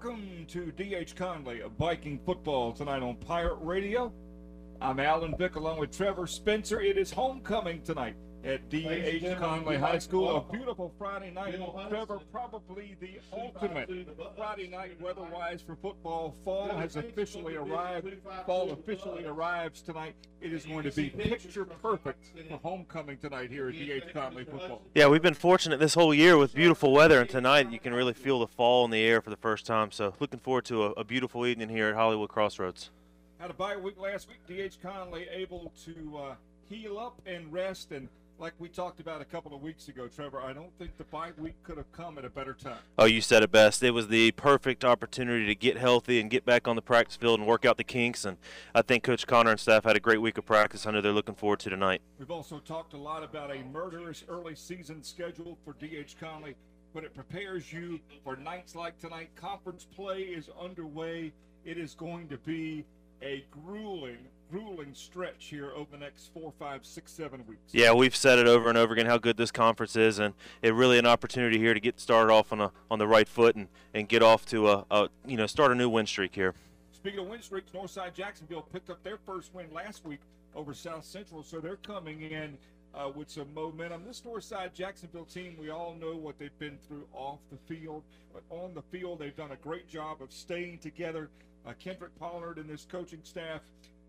Welcome to DH Conley of Viking football tonight on Pirate Radio. I'm Alan Vick along with Trevor Spencer. It is homecoming tonight at D.H. Conley High School. A beautiful Friday night. Trevor, probably the ultimate Friday night weather-wise for football. Fall has officially arrived. Fall officially arrives tonight. It is going to be picture perfect for homecoming tonight here at D.H. Conley football. Yeah, we've been fortunate this whole year with beautiful weather, and tonight you can really feel the fall in the air for the first time. So looking forward to a, a beautiful evening here at Hollywood Crossroads. Had a bye week last week. D.H. Conley able to uh, heal up and rest and – like we talked about a couple of weeks ago, Trevor, I don't think the bye week could have come at a better time. Oh, you said it best. It was the perfect opportunity to get healthy and get back on the practice field and work out the kinks. And I think Coach Connor and staff had a great week of practice. I know they're looking forward to tonight. We've also talked a lot about a murderous early season schedule for D.H. Conley, but it prepares you for nights like tonight. Conference play is underway. It is going to be a grueling, grueling stretch here over the next four, five, six, seven weeks. Yeah, we've said it over and over again how good this conference is, and it really an opportunity here to get started off on a on the right foot and, and get off to a, a you know start a new win streak here. Speaking of win streaks, Northside Jacksonville picked up their first win last week over South Central, so they're coming in uh, with some momentum. This Northside Jacksonville team, we all know what they've been through off the field, but on the field, they've done a great job of staying together uh, Kendrick Pollard and this coaching staff,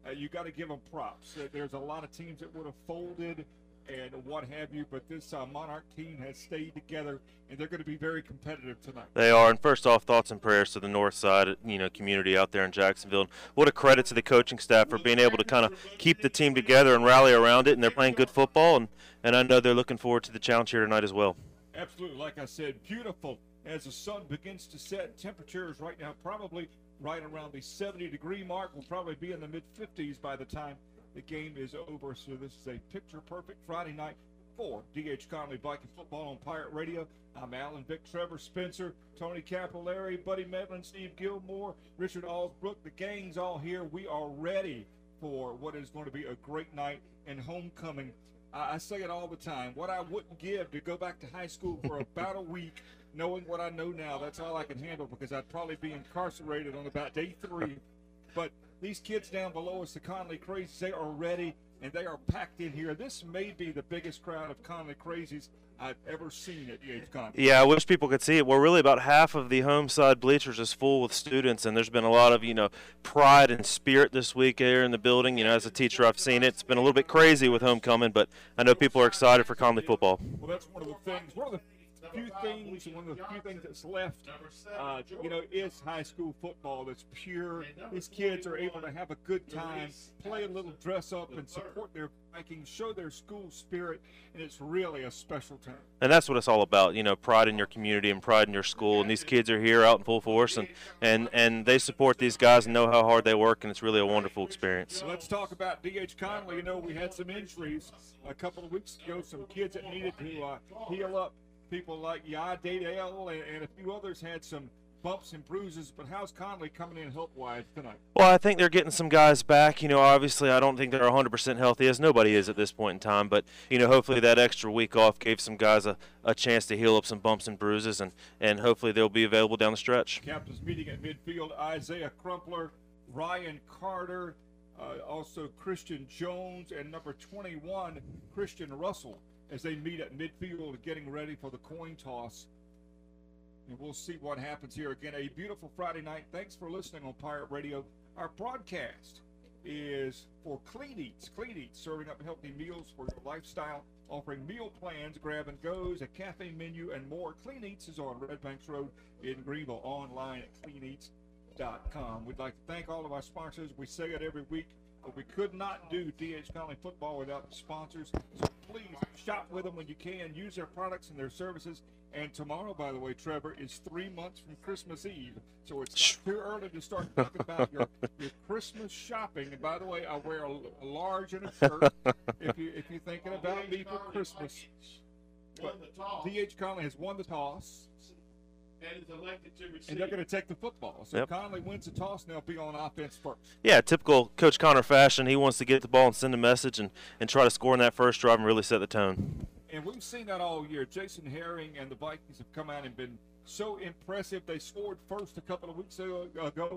uh, you got to give them props. There's a lot of teams that would have folded and what have you, but this uh, Monarch team has stayed together, and they're going to be very competitive tonight. They are, and first off, thoughts and prayers to the North Side, you know, community out there in Jacksonville. What a credit to the coaching staff for being able to kind of keep the team together and rally around it, and they're playing good football, and, and I know they're looking forward to the challenge here tonight as well. Absolutely, like I said, beautiful as the sun begins to set. Temperatures right now probably right around the 70 degree mark. We'll probably be in the mid 50s by the time the game is over. So this is a picture perfect Friday night for DH Conley Viking Football on Pirate Radio. I'm Alan Vick, Trevor Spencer, Tony Capillari, Buddy Medlin, Steve Gilmore, Richard Allsbrook. The gang's all here. We are ready for what is going to be a great night and homecoming. I say it all the time. What I wouldn't give to go back to high school for about a week knowing what I know now, that's all I can handle because I'd probably be incarcerated on about day three. but these kids down below us, the Conley Crazies, they are ready and they are packed in here. This may be the biggest crowd of Conley Crazies I've ever seen at DH Conley. Yeah, I wish people could see it. Well, really, about half of the home side bleachers is full with students, and there's been a lot of you know pride and spirit this week here in the building. You know, as a teacher, I've seen it. It's been a little bit crazy with homecoming, but I know people are excited for Conley football. Well, that's one of the things. One of the few things, one of the few things that's left, uh, you know, is high school football that's pure. These kids are able to have a good time, play a little dress up, and support their Vikings, show their school spirit, and it's really a special time. And that's what it's all about, you know, pride in your community and pride in your school. And these kids are here out in full force, and and and they support these guys and know how hard they work, and it's really a wonderful experience. let's talk about D.H. Conley. You know, we had some injuries a couple of weeks ago, some kids that needed to uh, heal up people like Yah Dadell and, and a few others had some bumps and bruises. But how's Conley coming in health wise tonight? Well, I think they're getting some guys back. You know, obviously, I don't think they're 100% healthy, as nobody is at this point in time. But, you know, hopefully that extra week off gave some guys a, a chance to heal up some bumps and bruises, and, and hopefully they'll be available down the stretch. Captain's meeting at midfield Isaiah Crumpler, Ryan Carter, uh, also Christian Jones, and number 21, Christian Russell as they meet at midfield getting ready for the coin toss. And we'll see what happens here. Again, a beautiful Friday night. Thanks for listening on Pirate Radio. Our broadcast is for Clean Eats. Clean Eats, serving up healthy meals for your lifestyle, offering meal plans, grab and goes, a cafe menu, and more. Clean Eats is on Red Banks Road in Greenville, online at cleaneats.com. We'd like to thank all of our sponsors. We say it every week, we could not do DH Conley football without the sponsors. So please shop with them when you can. Use their products and their services. And tomorrow, by the way, Trevor, is three months from Christmas Eve. So it's not too early to start talking about your, your Christmas shopping. And by the way, I wear a, a large and a shirt if, you, if you're thinking about me for Christmas. But D.H. Conley has won the toss and is elected to receive. And they're going to take the football. So yep. Conley wins the toss, and they'll be on offense first. Yeah, typical Coach Connor fashion. He wants to get the ball and send a message and, and try to score in that first drive and really set the tone. And we've seen that all year. Jason Herring and the Vikings have come out and been so impressive. They scored first a couple of weeks ago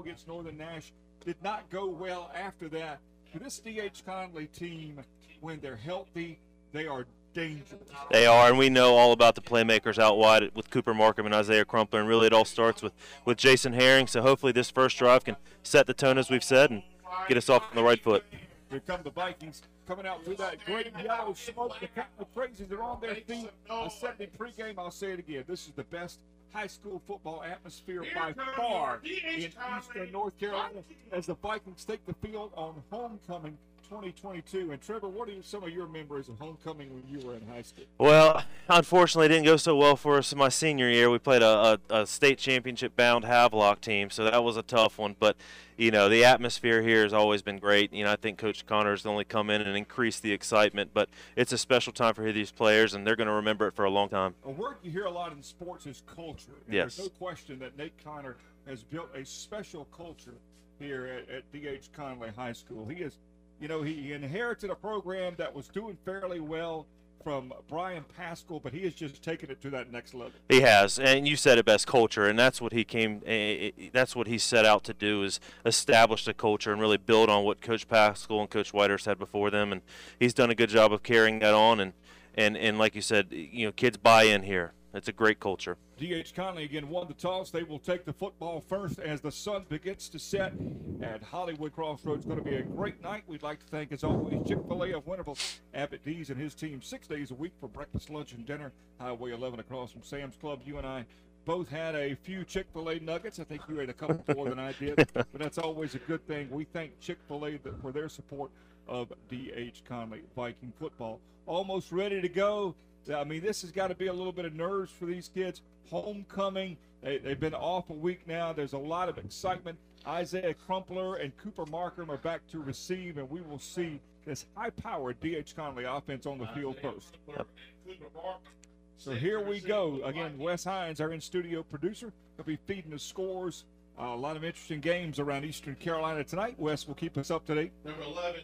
against Northern Nash. Did not go well after that. But this DH Conley team, when they're healthy, they are dangerous. They are, and we know all about the playmakers out wide with Cooper Markham and Isaiah Crumpler, and really it all starts with, with Jason Herring. So hopefully this first drive can set the tone, as we've said, and get us off on the right foot. Here come the Vikings coming out through that great yellow smoke. The Conley crazies are on their feet. I said it pregame, I'll say it again. This is the best high school football atmosphere by far in eastern North Carolina as the Vikings take the field on homecoming 2022. And Trevor, what are some of your memories of homecoming when you were in high school? Well, unfortunately, it didn't go so well for us in my senior year. We played a, a, a state championship bound Havelock team, so that was a tough one. But you know, the atmosphere here has always been great. You know, I think Coach Connors only come in and increased the excitement, but it's a special time for these players, and they're going to remember it for a long time. A word you hear a lot in sports is culture. And yes. There's no question that Nate Connor has built a special culture here at, at D.H. Conley High School. He is, you know, he inherited a program that was doing fairly well from Brian Pascal, but he has just taken it to that next level. He has, and you said it best, culture, and that's what he came. Eh, eh, that's what he set out to do is establish a culture and really build on what Coach Pascal and Coach Whitehurst had before them, and he's done a good job of carrying that on. And and and like you said, you know, kids buy in here. It's a great culture. D.H. Conley again won the toss. They will take the football first as the sun begins to set at Hollywood Crossroads. Going to be a great night. We'd like to thank, as always, Chick fil A of Winterville, Abbott Dees and his team six days a week for breakfast, lunch, and dinner. Highway 11 across from Sam's Club. You and I both had a few Chick fil A nuggets. I think you ate a couple more than I did, but that's always a good thing. We thank Chick fil A for their support of D.H. Conley Viking football. Almost ready to go. I mean, this has got to be a little bit of nerves for these kids. Homecoming, they, have been off a week now. There's a lot of excitement. Isaiah Crumpler and Cooper Markham are back to receive, and we will see this high-powered D.H. Conley offense on the field first. So here we go. Again, Wes Hines, our in-studio producer, will be feeding the scores. Uh, a lot of interesting games around Eastern Carolina tonight. Wes will keep us up to date. Number 11,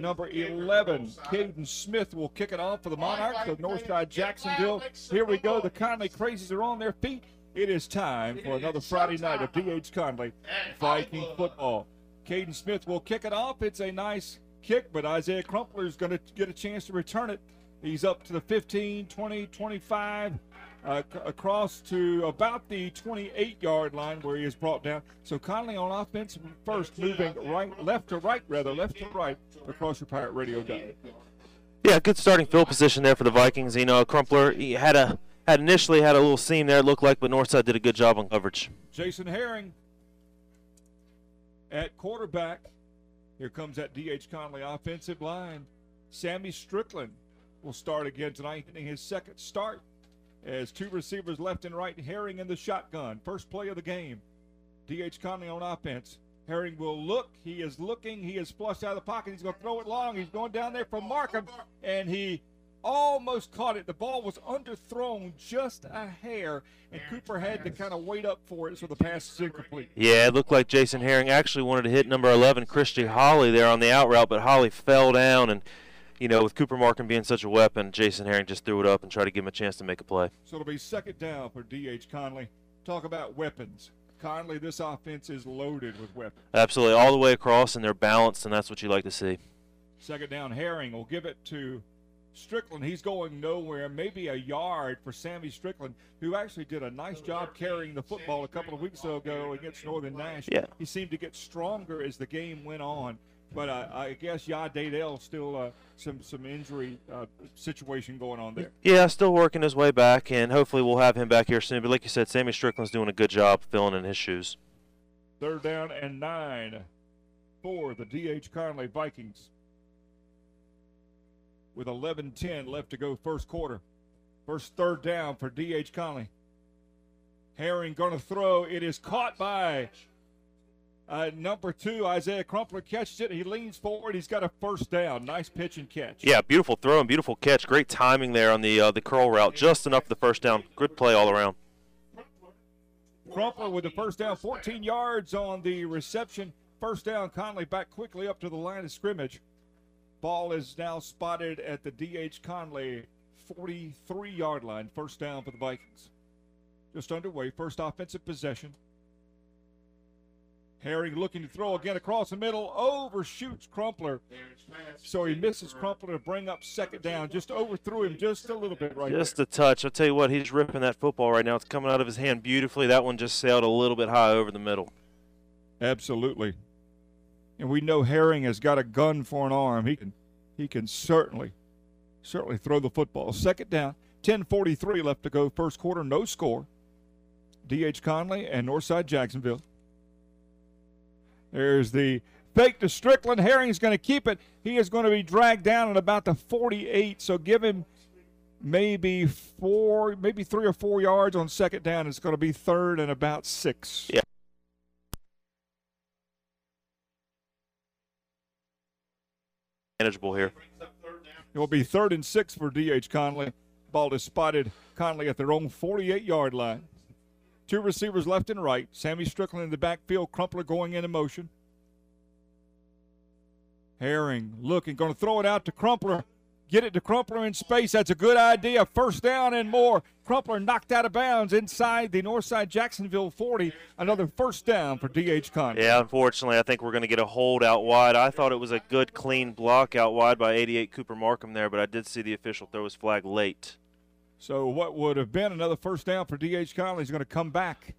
Number 11, Caden Smith will kick it off for the Monarchs of Northside Jacksonville. Here we go. The Conley Crazies are on their feet. It is time for another Friday night of D.H. Conley Viking football. Caden Smith will kick it off. It's a nice kick, but Isaiah Crumpler is going to get a chance to return it. He's up to the 15, 20, 25 uh, across to about the 28 yard line where he is brought down. So Conley on offense first, moving right, left to right, rather, left to right across your Pirate Radio dial. Yeah, good starting field position there for the Vikings. You know, Crumpler he had a had initially had a little seam there, it looked like, but Northside did a good job on coverage. Jason Herring at quarterback. Here comes that D.H. Conley offensive line. Sammy Strickland will start again tonight, getting his second start as two receivers left and right, Herring in the shotgun. First play of the game. D.H. Conley on offense. Herring will look. He is looking. He is flushed out of the pocket. He's going to throw it long. He's going down there for Markham, and he almost caught it. The ball was underthrown just a hair, and Cooper had to kind of wait up for it, so the pass is incomplete. Yeah, it looked like Jason Herring actually wanted to hit number 11, Christy Holly, there on the out route, but Holly fell down and – you know, with Cooper Markham being such a weapon, Jason Herring just threw it up and tried to give him a chance to make a play. So it'll be second down for D.H. Conley. Talk about weapons. Conley, this offense is loaded with weapons. Absolutely, all the way across, and they're balanced, and that's what you like to see. Second down, Herring will give it to Strickland. He's going nowhere, maybe a yard for Sammy Strickland, who actually did a nice job carrying the football a couple of weeks ago against Northern Nash. Yeah. He seemed to get stronger as the game went on. But uh, I guess Yah Dadell still uh, some some injury uh, situation going on there. Yeah, still working his way back, and hopefully we'll have him back here soon. But like you said, Sammy Strickland's doing a good job filling in his shoes. Third down and nine for the D.H. Conley Vikings. With 11-10 left to go first quarter. First third down for D.H. Conley. Herring going to throw. It is caught by uh, number two, Isaiah Crumpler catches it. He leans forward. He's got a first down. Nice pitch and catch. Yeah, beautiful throw and beautiful catch. Great timing there on the uh, the curl route. Just enough for the first down. Good play all around. Crumpler with the first down, 14 yards on the reception. First down, Conley back quickly up to the line of scrimmage. Ball is now spotted at the D.H. Conley 43 yard line. First down for the Vikings. just underway. First offensive possession. Herring looking to throw again across the middle, overshoots Crumpler. So he misses Crumpler to bring up second down. Just overthrew him just a little bit right Just there. a touch. I'll tell you what, he's ripping that football right now. It's coming out of his hand beautifully. That one just sailed a little bit high over the middle. Absolutely. And we know Herring has got a gun for an arm. He can he can certainly certainly throw the football. Second down, 10:43 left to go first quarter, no score. DH Conley and Northside Jacksonville. There's the fake to Strickland. Herring's going to keep it. He is going to be dragged down at about the 48, so give him maybe four, maybe three or four yards on second down. It's going to be third and about six. Yeah. Manageable here. It will be third and six for D.H. Conley. Ball is spotted Conley at their own 48 yard line. Two receivers left and right. Sammy Strickland in the backfield. Crumpler going into motion. Herring looking, going to throw it out to Crumpler. Get it to Crumpler in space. That's a good idea. First down and more. Crumpler knocked out of bounds inside the Northside Jacksonville 40. Another first down for D.H. Conley. Yeah, unfortunately, I think we're going to get a hold out wide. I thought it was a good, clean block out wide by 88 Cooper Markham there, but I did see the official throw his flag late. So what would have been another first down for D.H. Conley is going to come back.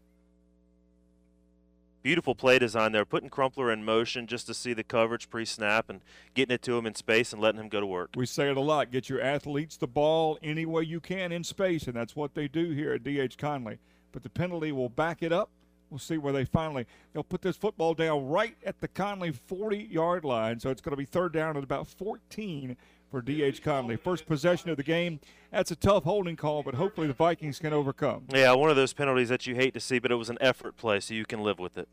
Beautiful play design there, putting Crumpler in motion just to see the coverage pre-snap and getting it to him in space and letting him go to work. We say it a lot. Get your athletes the ball any way you can in space, and that's what they do here at D.H. Conley. But the penalty will back it up. We'll see where they finally they'll put this football down right at the Conley 40-yard line. So it's going to be third down at about 14 for D.H. Conley. First possession of the game. That's a tough holding call, but hopefully the Vikings can overcome. Yeah, one of those penalties that you hate to see, but it was an effort play, so you can live with it.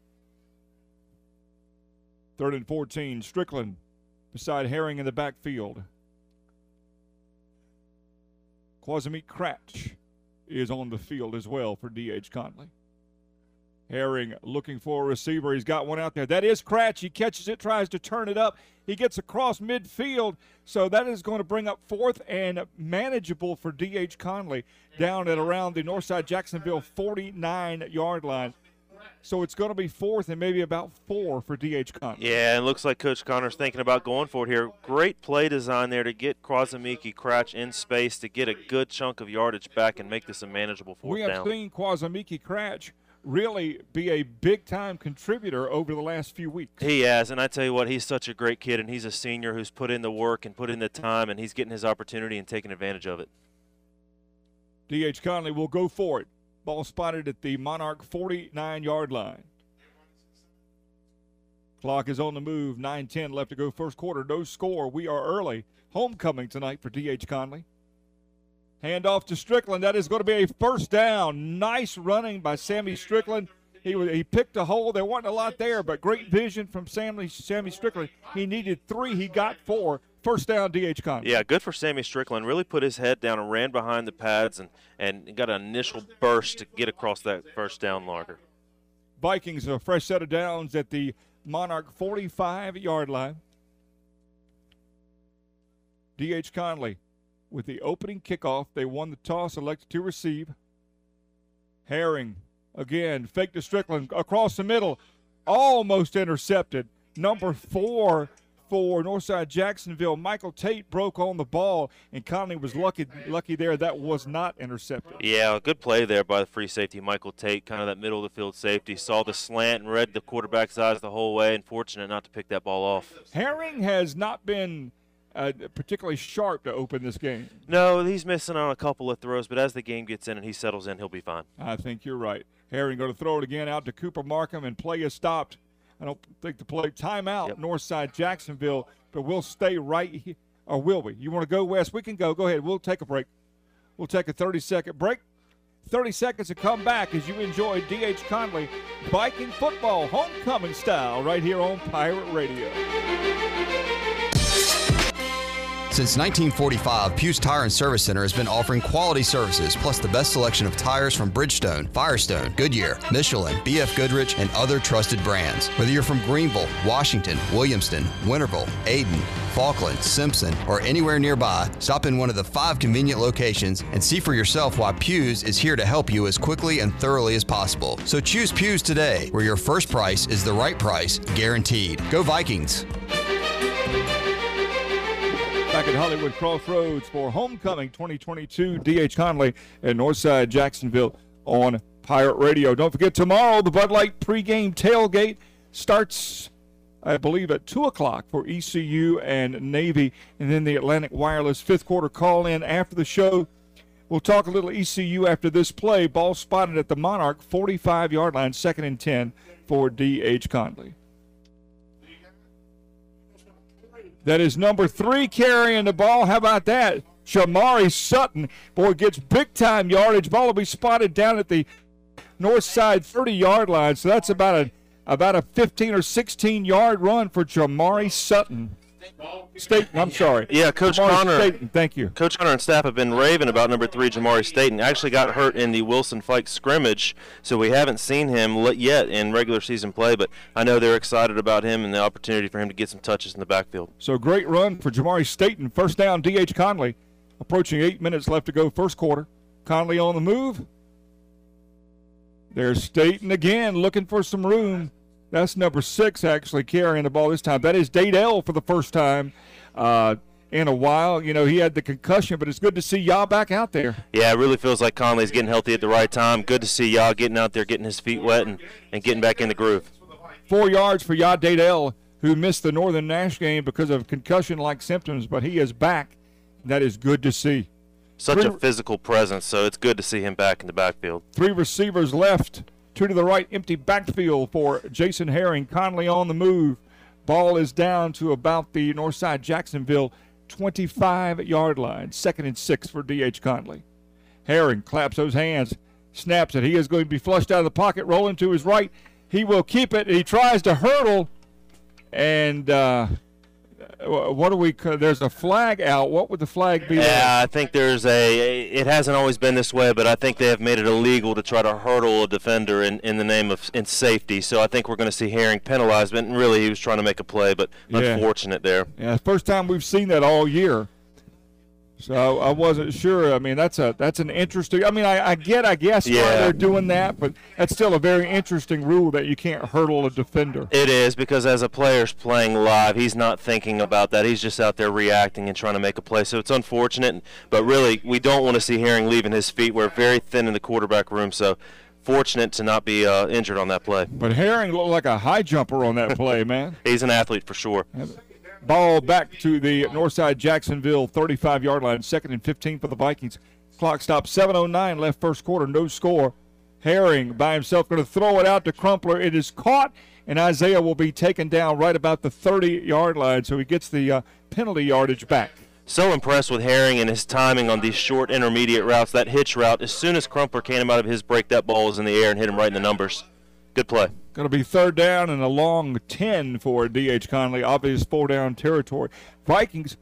Third and 14. Strickland beside Herring in the backfield. Quasimete Cratch is on the field as well for D.H. Conley. Herring looking for a receiver. He's got one out there. That is Cratch. He catches it, tries to turn it up. He gets across midfield. So that is going to bring up fourth and manageable for D.H. Conley down at around the Northside Jacksonville 49 yard line. So it's going to be fourth and maybe about four for D.H. Conley. Yeah, it looks like Coach Connor's thinking about going for it here. Great play design there to get Quasimiki Cratch in space to get a good chunk of yardage back and make this a manageable fourth down. we have down. seen Quasimiki Cratch really be a big time contributor over the last few weeks. He has, and I tell you what, he's such a great kid, and he's a senior who's put in the work and put in the time, and he's getting his opportunity and taking advantage of it. D.H. Conley will go for it. Ball spotted at the Monarch 49 yard line. Clock is on the move. 9 10 left to go first quarter. No score. We are early. Homecoming tonight for D.H. Conley. Hand off to Strickland. That is going to be a first down. Nice running by Sammy Strickland. He he picked a hole. There wasn't a lot there, but great vision from Sammy Sammy Strickland. He needed three. He got four. First down, D.H. Conley. Yeah, good for Sammy Strickland. Really put his head down and ran behind the pads and, and got an initial burst to get across that first down marker. Vikings a fresh set of downs at the Monarch 45 yard line. D.H. Conley with the opening kickoff. They won the toss, elected to receive. Herring again, fake to Strickland across the middle, almost intercepted. Number four for Northside Jacksonville, Michael Tate broke on the ball, and Conley was lucky lucky there. That was not intercepted. Yeah, good play there by the free safety, Michael Tate, kind of that middle of the field safety. Saw the slant and read the quarterback's eyes the whole way, and fortunate not to pick that ball off. Herring has not been uh, particularly sharp to open this game. No, he's missing on a couple of throws, but as the game gets in and he settles in, he'll be fine. I think you're right. Herring going to throw it again out to Cooper Markham, and play is stopped. I don't think the play timeout Yep. Northside Jacksonville, but we'll stay right here. Or will we? You want to go west? We can go. Go ahead. We'll take a break. We'll take a 30 second break. 30 seconds to come back as you enjoy D.H. Conley Viking football homecoming style right here on Pirate Radio. Since 1945, Pew's Tire and Service Center has been offering quality services plus the best selection of tires from Bridgestone, Firestone, Goodyear, Michelin, BF Goodrich, and other trusted brands. Whether you're from Greenville, Washington, Williamston, Winterville, Ayden, Falkland, Simpson, or anywhere nearby, stop in one of the five convenient locations and see for yourself why Pew's is here to help you as quickly and thoroughly as possible. So choose Pew's today, where your first price is the right price, guaranteed. Go Vikings! Back at Hollywood Crossroads for Homecoming 2022, D.H. Conley at Northside Jacksonville on Pirate Radio. Don't forget, tomorrow the Bud Light pregame tailgate starts, I believe, at 2 o'clock for ECU and Navy, and then the Atlantic Wireless fifth quarter call in after the show. We'll talk a little ECU after this play. Ball spotted at the Monarch 45 yard line, second and 10 for D.H. Conley. That is number three carrying the ball. How about that? Jamari Sutton, boy, gets big time yardage. Ball will be spotted down at the north side 30 yard line. So that's about a about a 15 or 16 yard run for Jamari Sutton. Staten, I'm sorry. Yeah, Coach Jamari Connor. Staten, thank you. Coach Hunter and staff have been raving about number three, Jamari Staten. Actually got hurt in the Wilson Fike scrimmage, so we haven't seen him yet in regular season play. But I know they're excited about him and the opportunity for him to get some touches in the backfield. So great run for Jamari Staten. First down, D.H. Conley. Approaching eight minutes left to go, first quarter. Conley on the move. There's Staten again, looking for some room. That's number six actually carrying the ball this time. That is Dadell for the first time uh, in a while. You know, he had the concussion, but it's good to see Yah back out there. Yeah, it really feels like Conley's getting healthy at the right time. Good to see Yah getting out there, getting his feet wet, and, and getting back in the groove. Four yards for Yah Dadell, who missed the Northern Nash game because of concussion like symptoms, but he is back. That is good to see. Such a physical presence, so it's good to see him back in the backfield. Three receivers left, two to the right, empty backfield for Jason Herring. Conley on the move. Ball is down to about the north side Jacksonville 25 yard line. Second and six for D.H. Conley. Herring claps those hands, snaps it. He is going to be flushed out of the pocket, rolling to his right. He will keep it. He tries to hurdle, and uh, what do we? There's a flag out. What would the flag be? Yeah, I think there's a. It hasn't always been this way, but I think they have made it illegal to try to hurdle a defender in, in the name of in safety. So I think we're going to see Herring penalized. But really, he was trying to make a play, but Yeah. unfortunate there. Yeah, first time we've seen that all year. So I wasn't sure. I mean, that's a that's an interesting. I mean, I, I get, I guess, why Yeah. they're doing that, but that's still a very interesting rule that you can't hurdle a defender. It is because as a player's playing live, he's not thinking about that. He's just out there reacting and trying to make a play. So it's unfortunate, but really, we don't want to see Herring leaving his feet. We're very thin in the quarterback room, so fortunate to not be uh, injured on that play. But Herring looked like a high jumper on that play, man. He's an athlete for sure. Ball back to the Northside Jacksonville 35 yard line, second and 15 for the Vikings. Clock stop 7.09 left first quarter, no score. Herring by himself going to throw it out to Crumpler. It is caught, and Isaiah will be taken down right about the 30 yard line, so he gets the uh, penalty yardage back. So impressed with Herring and his timing on these short intermediate routes. That hitch route, as soon as Crumpler came out of his break, that ball was in the air and hit him right in the numbers. Good play. Going to be third down and a long 10 for D.H. Conley. Obvious four down territory. Vikings,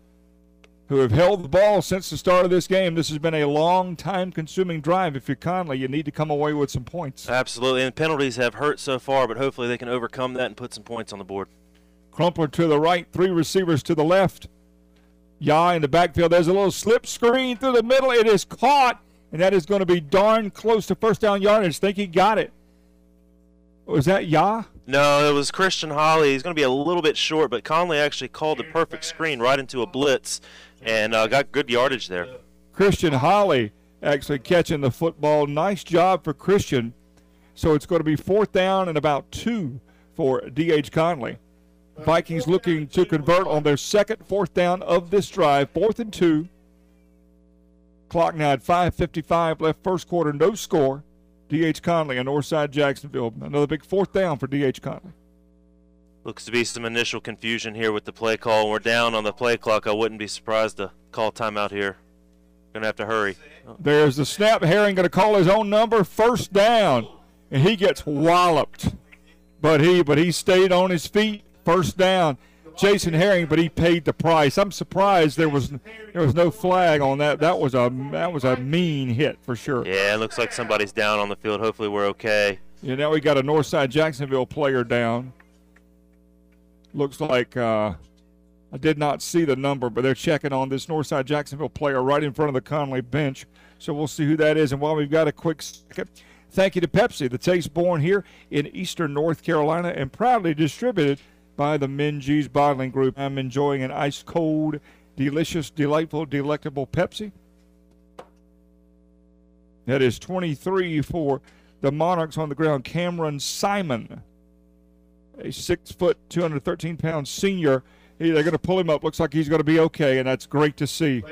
who have held the ball since the start of this game, this has been a long time consuming drive. If you're Conley, you need to come away with some points. Absolutely. And penalties have hurt so far, but hopefully they can overcome that and put some points on the board. Crumpler to the right, three receivers to the left. Yah in the backfield. There's a little slip screen through the middle. It is caught, and that is going to be darn close to first down yardage. Think he got it. Was that Yah? No, it was Christian Holly. He's going to be a little bit short, but Conley actually called the perfect screen right into a blitz and uh, got good yardage there. Christian Holly actually catching the football. Nice job for Christian. So it's going to be fourth down and about two for D.H. Conley. Vikings looking to convert on their second fourth down of this drive. Fourth and two. Clock now at 5.55 left first quarter. No score. D.H. Conley on Northside Jacksonville. Another big fourth down for D.H. Conley. Looks to be some initial confusion here with the play call. We're down on the play clock. I wouldn't be surprised to call timeout here. Going to have to hurry. There's the snap. Herring going to call his own number. First down, and he gets walloped. But he but he stayed on his feet. First down. Jason Herring, but he paid the price. I'm surprised there was there was no flag on that. That was a that was a mean hit for sure. Yeah, it looks like somebody's down on the field. Hopefully, we're okay. Yeah, now we got a Northside Jacksonville player down. Looks like uh, I did not see the number, but they're checking on this Northside Jacksonville player right in front of the Conley bench. So we'll see who that is. And while we've got a quick second, thank you to Pepsi, the taste born here in eastern North Carolina and proudly distributed by the Minges Bottling Group. I'm enjoying an ice cold, delicious, delightful, delectable Pepsi. That is 23 for the Monarchs on the ground. Cameron Simon, a six foot, 213 pound senior. He, they're going to pull him up. Looks like he's going to be okay, and that's great to see.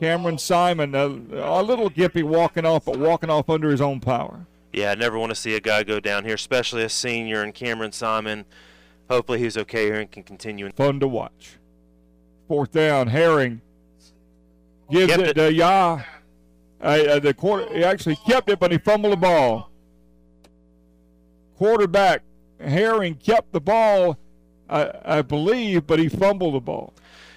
Cameron Simon, a, a little gippy walking off, but walking off under his own power. Yeah, I never want to see a guy go down here, especially a senior and Cameron Simon. Hopefully he's okay here and can continue. Fun to watch. Fourth down, Herring gives Kept it, to Yah. Uh, the quarter, he actually kept it, but he fumbled the ball. Quarterback Herring kept the ball, I, I believe, but he fumbled the ball.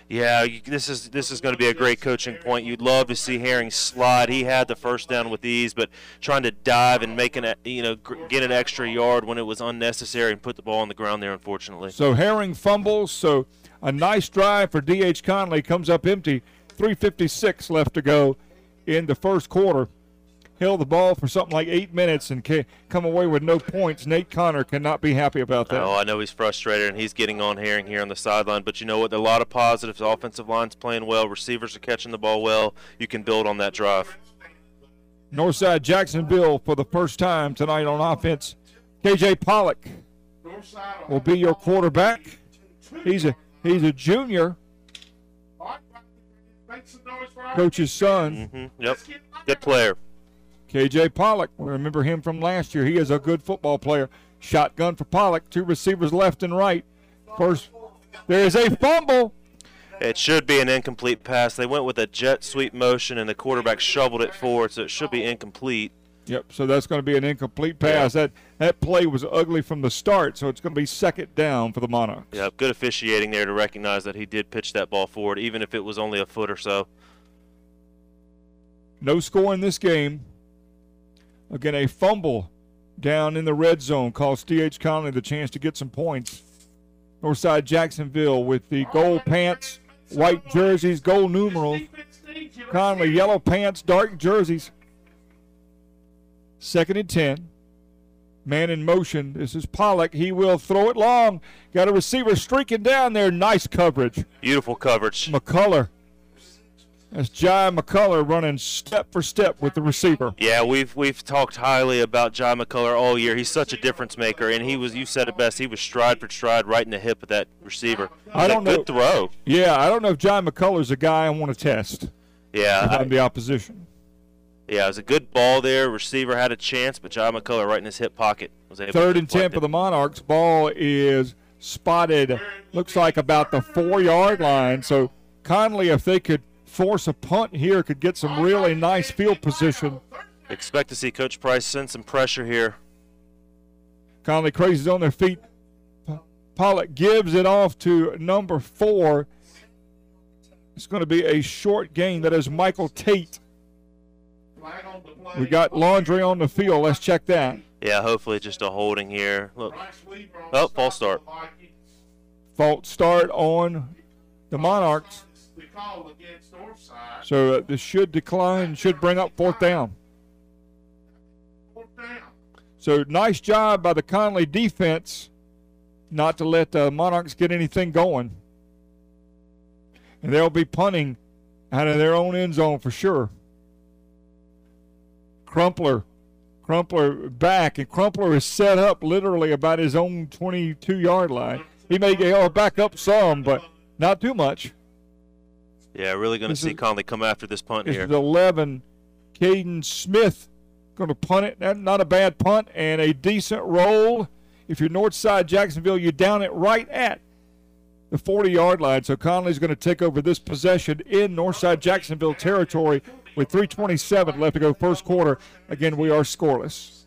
Yeah, you- this is this is going to be a great coaching point. You'd love to see Herring slide. He had the first down with ease, but trying to dive and making it, you know, get an extra yard when it was unnecessary and put the ball on the ground there. Unfortunately. So Herring fumbles. So a nice drive for D.H. Conley comes up empty. 3:56 left to go in the first quarter. Held the ball for something like eight minutes and ca- come away with no points. Nate Connor cannot be happy about that. Oh, I know he's frustrated and he's getting on Herring here on the sideline. But you know what? A lot of positives. Offensive line's playing well. Receivers are catching the ball well. You can build on that drive. Northside Jacksonville for the first time tonight on offense. KJ Pollock will be your quarterback. He's a he's a junior, coach's son. hmm Yep. Good player. KJ Pollock. Remember him from last year. He is a good football player. Shotgun for Pollock. Two receivers left and right. First, there is a fumble. It should be an incomplete pass. They went with a jet sweep motion, and the quarterback shoveled it forward, so it should be incomplete. Yep. So that's going to be an incomplete pass. That that play was ugly from the start. So it's going to be second down for the Monarchs. Yep, good officiating there to recognize that he did pitch that ball forward, even if it was only a foot or so. No score in this game. Again, a fumble down in the red zone cost D.H. Conley the chance to get some points. Northside Jacksonville with the gold pants, white jerseys, gold numerals. Conley, yellow pants, dark jerseys. Second and 10. Man in motion. This is Pollock. He will throw it long. Got a receiver streaking down there. Nice coverage. Beautiful coverage. McCullough. That's Jai McCullough running step for step with the receiver. Yeah, we've we've talked highly about Jai McCullough all year. He's such a difference maker, and he was you said it best. He was stride for stride right in the hip of that receiver. I don't a good throw. Yeah, I don't know if Jai McCullough's a guy I want to test Yeah, I'm the opposition. yeah, it was a good ball there. Receiver had a chance, but Jai McCullough right in his hip pocket was able Third and 10 deflect for the Monarchs. Ball is spotted, looks like about the four yard line. So Conley, if they could force a punt here, could get some really nice field position. Expect to see Coach Price send some pressure here. Conley crazies on their feet. Pollock gives it off to number four. It's going to be a short game. That is Michael Tate. We got laundry on the field. Let's check that. Yeah, hopefully just a holding here. Look, Oh, false start. False start on the Monarchs. So uh, this should decline, should bring up fourth down. So nice job by the Conley defense not to let the Monarchs get anything going. And they'll be punting out of their own end zone for sure. Crumpler. Crumpler back, and Crumpler is set up literally about his own 22 yard line. He may get or back up some, but not too much. Yeah, really going to see is- Conley come after this punt here. is 11. Caden Smith going to punt it. Not, a bad punt and a decent roll. If you're Northside Jacksonville, you're down it right at the 40 yard line. So Conley's going to take over this possession in Northside Jacksonville territory with 327 left to go first quarter. Again, we are scoreless.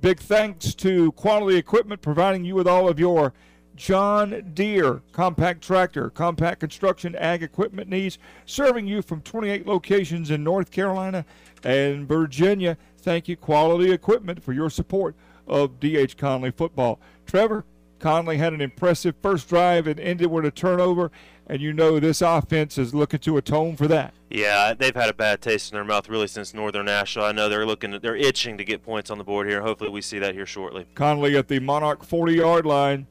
Big thanks to Quality Equipment providing you with all of your John Deere, compact tractor, compact construction, ag equipment needs, serving you from 28 locations in North Carolina and Virginia. Thank you, Quality Equipment, for your support of DH Conley football. Trevor, Conley had an impressive first drive and ended with a turnover, and you know this offense is looking to atone for that. Yeah, they've had a bad taste in their mouth really since Northern Nashville. I know they're looking, they're itching to get points on the board here. Hopefully, we see that here shortly. Conley at the Monarch 40-yard line.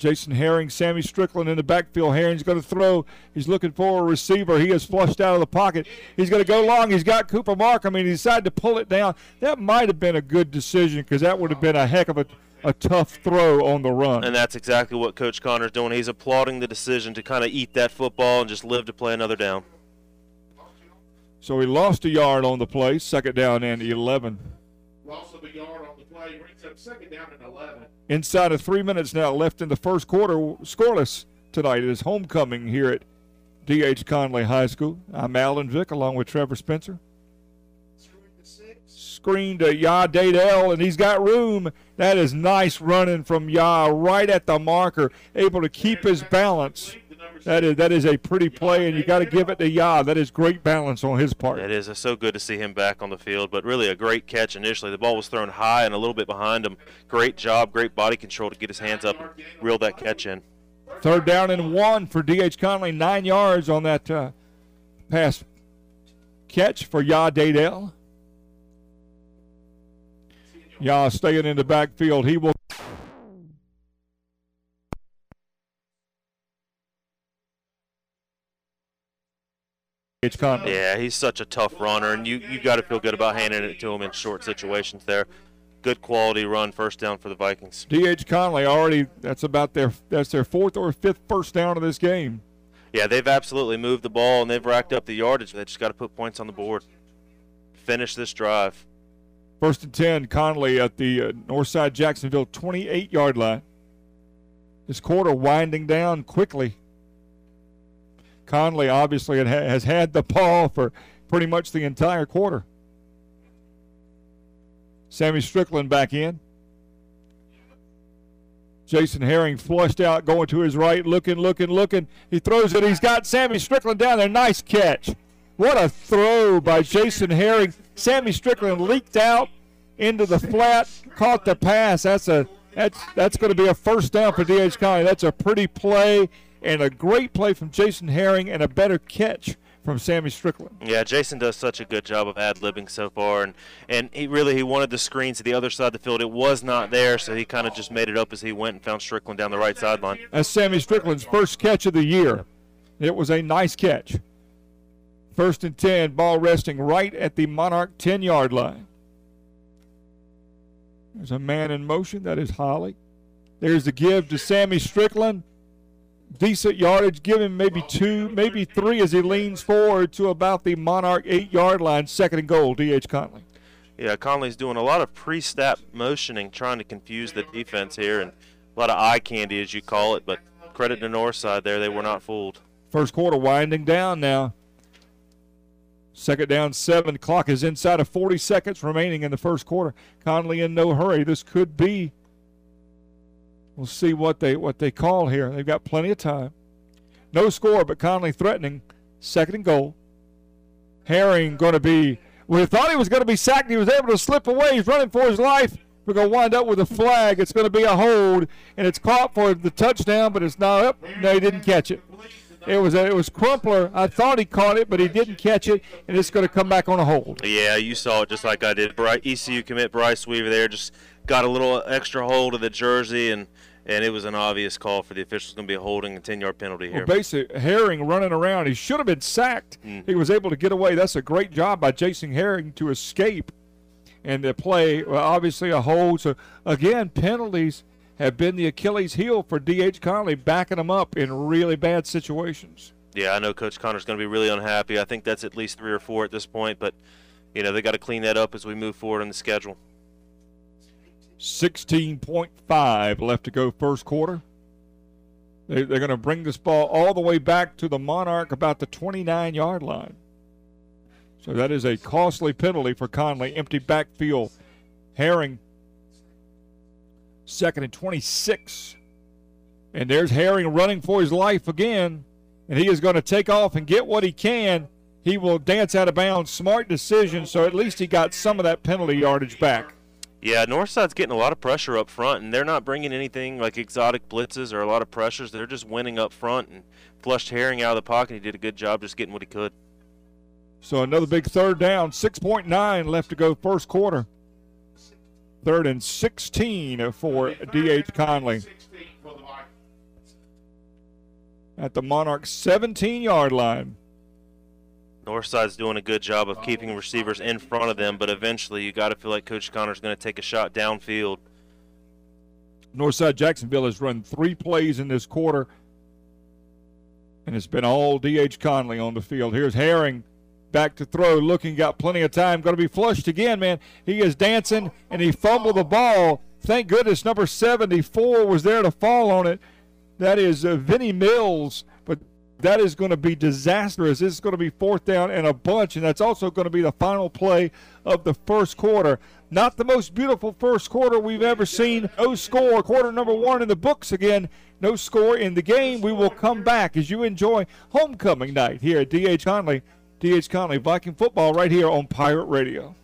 Jason Herring, Sammy Strickland in the backfield. Herring's going to throw. He's looking for a receiver. He is flushed out of the pocket. He's going to go long. He's got Cooper Markham. I mean, he decided to pull it down. That might have been a good decision because that would have been a heck of a, a tough throw on the run. And that's exactly what Coach Connor's doing. He's applauding the decision to kind of eat that football and just live to play another down. So he lost a yard on the play. Second down and 11. Loss of a yard on the play brings up second down and 11. Inside of three minutes now left in the first quarter, scoreless tonight. It is homecoming here at D.H. Conley High School. I'm Alan Vick along with Trevor Spencer. Screen to Yah Dadell, and he's got room. That is nice running from Yah right at the marker, able to keep his balance. That is that is a pretty play, and you got to give it to Yah. That is great balance on his part. It is. It's so good to see him back on the field, but really a great catch initially. The ball was thrown high and a little bit behind him. Great job, great body control to get his hands up and reel that catch in. Third down and one for D.H. Conley, nine yards on that uh, pass catch for Yah Dadell. Yah staying in the backfield. He will. Yeah, he's such a tough runner, and you you got to feel good about handing it to him in short situations. There, good quality run, first down for the Vikings. D.H. Conley already. That's about their that's their fourth or fifth first down of this game. Yeah, they've absolutely moved the ball and they've racked up the yardage. They just got to put points on the board. Finish this drive. First and 10, Conley at the uh, Northside Jacksonville 28 yard line. This quarter winding down quickly. Conley obviously has had the ball for pretty much the entire quarter. Sammy Strickland back in. Jason Herring flushed out, going to his right, looking, looking, looking. He throws it. He's got Sammy Strickland down there. Nice catch. What a throw by Jason Herring. Sammy Strickland leaked out into the flat, caught the pass. That's a that's that's going to be a first down for DH Conley. That's a pretty play and a great play from Jason Herring and a better catch from Sammy Strickland. Yeah, Jason does such a good job of ad libbing so far, and and he really he wanted the screen to the other side of the field. It was not there, so he kind of just made it up as he went and found Strickland down the right sideline. That's Sammy Strickland's first catch of the year. It was a nice catch. First and 10, ball resting right at the Monarch 10 yard line. There's a man in motion. That is Holly. There's the give to Sammy Strickland. Decent yardage. Give him maybe two, maybe three as he leans forward to about the Monarch eight yard line. Second and goal, D.H. Conley. Yeah, Conley's doing a lot of pre snap motioning, trying to confuse the defense here, and a lot of eye candy, as you call it. But credit to Northside there, they were not fooled. First quarter winding down now. Second down, seven. Clock is inside of 40 seconds remaining in the first quarter. Conley in no hurry. This could be. We'll see what they what they call here. They've got plenty of time. No score, but Conley threatening. Second and goal. Herring going to be. We thought he was going to be sacked. He was able to slip away. He's running for his life. We're going to wind up with a flag. It's going to be a hold, and it's caught for the touchdown, but it's not. Oh, no, he didn't catch it. It was a, it was Crumpler. I thought he caught it, but he didn't catch it, and it's going to come back on a hold. Yeah, you saw it just like I did. Bry- ECU commit Bryce Weaver there just got a little extra hold of the jersey, and and it was an obvious call for the officials. Going to be a holding and 10 yard penalty here. Well, basic Herring running around. He should have been sacked. Mm. He was able to get away. That's a great job by Jason Herring to escape and to play. Well, obviously a hold. So again, penalties have been the Achilles heel for D.H. Conley, backing them up in really bad situations. Yeah, I know Coach Connor's going to be really unhappy. I think that's at least three or four at this point, but you know they got to clean that up as we move forward on the schedule. 16.5 left to go first quarter. They, they're going to bring this ball all the way back to the Monarch about the 29 yard line. So that is a costly penalty for Conley. Empty backfield. Herring, second and 26. And there's Herring running for his life again. And he is going to take off and get what he can. He will dance out of bounds. Smart decision. So at least he got some of that penalty yardage back. Yeah, Northside's getting a lot of pressure up front, and they're not bringing anything like exotic blitzes or a lot of pressures. They're just winning up front and flushed Herring out of the pocket. He did a good job just getting what he could. So another big third down. 6.9 left to go first quarter. Third and 16 for D.H. Conley. 16 for the Vikings. At the Monarch 17 yard line. Northside's doing a good job of keeping receivers in front of them, but eventually you got to feel like Coach Connor's going to take a shot downfield. Northside Jacksonville has run three plays in this quarter, and it's been all D.H. Conley on the field. Here's Herring back to throw, looking, got plenty of time. Going to be flushed again, man. He is dancing, and he fumbled the ball. Thank goodness number 74 was there to fall on it. That is uh, Vinny Mills, but that is going to be disastrous. This is going to be fourth down and a bunch, and that's also going to be the final play of the first quarter. Not the most beautiful first quarter we've ever seen. No score, quarter number one in the books again. No score in the game. We will come back as you enjoy homecoming night here at D.H. Conley. D.H. Conley Viking football right here on Pirate Radio.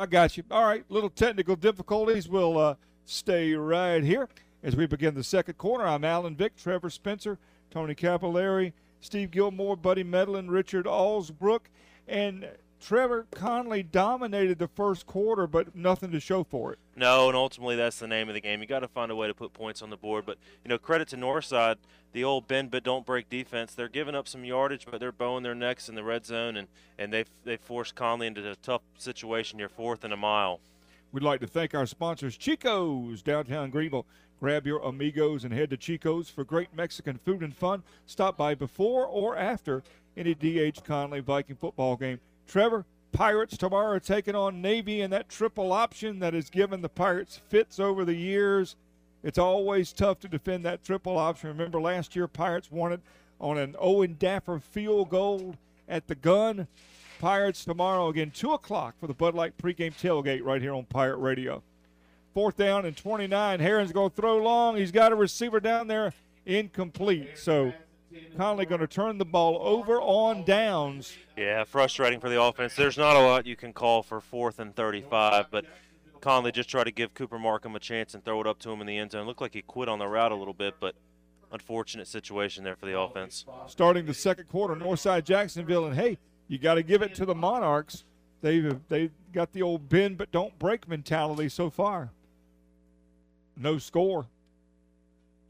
I got you. All right, little technical difficulties. We'll uh, stay right here as we begin the second quarter. I'm Alan Vick, Trevor Spencer, Tony Capillari, Steve Gilmore, Buddy Medlin, Richard Allsbrook, and Trevor Conley dominated the first quarter, but nothing to show for it. No, and ultimately that's the name of the game. You got to find a way to put points on the board. But you know, credit to Northside, the old bend but don't break defense. They're giving up some yardage, but they're bowing their necks in the red zone, and and they've they forced Conley into a tough situation. You're fourth and a mile. We'd like to thank our sponsors, Chico's, downtown Greenville. Grab your amigos and head to Chico's for great Mexican food and fun. Stop by before or after any D.H. Conley Viking football game. Trevor, Pirates tomorrow taking on Navy and that triple option that has given the Pirates fits over the years. It's always tough to defend that triple option. Remember last year, Pirates won it on an Owen Daffer field goal at the gun. Pirates tomorrow again, 2 o'clock for the Bud Light pregame tailgate right here on Pirate Radio. Fourth down and 29. Herring's going to throw long. He's got a receiver down there incomplete. So Conley going to turn the ball over on downs. Yeah, frustrating for the offense. There's not a lot you can call for fourth and 35, but Conley just tried to give Cooper Markham a chance and throw it up to him in the end zone. Looked like he quit on the route a little bit, but unfortunate situation there for the offense. Starting the second quarter, Northside Jacksonville, and hey, you got to give it to the Monarchs. They've they got the old bend but don't break mentality so far. No score.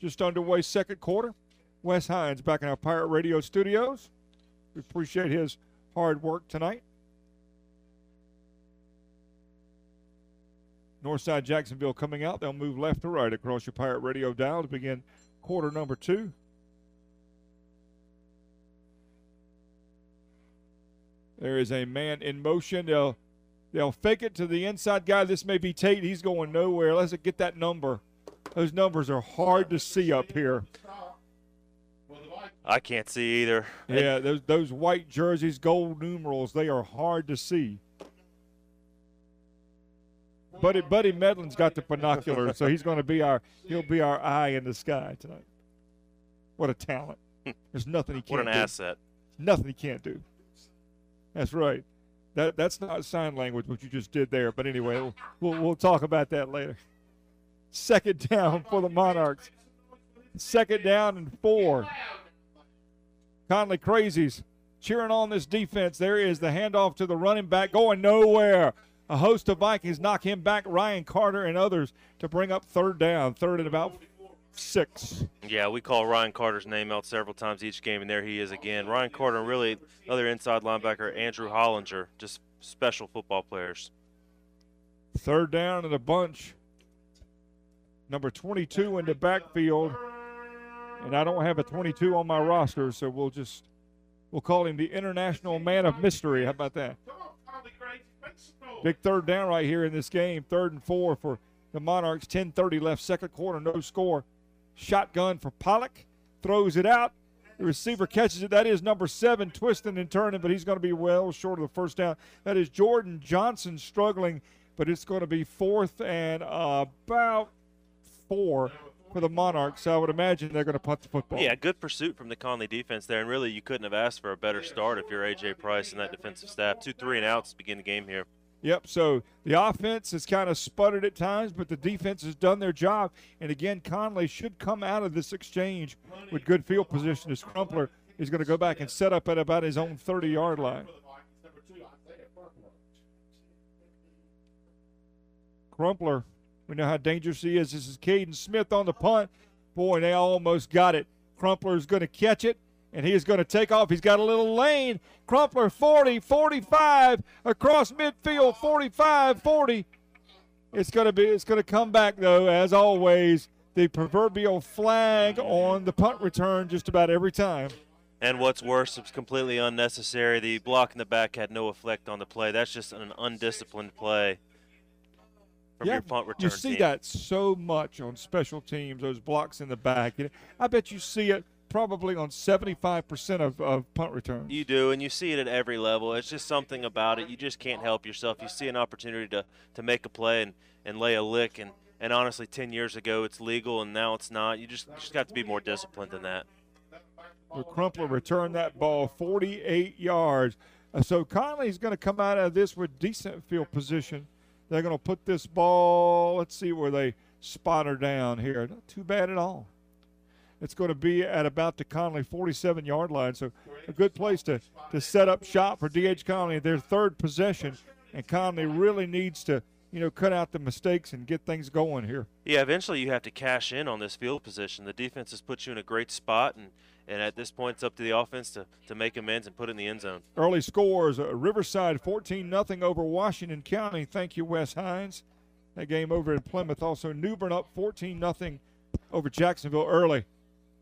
Just underway second quarter. Wes Hines back in our Pirate Radio studios. We appreciate his hard work tonight. Northside Jacksonville coming out. They'll move left to right across your Pirate Radio dial to begin quarter number two. There is a man in motion. They'll they'll fake it to the inside guy. This may be Tate. He's going nowhere. Let's get that number. Those numbers are hard to see up here. For the Vikings. I can't see either. Yeah, those those white jerseys, gold numerals, they are hard to see. Buddy Buddy Medlin's got the binoculars, so he's going to be our he'll be our eye in the sky tonight. What a talent! There's nothing he can't do. What an do. asset. Nothing he can't do. That's right. That that's not sign language what you just did there. But anyway, we'll we'll, we'll talk about that later. Second down for the Monarchs. Second down and four. Conley Crazies cheering on this defense. There is the handoff to the running back going nowhere. A host of Vikings knock him back. Ryan Carter and others to bring up third down. Third and about six. Yeah, we call Ryan Carter's name out several times each game, and there he is again. Ryan Carter and really other inside linebacker Andrew Hollinger, just special football players. Third down and a bunch. Number 22 in the backfield. And I don't have a 22 on my roster, so we'll just we'll call him the International Man of Mystery. How about that? Come on, Conley Crazies, make some noise. Big third down right here in this game. Third and four for the Monarchs. 10:30 left, second quarter, no score. Shotgun for Pollock, throws it out. The receiver catches it. That is number seven, twisting and turning, but he's going to be well short of the first down. That is Jordan Johnson struggling, but it's going to be fourth and about four for the Monarchs. So I would imagine they're going to punt the football. Yeah, good pursuit from the Conley defense there, and really you couldn't have asked for a better start if you're AJ Price and that defensive staff. Two three and outs to begin the game here. Yep. So the offense has kind of sputtered at times, but the defense has done their job. And again, Conley should come out of this exchange with good field position as Crumpler is going to go back and set up at about his own 30 yard line. For the Vikings, number two, Isaiah Crumpler. We know how dangerous he is. This is Caden Smith on the punt. Boy, they almost got it. Crumpler is going to catch it, and he is going to take off. He's got a little lane. Crumpler 40, 45 across midfield, 45, 40. It's going to be. It's going to come back though, as always. The proverbial flag on the punt return just about every time. And what's worse, it's completely unnecessary. The block in the back had no effect on the play. That's just an undisciplined play from your punt return you see team. that so much on special teams. Those blocks in the back. I bet you see it probably on 75% of, of punt returns. You do, and you see it at every level. It's just something about it. You just can't help yourself. You see an opportunity to, to make a play and, and lay a lick, and, and honestly, 10 years ago it's legal, and now it's not. You just, you just got to be more disciplined than that. The Crumpler returned that ball 48 yards. Uh, so Conley's going to come out of this with decent field position. They're going to put this ball, let's see where they spot her down here. Not too bad at all. It's going to be at about the Conley 47 yard line. So a good place to, to set up shop for DH Conley. Their third possession, and Conley really needs to, you know, cut out the mistakes and get things going here. Yeah, eventually you have to cash in on this field position. The defense has put you in a great spot, and, and at this point it's up to the offense to, to make amends and put it in the end zone. Early scores: uh, Riverside 14 0 over Washington County. Thank you, Wes Hines. That game over in Plymouth. Also, New Bern up 14 0 over Jacksonville early.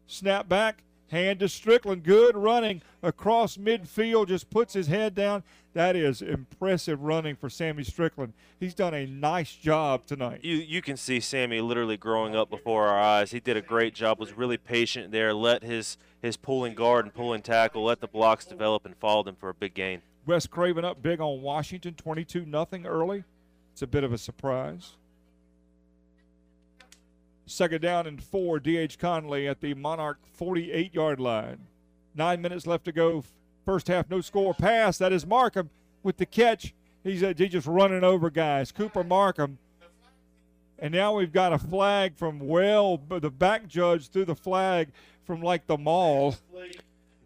Snap back, hand to Strickland. Good running across midfield. Just puts his head down. That is impressive running for Sammy Strickland. He's done a nice job tonight. You you can see Sammy literally growing up before our eyes. He did a great job. Was really patient there. Let his his pulling guard and pulling tackle. Let the blocks develop and followed him for a big gain. West Craven up big on Washington, 22 0 early. It's a bit of a surprise. Second down and four, D.H. Conley at the Monarch 48 yard line. Nine minutes left to go. First half, no score pass. That is Markham with the catch. He's, uh, he's just running over guys. Cooper Markham. And now we've got a flag from well, the back judge threw the flag from like the mall.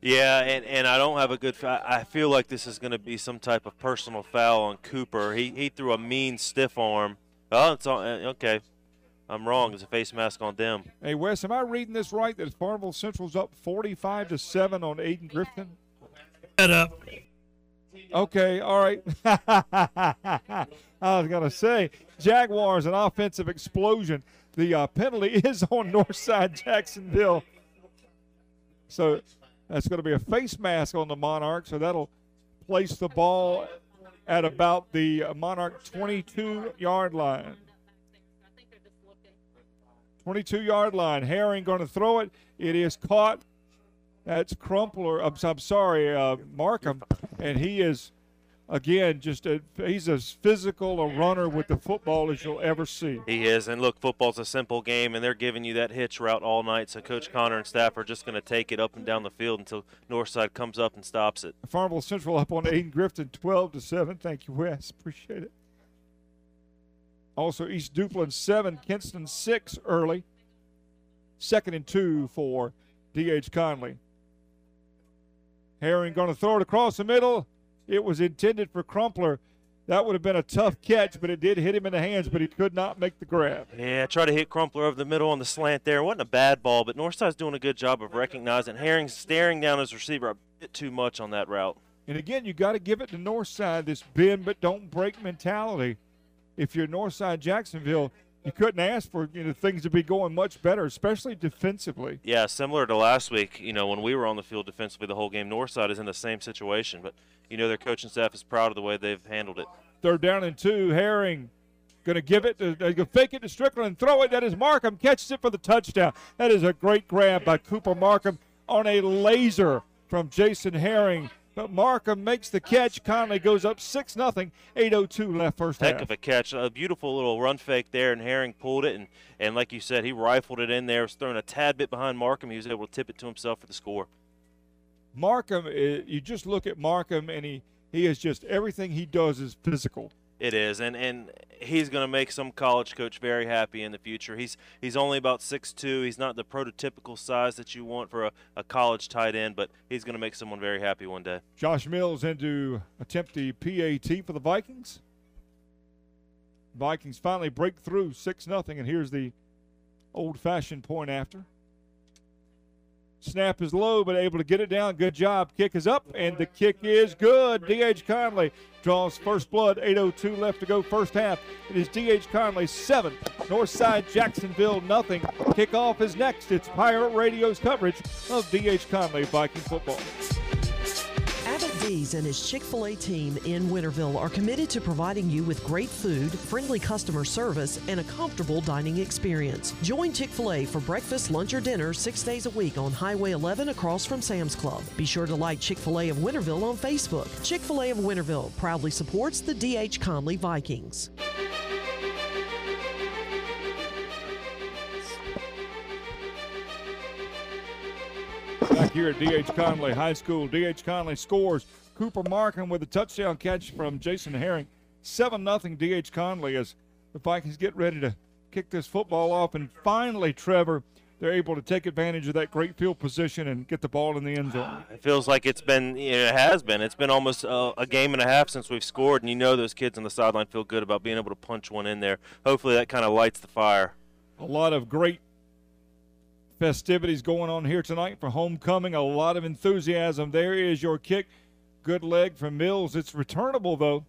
Yeah, and, and I don't have a good. I I feel like this is going to be some type of personal foul on Cooper. He he threw a mean stiff arm. Oh, it's on. uh, Okay, I'm wrong. It's a face mask on them. Hey Wes, am I reading this right? That Farmville Central's up 45 to seven on Ayden Grifton. Head up. Okay, all right. I was gonna say Jaguars an offensive explosion. The uh, penalty is on Northside Jacksonville, so that's going to be a face mask on the Monarch. So that'll place the ball at about the Monarch 22 yard line. 22 yard line. Herring going to throw it. It is caught. That's Crumpler. I'm, I'm sorry, uh, Markham, and he is again just a, he's as physical a runner with the football as you'll ever see. He is, and look, football's a simple game, and they're giving you that hitch route all night. So Coach Connor and staff are just going to take it up and down the field until Northside comes up and stops it. Farmville Central up on Ayden Grifton, 12 to seven. Thank you, Wes. Appreciate it. Also, East Duplin seven, Kinston six early. Second and two for D.H. Conley. Herring going to throw it across the middle. It was intended for Crumpler. That would have been a tough catch, but it did hit him in the hands, but he could not make the grab. Yeah, try to hit Crumpler over the middle on the slant there. Wasn't a bad ball, but Northside's doing a good job of recognizing. Herring's staring down his receiver a bit too much on that route. And again, you got to give it to Northside this bend but don't break mentality. If you're Northside Jacksonville, you couldn't ask for you know things to be going much better, especially defensively. Yeah, similar to last week, you know, when we were on the field defensively the whole game, Northside is in the same situation, but you know their coaching staff is proud of the way they've handled it. Third down and two. Herring going to give it, to, uh, fake it to Strickland and throw it. That is Markham catches it for the touchdown. That is a great grab by Cooper Markham on a laser from Jason Herring. But Markham makes the catch. Conley goes up 6 0, 8.02 left first Heck half. of a catch. A beautiful little run fake there, and Herring pulled it. And, and like you said, he rifled it in there. Was thrown a tad bit behind Markham. He was able to tip it to himself for the score. Markham, uh, you just look at Markham, and he, he is just everything he does is physical. It is, and and he's going to make some college coach very happy in the future. He's he's only about 6'2". He's not the prototypical size that you want for a, a college tight end, but he's going to make someone very happy one day. Josh Mills into attempt the PAT for the Vikings. Vikings finally break through 6 0, and here's the old fashioned point after. Snap is low, but able to get it down. Good job. Kick is up, and the kick is good. D.H. Conley draws first blood. 8.02 left to go, first half. It is D.H. Conley 7, Northside Jacksonville nothing. Kickoff is next. It's Pirate Radio's coverage of D.H. Conley Viking football. And his Chick fil A team in Winterville are committed to providing you with great food, friendly customer service, and a comfortable dining experience. Join Chick fil A for breakfast, lunch, or dinner six days a week on Highway 11 across from Sam's Club. Be sure to like Chick fil A of Winterville on Facebook. Chick fil A of Winterville proudly supports the D.H. Conley Vikings. Here at D.H. Conley High School, D.H. Conley scores. Cooper Markham with a touchdown catch from Jason Herring. 7 0 D.H. Conley as the Vikings get ready to kick this football off. And finally, Trevor, they're able to take advantage of that great field position and get the ball in the end zone. It feels like it's been, it has been. It's been almost a, a game and a half since we've scored, and you know those kids on the sideline feel good about being able to punch one in there. Hopefully that kind of lights the fire. A lot of great festivities going on here tonight for homecoming. A lot of enthusiasm. There is your kick. Good leg from Mills. It's returnable, though.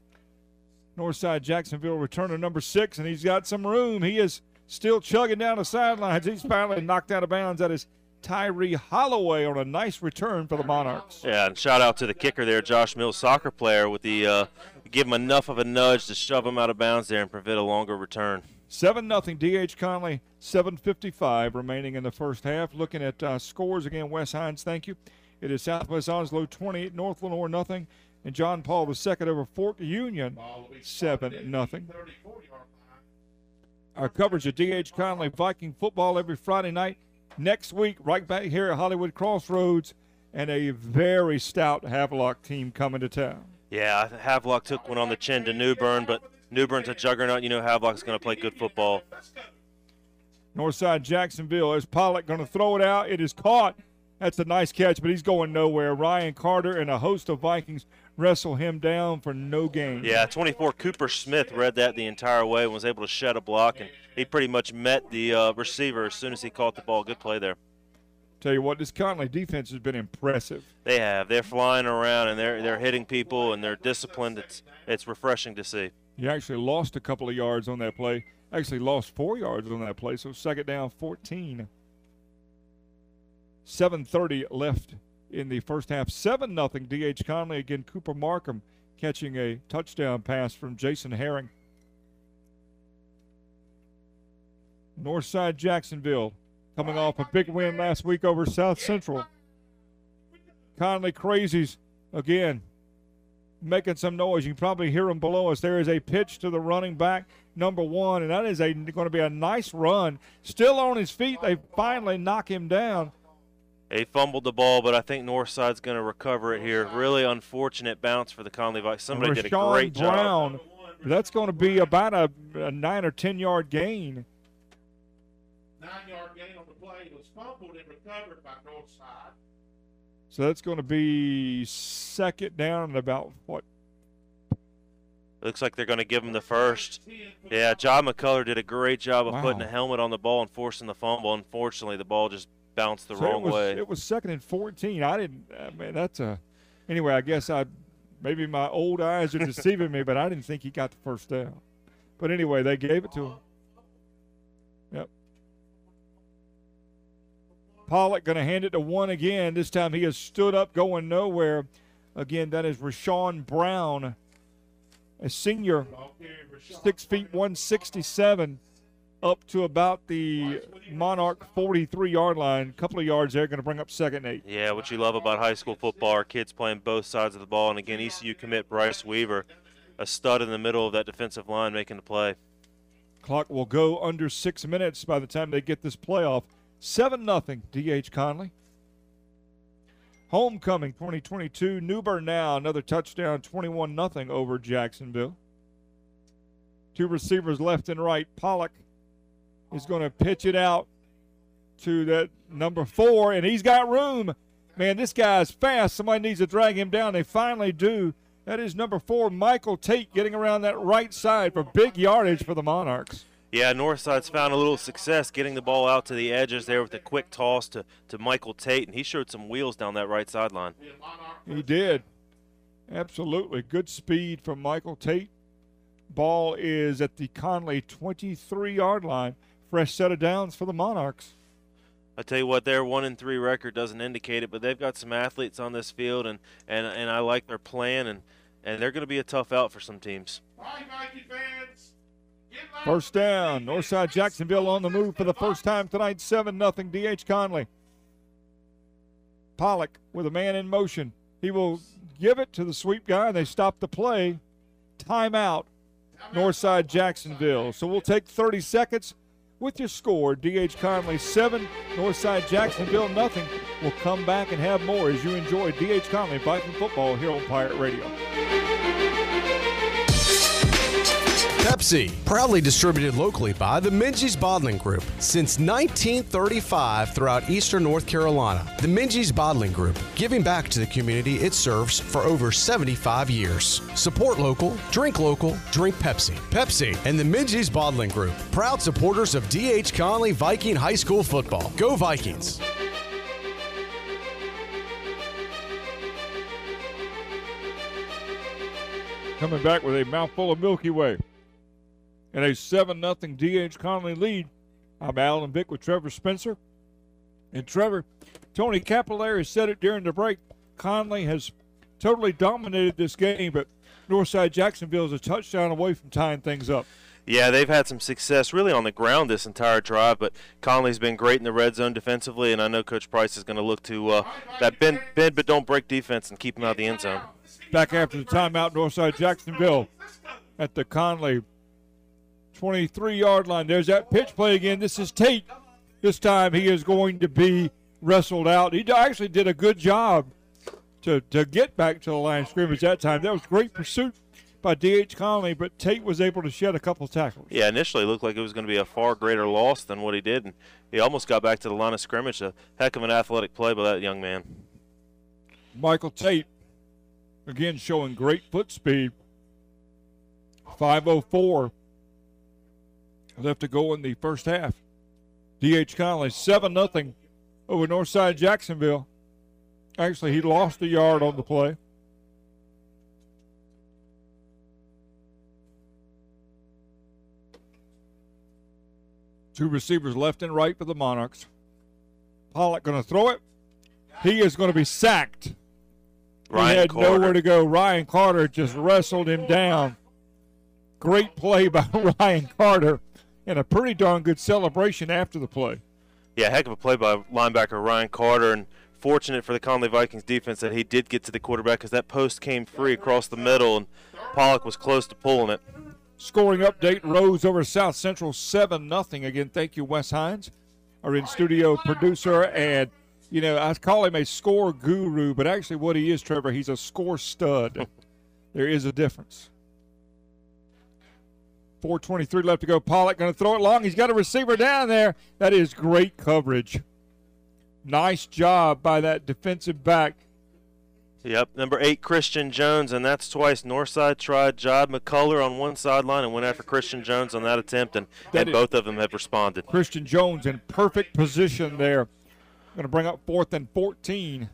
Northside Jacksonville returner number six, and he's got some room. He is still chugging down the sidelines. He's finally knocked out of bounds. That is Tyree Holloway on a nice return for the Monarchs. Yeah, and shout out to the kicker there, Josh Mills, soccer player, with the uh, give him enough of a nudge to shove him out of bounds there and prevent a longer return. 7 0 DH Conley, 7.55 remaining in the first half. Looking at uh, scores again, Wes Hines, thank you. It is Southwest Onslow 28, North Lenoir nothing, and John Paul II over Fort Union 7 nothing. Our coverage of DH Conley Viking football every Friday night. Next week, right back here at Hollywood Crossroads, and a very stout Havelock team coming to town. Yeah, Havelock took one on the chin to New Bern, but New Bern's a juggernaut. You know Havelock's going to play good football. Northside Jacksonville. Is Pollock going to throw it out? It is caught. That's a nice catch, but he's going nowhere. Ryan Carter and a host of Vikings wrestle him down for no gain. Yeah, 24 Cooper Smith read that the entire way and was able to shed a block, and he pretty much met the uh, receiver as soon as he caught the ball. Good play there. Tell you what, this Conley defense has been impressive. They have. They're flying around and they're they're hitting people and they're disciplined. It's it's refreshing to see. He actually lost a couple of yards on that play. Actually lost four yards on that play, so second down 14. 7.30 left in the first half. 7 nothing. D.H. Conley again. Cooper Markham catching a touchdown pass from Jason Herring. Northside Jacksonville coming off a big win last week over South Central. Conley Crazies again making some noise. You can probably hear them below us. There is a pitch to the running back, number one, and that is a, going to be a nice run. Still on his feet. They finally knock him down. He fumbled the ball, but I think Northside's going to recover it here. Really unfortunate bounce for the Conley Vikings. Somebody did a Rashawn great Brown, job. That's going to be about a, a nine or ten yard gain. Nine yard gain on the play. It was fumbled and recovered by Northside. So that's going to be second down and about what? Looks like they're going to give him the first. Yeah, John McCullough did a great job of Wow. putting a helmet on the ball and forcing the fumble. Unfortunately, the ball just bounced the So wrong it was, way. It was second and fourteen. I didn't. Uh, man, that's a. Anyway, I guess I maybe my old eyes are deceiving me, but I didn't think he got the first down. But anyway, they gave it to him. Pollock going to hand it to one again. This time he has stood up, going nowhere. Again, that is Rashawn Brown, a senior, six feet 167, up to about the Monarch 43 yard line. A couple of yards there, going to bring up second eight. Yeah, what you love about high school football are kids playing both sides of the ball. And again, ECU commit Bryce Weaver, a stud in the middle of that defensive line, making the play. Clock will go under six minutes by the time they get this playoff. 7 nothing. D.H. Conley. Homecoming 2022. New Bern now another touchdown 21 nothing over Jacksonville. Two receivers left and right. Pollock is going to pitch it out to that number four, and he's got room. Man, this guy's fast. Somebody needs to drag him down. They finally do. That is number four, Michael Tate, getting around that right side for big yardage for the Monarchs. Yeah, Northside's found a little success getting the ball out to the edges there with a quick toss to, to Michael Tate, and he showed some wheels down that right sideline. He did. Absolutely. Good speed from Michael Tate. Ball is at the Conley 23 yard line. Fresh set of downs for the Monarchs. I tell you what, their one and three record doesn't indicate it, but they've got some athletes on this field, and and, and I like their plan, and and they're going to be a tough out for some teams. Bye, Viking fans. First down. Northside Jacksonville on the move for the first time tonight. 7 0 DH Conley. Pollock with a man in motion. He will give it to the sweep guy, they stop the play. Timeout. Northside Jacksonville. So we'll take 30 seconds with your score. DH Conley 7, Northside Jacksonville nothing. We'll come back and have more as you enjoy DH Conley Viking football here on Pirate Radio. Pepsi, proudly distributed locally by the Minges Bottling Group since 1935 throughout eastern North Carolina. The Minges Bottling Group, giving back to the community it serves for over 75 years. Support local, drink local, drink Pepsi. Pepsi and the Minges Bottling Group, proud supporters of DH Conley Viking High School football. Go Vikings! coming back with a mouthful of Milky Way and a 7 0 DH Conley lead. I'm Alan Vick with Trevor Spencer. And Trevor, Tony Capillari said it during the break. Conley has totally dominated this game, but Northside Jacksonville is a touchdown away from tying things up. Yeah, they've had some success really on the ground this entire drive, but Conley's been great in the red zone defensively, and I know Coach Price is going to look to uh, that bend, bend but don't break defense and keep him out of the end zone. Back after the timeout, Northside Jacksonville at the Conley 23 yard line. There's that pitch play again. This is Tate. This time he is going to be wrestled out. He actually did a good job to, to get back to the line of scrimmage that time. That was great pursuit by D.H. Conley, but Tate was able to shed a couple tackles. Yeah, initially it looked like it was going to be a far greater loss than what he did, and he almost got back to the line of scrimmage. A heck of an athletic play by that young man. Michael Tate, again, showing great foot speed. 504 left to go in the first half. D.H. Conley, 7 0 over Northside Jacksonville. Actually, he lost a yard on the play. Two receivers left and right for the Monarchs. Pollock going to throw it. He is going to be sacked. Ryan he had Carter. nowhere to go. Ryan Carter just wrestled him down. Great play by Ryan Carter and a pretty darn good celebration after the play. Yeah, heck of a play by linebacker Ryan Carter, and fortunate for the Conley Vikings defense that he did get to the quarterback because that post came free across the middle, and Pollock was close to pulling it. Scoring update Rose over South Central 7 0. Again, thank you, Wes Hines, our in studio producer. And, you know, I call him a score guru, but actually, what he is, Trevor, he's a score stud. there is a difference. 4.23 left to go. Pollock going to throw it long. He's got a receiver down there. That is great coverage. Nice job by that defensive back. Yep, number eight, Christian Jones, and that's twice. Northside tried Jod McCullough on one sideline and went after Christian Jones on that attempt, and, That and both of them have responded. Christian Jones in perfect position there. Going to bring up fourth and 14.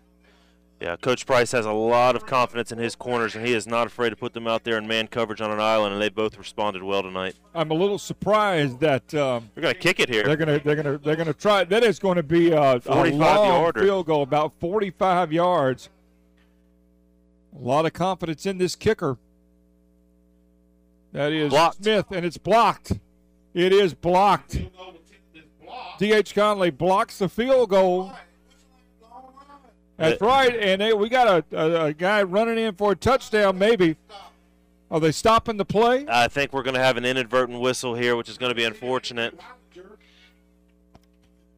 Yeah, Coach Price has a lot of confidence in his corners, and he is not afraid to put them out there in man coverage on an island, and they both responded well tonight. I'm a little surprised that um, They're going to kick it here. they're gonna they're gonna they're gonna try. That is going to be a, a long yarder. field goal, about 45 yards. A lot of confidence in this kicker. That is Blocked. Smith, and it's blocked. It is blocked. Field goal attempt is blocked. D.H. Conley blocks the field goal. That's right, and they, we got a, a, a guy running in for a touchdown. Maybe are they stopping the play? I think we're going to have an inadvertent whistle here, which is going to be unfortunate.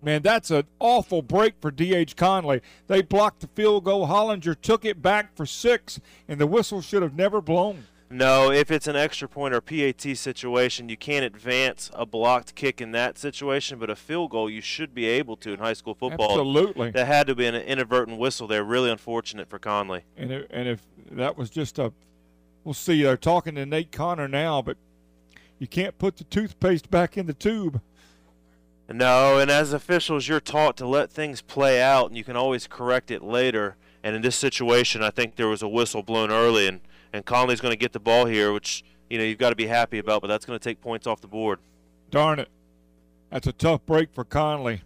Man, that's an awful break for D.H. Conley. They blocked the field goal. Hollinger took it back for six, and the whistle should have never blown. No, if it's an extra point or PAT situation, you can't advance a blocked kick in that situation, but a field goal you should be able to in high school football. Absolutely. That had to be an inadvertent whistle there. Really unfortunate for Conley. And if, and if that was just a, we'll see. They're talking to Nate Connor now, but you can't put the toothpaste back in the tube. No, and as officials, you're taught to let things play out, and you can always correct it later. And in this situation, I think there was a whistle blown early, and, and Conley's going to get the ball here, which you know you've got to be happy about. But that's going to take points off the board. Darn it. That's a tough break for Conley.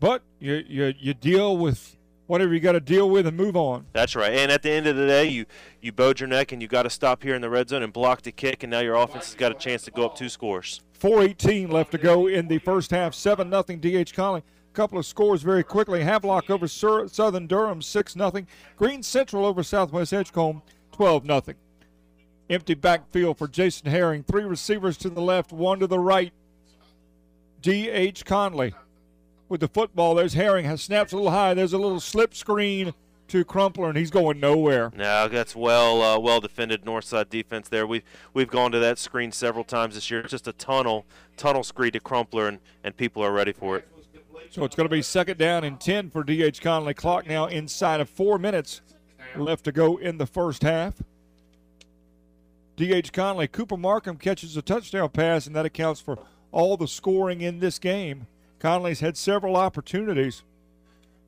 But you you, you deal with whatever you got to deal with and move on. That's right. And at the end of the day, you you bowed your neck, and you got to stop here in the red zone and block the kick, and now your offense has got a chance to go up two scores. 418 left to go in the first half. 7 nothing DH Conley. Couple of scores very quickly. Havelock over Sur- Southern Durham 6 nothing. Greene Central over Southwest Edgecombe 12 nothing. Empty backfield for Jason Herring. Three receivers to the left, one to the right. D.H. Conley with the football. There's Herring. Has snaps a little high. There's a little slip screen to Crumpler, and he's going nowhere. No, that's well uh, well defended north side defense there. We've we've gone to that screen several times this year. It's just a tunnel tunnel screen to Crumpler, and, and people are ready for it. So it's going to be second down and 10 for D.H. Conley. Clock now inside of four minutes left to go in the first half. D.H. Conley, Cooper Markham catches a touchdown pass, and that accounts for all the scoring in this game. Conley's had several opportunities,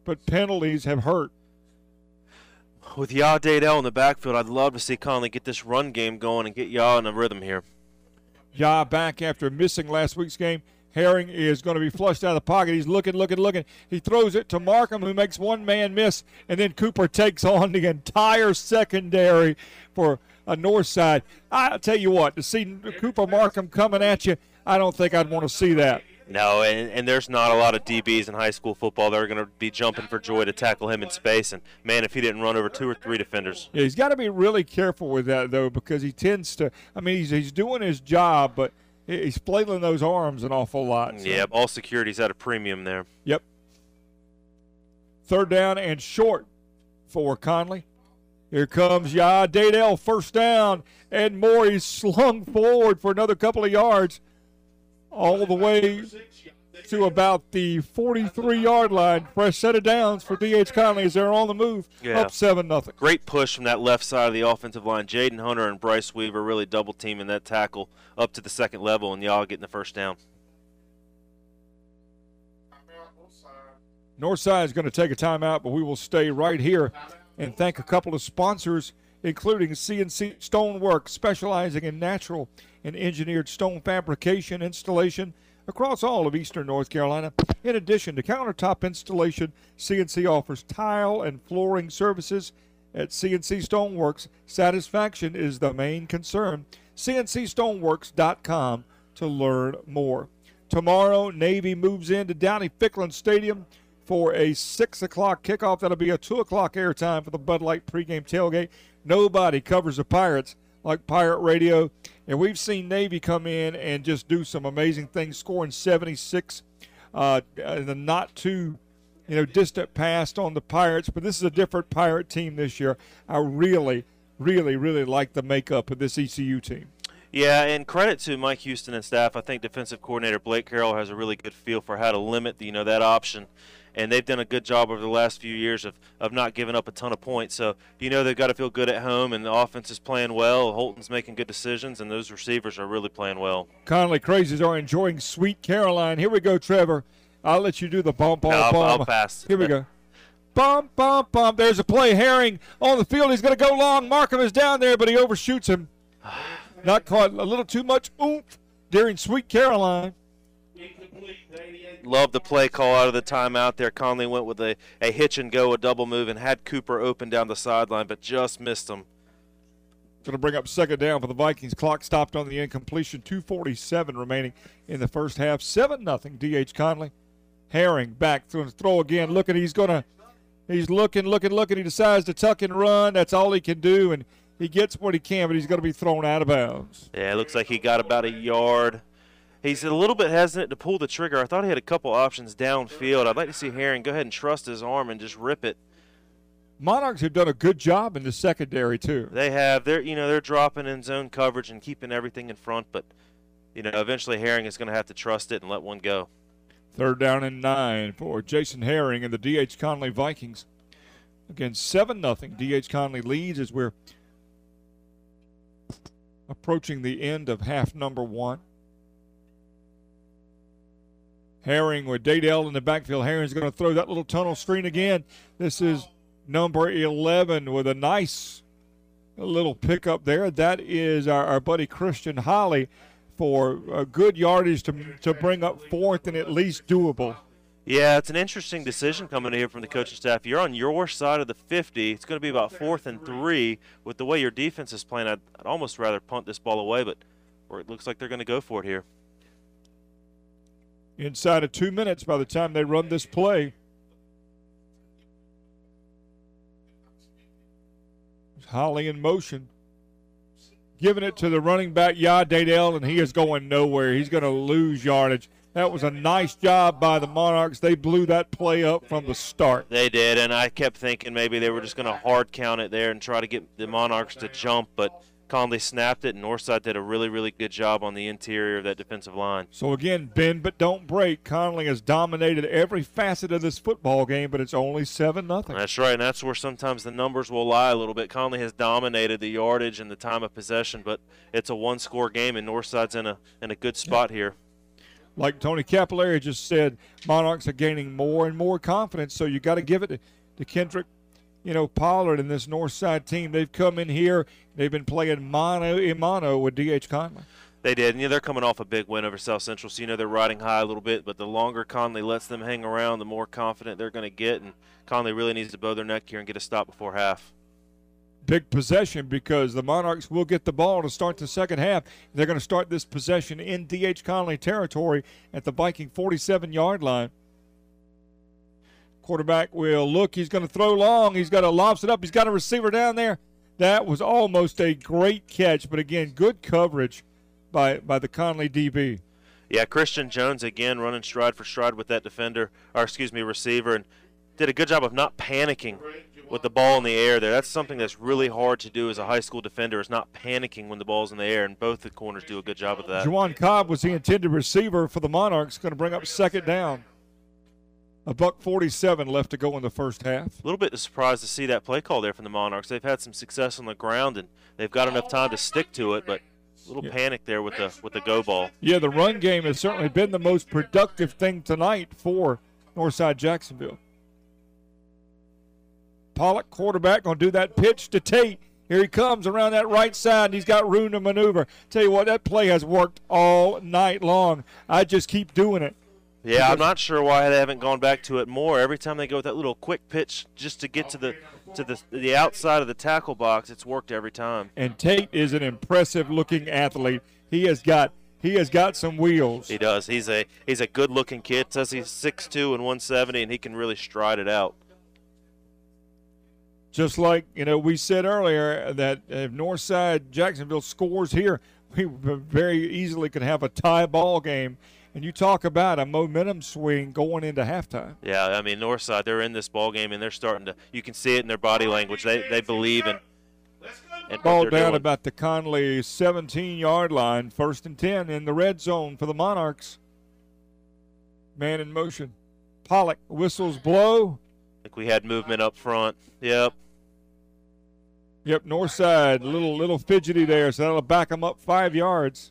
but penalties have hurt. With Yah Dadell in the backfield, I'd love to see Conley get this run game going and get Yah in a rhythm here. Yah back after missing last week's game. Herring is going to be flushed out of the pocket. He's looking, looking, looking. He throws it to Markham, who makes one man miss, and then Cooper takes on the entire secondary for a north side. I'll tell you what, to see Cooper Markham coming at you, I don't think I'd want to see that. No, and, and there's not a lot of DBs in high school football that are going to be jumping for joy to tackle him in space. And man, if he didn't run over two or three defenders, Yeah, he's got to be really careful with that though, because he tends to. I mean, he's he's doing his job, but he's flailing those arms an awful lot. so- yeah, all security's at a premium there. Yep. Third down and short for Conley. Here comes Yah Dadell, first down, and more. He's slung forward for another couple of yards, all the way to about the 43 yard line. Fresh set of downs for D.H. Conley as they're on the move, Yeah. up 7 nothing. Great push from that left side of the offensive line. Jaden Hunter and Bryce Weaver really double teaming that tackle up to the second level, and Yah getting the first down. Northside is going to take a timeout, but we will stay right here and thank a couple of sponsors, including CNC Stonework, specializing in natural and engineered stone fabrication installation across all of eastern North Carolina. In addition to countertop installation, CNC offers tile and flooring services. At CNC Stoneworks, satisfaction is the main concern. CNCStoneworks.com to learn more. Tomorrow, Navy moves into Dowdy Ficklen Stadium for a 6 o'clock kickoff. That'll be a 2 o'clock airtime for the Bud Light pregame tailgate. Nobody covers the Pirates like Pirate Radio. And we've seen Navy come in and just do some amazing things, scoring 76 uh, in the not too you know, distant past on the Pirates, but this is a different Pirate team this year. I really, really, really like the makeup of this ECU team. Yeah, and credit to Mike Houston and staff. I think defensive coordinator Blake Harrell has a really good feel for how to limit, you know, that option. And they've done a good job over the last few years of, of not giving up a ton of points. So, you know, they've got to feel good at home, and the offense is playing well. Holton's making good decisions, and those receivers are really playing well. Conley Crazies are enjoying Sweet Caroline. Here we go, Trevor. I'll let you do the bump, ball, No, I'll, bump. I'll pass. Here we go. Bum, bum, bum. There's a play. Herring on the field. He's going to go long. Markham is down there, but he overshoots him. Not caught. A little too much oomph during Sweet Caroline. Incomplete, 88. Love the play call out of the timeout there. Conley went with a, a hitch and go, a double move, and had Cooper open down the sideline, but just missed him. Going to bring up second down for the Vikings. Clock stopped on the incompletion. 247 remaining in the first half. 7 nothing. D.H. Conley. Herring back through throw again. Looking, he's going to, he's looking, looking, looking. He decides to tuck and run. That's all he can do, and he gets what he can, but he's going to be thrown out of bounds. Yeah, it looks like he got about a yard. He's a little bit hesitant to pull the trigger. I thought he had a couple options downfield. I'd like to see Herring go ahead and trust his arm and just rip it. Monarchs have done a good job in the secondary too. They have they're you know they're dropping in zone coverage and keeping everything in front, but you know eventually Herring is going to have to trust it and let one go. Third down and nine for Jason Herring and the D.H. Conley Vikings. Again, 7 nothing. D.H. Conley leads as we're approaching the end of half number one. Herring with Dadell in the backfield. Herring's going to throw that little tunnel screen again. This is number 11 with a nice little pickup there. That is our, our buddy Christian Holly for a good yardage to, to bring up fourth and at least doable. Yeah, it's an interesting decision coming here from the coaching staff. You're on your side of the 50. It's going to be about fourth and three. With the way your defense is playing, I'd, I'd almost rather punt this ball away, but it looks like they're going to go for it here. Inside of two minutes by the time they run this play. Holly in motion. Giving it to the running back, Yah Dadell, and he is going nowhere. He's going to lose yardage. That was a nice job by the Monarchs. They blew that play up from the start. They did, and I kept thinking maybe they were just going to hard count it there and try to get the Monarchs to jump, but Conley snapped it, and Northside did a really, really good job on the interior of that defensive line. So again, bend but don't break. Conley has dominated every facet of this football game, but it's only seven nothing. That's right, and that's where sometimes the numbers will lie a little bit. Conley has dominated the yardage and the time of possession, but it's a one-score game, and Northside's in a in a good spot here. Like Tony Capillari just said, Monarchs are gaining more and more confidence. So you got to give it to, to Kendrick, you know, Pollard and this Northside team. They've come in here. They've been playing mano a mano with D.H. Conley. They did, and you know, they're coming off a big win over South Central, so you know they're riding high a little bit. But the longer Conley lets them hang around, the more confident they're going to get. And Conley really needs to bow their neck here and get a stop before half. Big possession because the Monarchs will get the ball to start the second half. They're going to start this possession in D.H. Conley territory at the Viking 47 yard line. Quarterback will look. He's going to throw long. He's got to lobs it up. He's got a receiver down there. That was almost a great catch, but again, good coverage by by the Conley DB. Yeah, Christian Jones again running stride for stride with that defender, or excuse me, receiver, and did a good job of not panicking with the ball in the air there. That's something that's really hard to do as a high school defender is not panicking when the ball's in the air, and both the corners do a good job of that. Juwan Cobb was the intended receiver for the Monarchs, going to bring up second down. A buck 47 left to go in the first half. A little bit surprised to see that play call there from the Monarchs. They've had some success on the ground, and they've got enough time to stick to it, but a little Yeah. panic there with the with the go ball. Yeah, the run game has certainly been the most productive thing tonight for Northside Jacksonville. Pollock, quarterback, going to do that pitch to Tate. Here he comes around that right side, and he's got room to maneuver. Tell you what, that play has worked all night long. I just keep doing it. Yeah, I'm not sure why they haven't gone back to it more. Every time they go with that little quick pitch just to get to the to the the outside of the tackle box, it's worked every time. And Tate is an impressive looking athlete. He has got he has got some wheels. He does. He's a he's a good looking kid. Says he's 6'2 and 170, and he can really stride it out. just like you know we said earlier that if Northside Jacksonville scores here, we very easily could have a tie ball game. And you talk about a momentum swing going into halftime. Yeah, I mean Northside, they're in this ball game and they're starting to. You can see it in their body language. They they believe in. in Ball down doing. about the Conley 17 yard line, first and 10 in the red zone for the Monarchs. Man in motion. Pollock whistles blow. I think we had movement up front. Yep. Yep, north side, little little fidgety there, so that'll back them up five yards.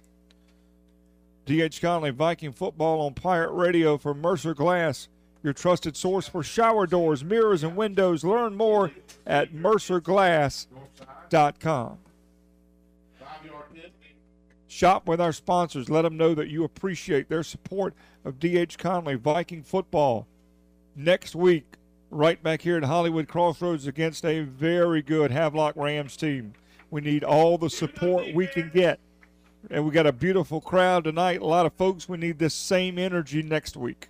DH Conley, Viking football on Pirate Radio for Mercer Glass your trusted source for shower doors, mirrors, and windows. Learn more at mercerglass.com. Shop with our sponsors. Let them know that you appreciate their support of DH Conley Viking football. Next week, right back here at Hollywood Crossroads against a very good Havelock Rams team. We need all the support we can get. And we got a beautiful crowd tonight. A lot of folks. We need this same energy next week.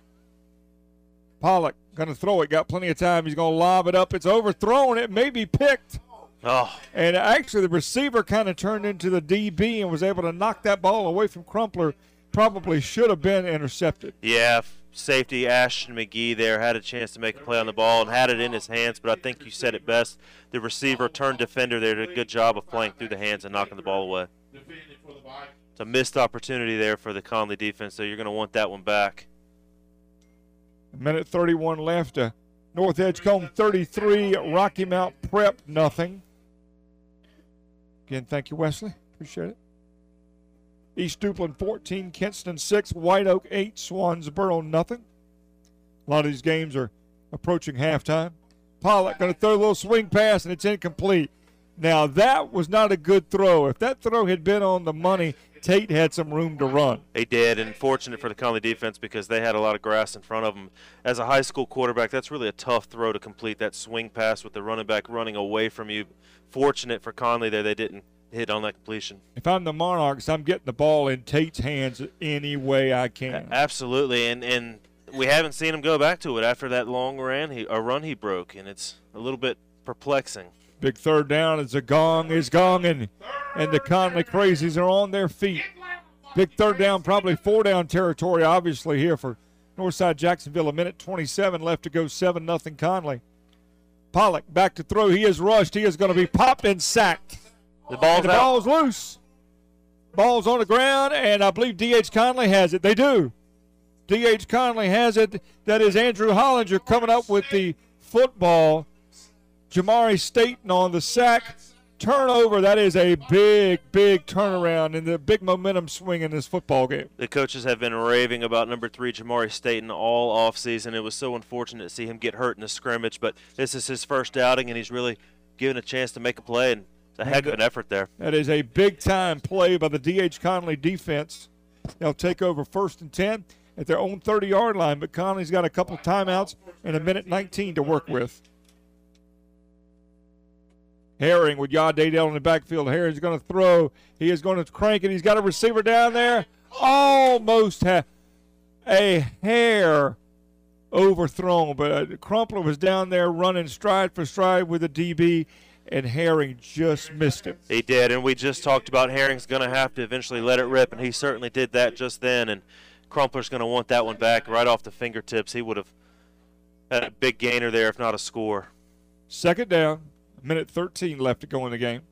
Pollock to throw it. Got plenty of time. He's to lob it up. It's overthrown. It may be picked. Oh, And actually, the receiver kind of turned into the DB and was able to knock that ball away from Crumpler. Probably should have been intercepted. yeah. Safety Ashton McGee there had a chance to make a play on the ball and had it in his hands, but I think you said it best. The receiver turned defender there did a good job of playing through the hands and knocking the ball away. Defending for the Vikings. It's a missed opportunity there for the Conley defense, so you're going to want that one back. A minute 31 left. Uh, North Edgecombe 33, Rocky Mount Prep nothing. Again, thank you, Wesley. Appreciate it. East Duplin 14, Kinston 6, White Oak 8, Swansboro nothing. A lot of these games are approaching halftime. Pollock going to throw a little swing pass and it's incomplete. Now that was not a good throw. If that throw had been on the money, Tate had some room to run. They did, and fortunate for the Conley defense because they had a lot of grass in front of them. As a high school quarterback, that's really a tough throw to complete that swing pass with the running back running away from you. Fortunate for Conley there, they didn't hit on that completion. If I'm the Monarchs, I'm getting the ball in Tate's hands any way I can. Absolutely, and and we haven't seen him go back to it after that long run he a run he broke, and it's a little bit perplexing. Big third down as the gong is gonging, and the Conley Crazies are on their feet. Big third down, probably four down territory, obviously, here for Northside Jacksonville. A minute 27 left to go, 7 nothing Conley. Pollock back to throw. He is rushed. He is going to be popped and sacked. The ball's And the out. ball's loose. Ball's on the ground, and I believe D.H. Conley has it. They do. D.H. Conley has it. That is Andrew Hollinger coming up with the football. Jamari Staten on the sack. Turnover. That is a big, big turnaround and the big momentum swing in this football game. The coaches have been raving about number three Jamari Staten all offseason. It was so unfortunate to see him get hurt in the scrimmage, but this is his first outing, and he's really given a chance to make a play, and it's a heck of an effort there. That is a big time play by the D.H. Conley defense. They'll take over first and 10 at their own 30 yard line, but Conley's got a couple timeouts and a minute 19 to work with. Herring with Yah Dadell in the backfield. Herring's going to throw. He is going to crank it. He's got a receiver down there. Almost ha- a hair overthrown, but uh, Crumpler was down there running stride for stride with the DB, and Herring just missed him. He did, and we just talked about Herring's going to have to eventually let it rip, and he certainly did that just then. And Crumpler's going to want that one back right off the fingertips. He would have had a big gainer there, if not a score. Second down, minute 13 left to go in the game.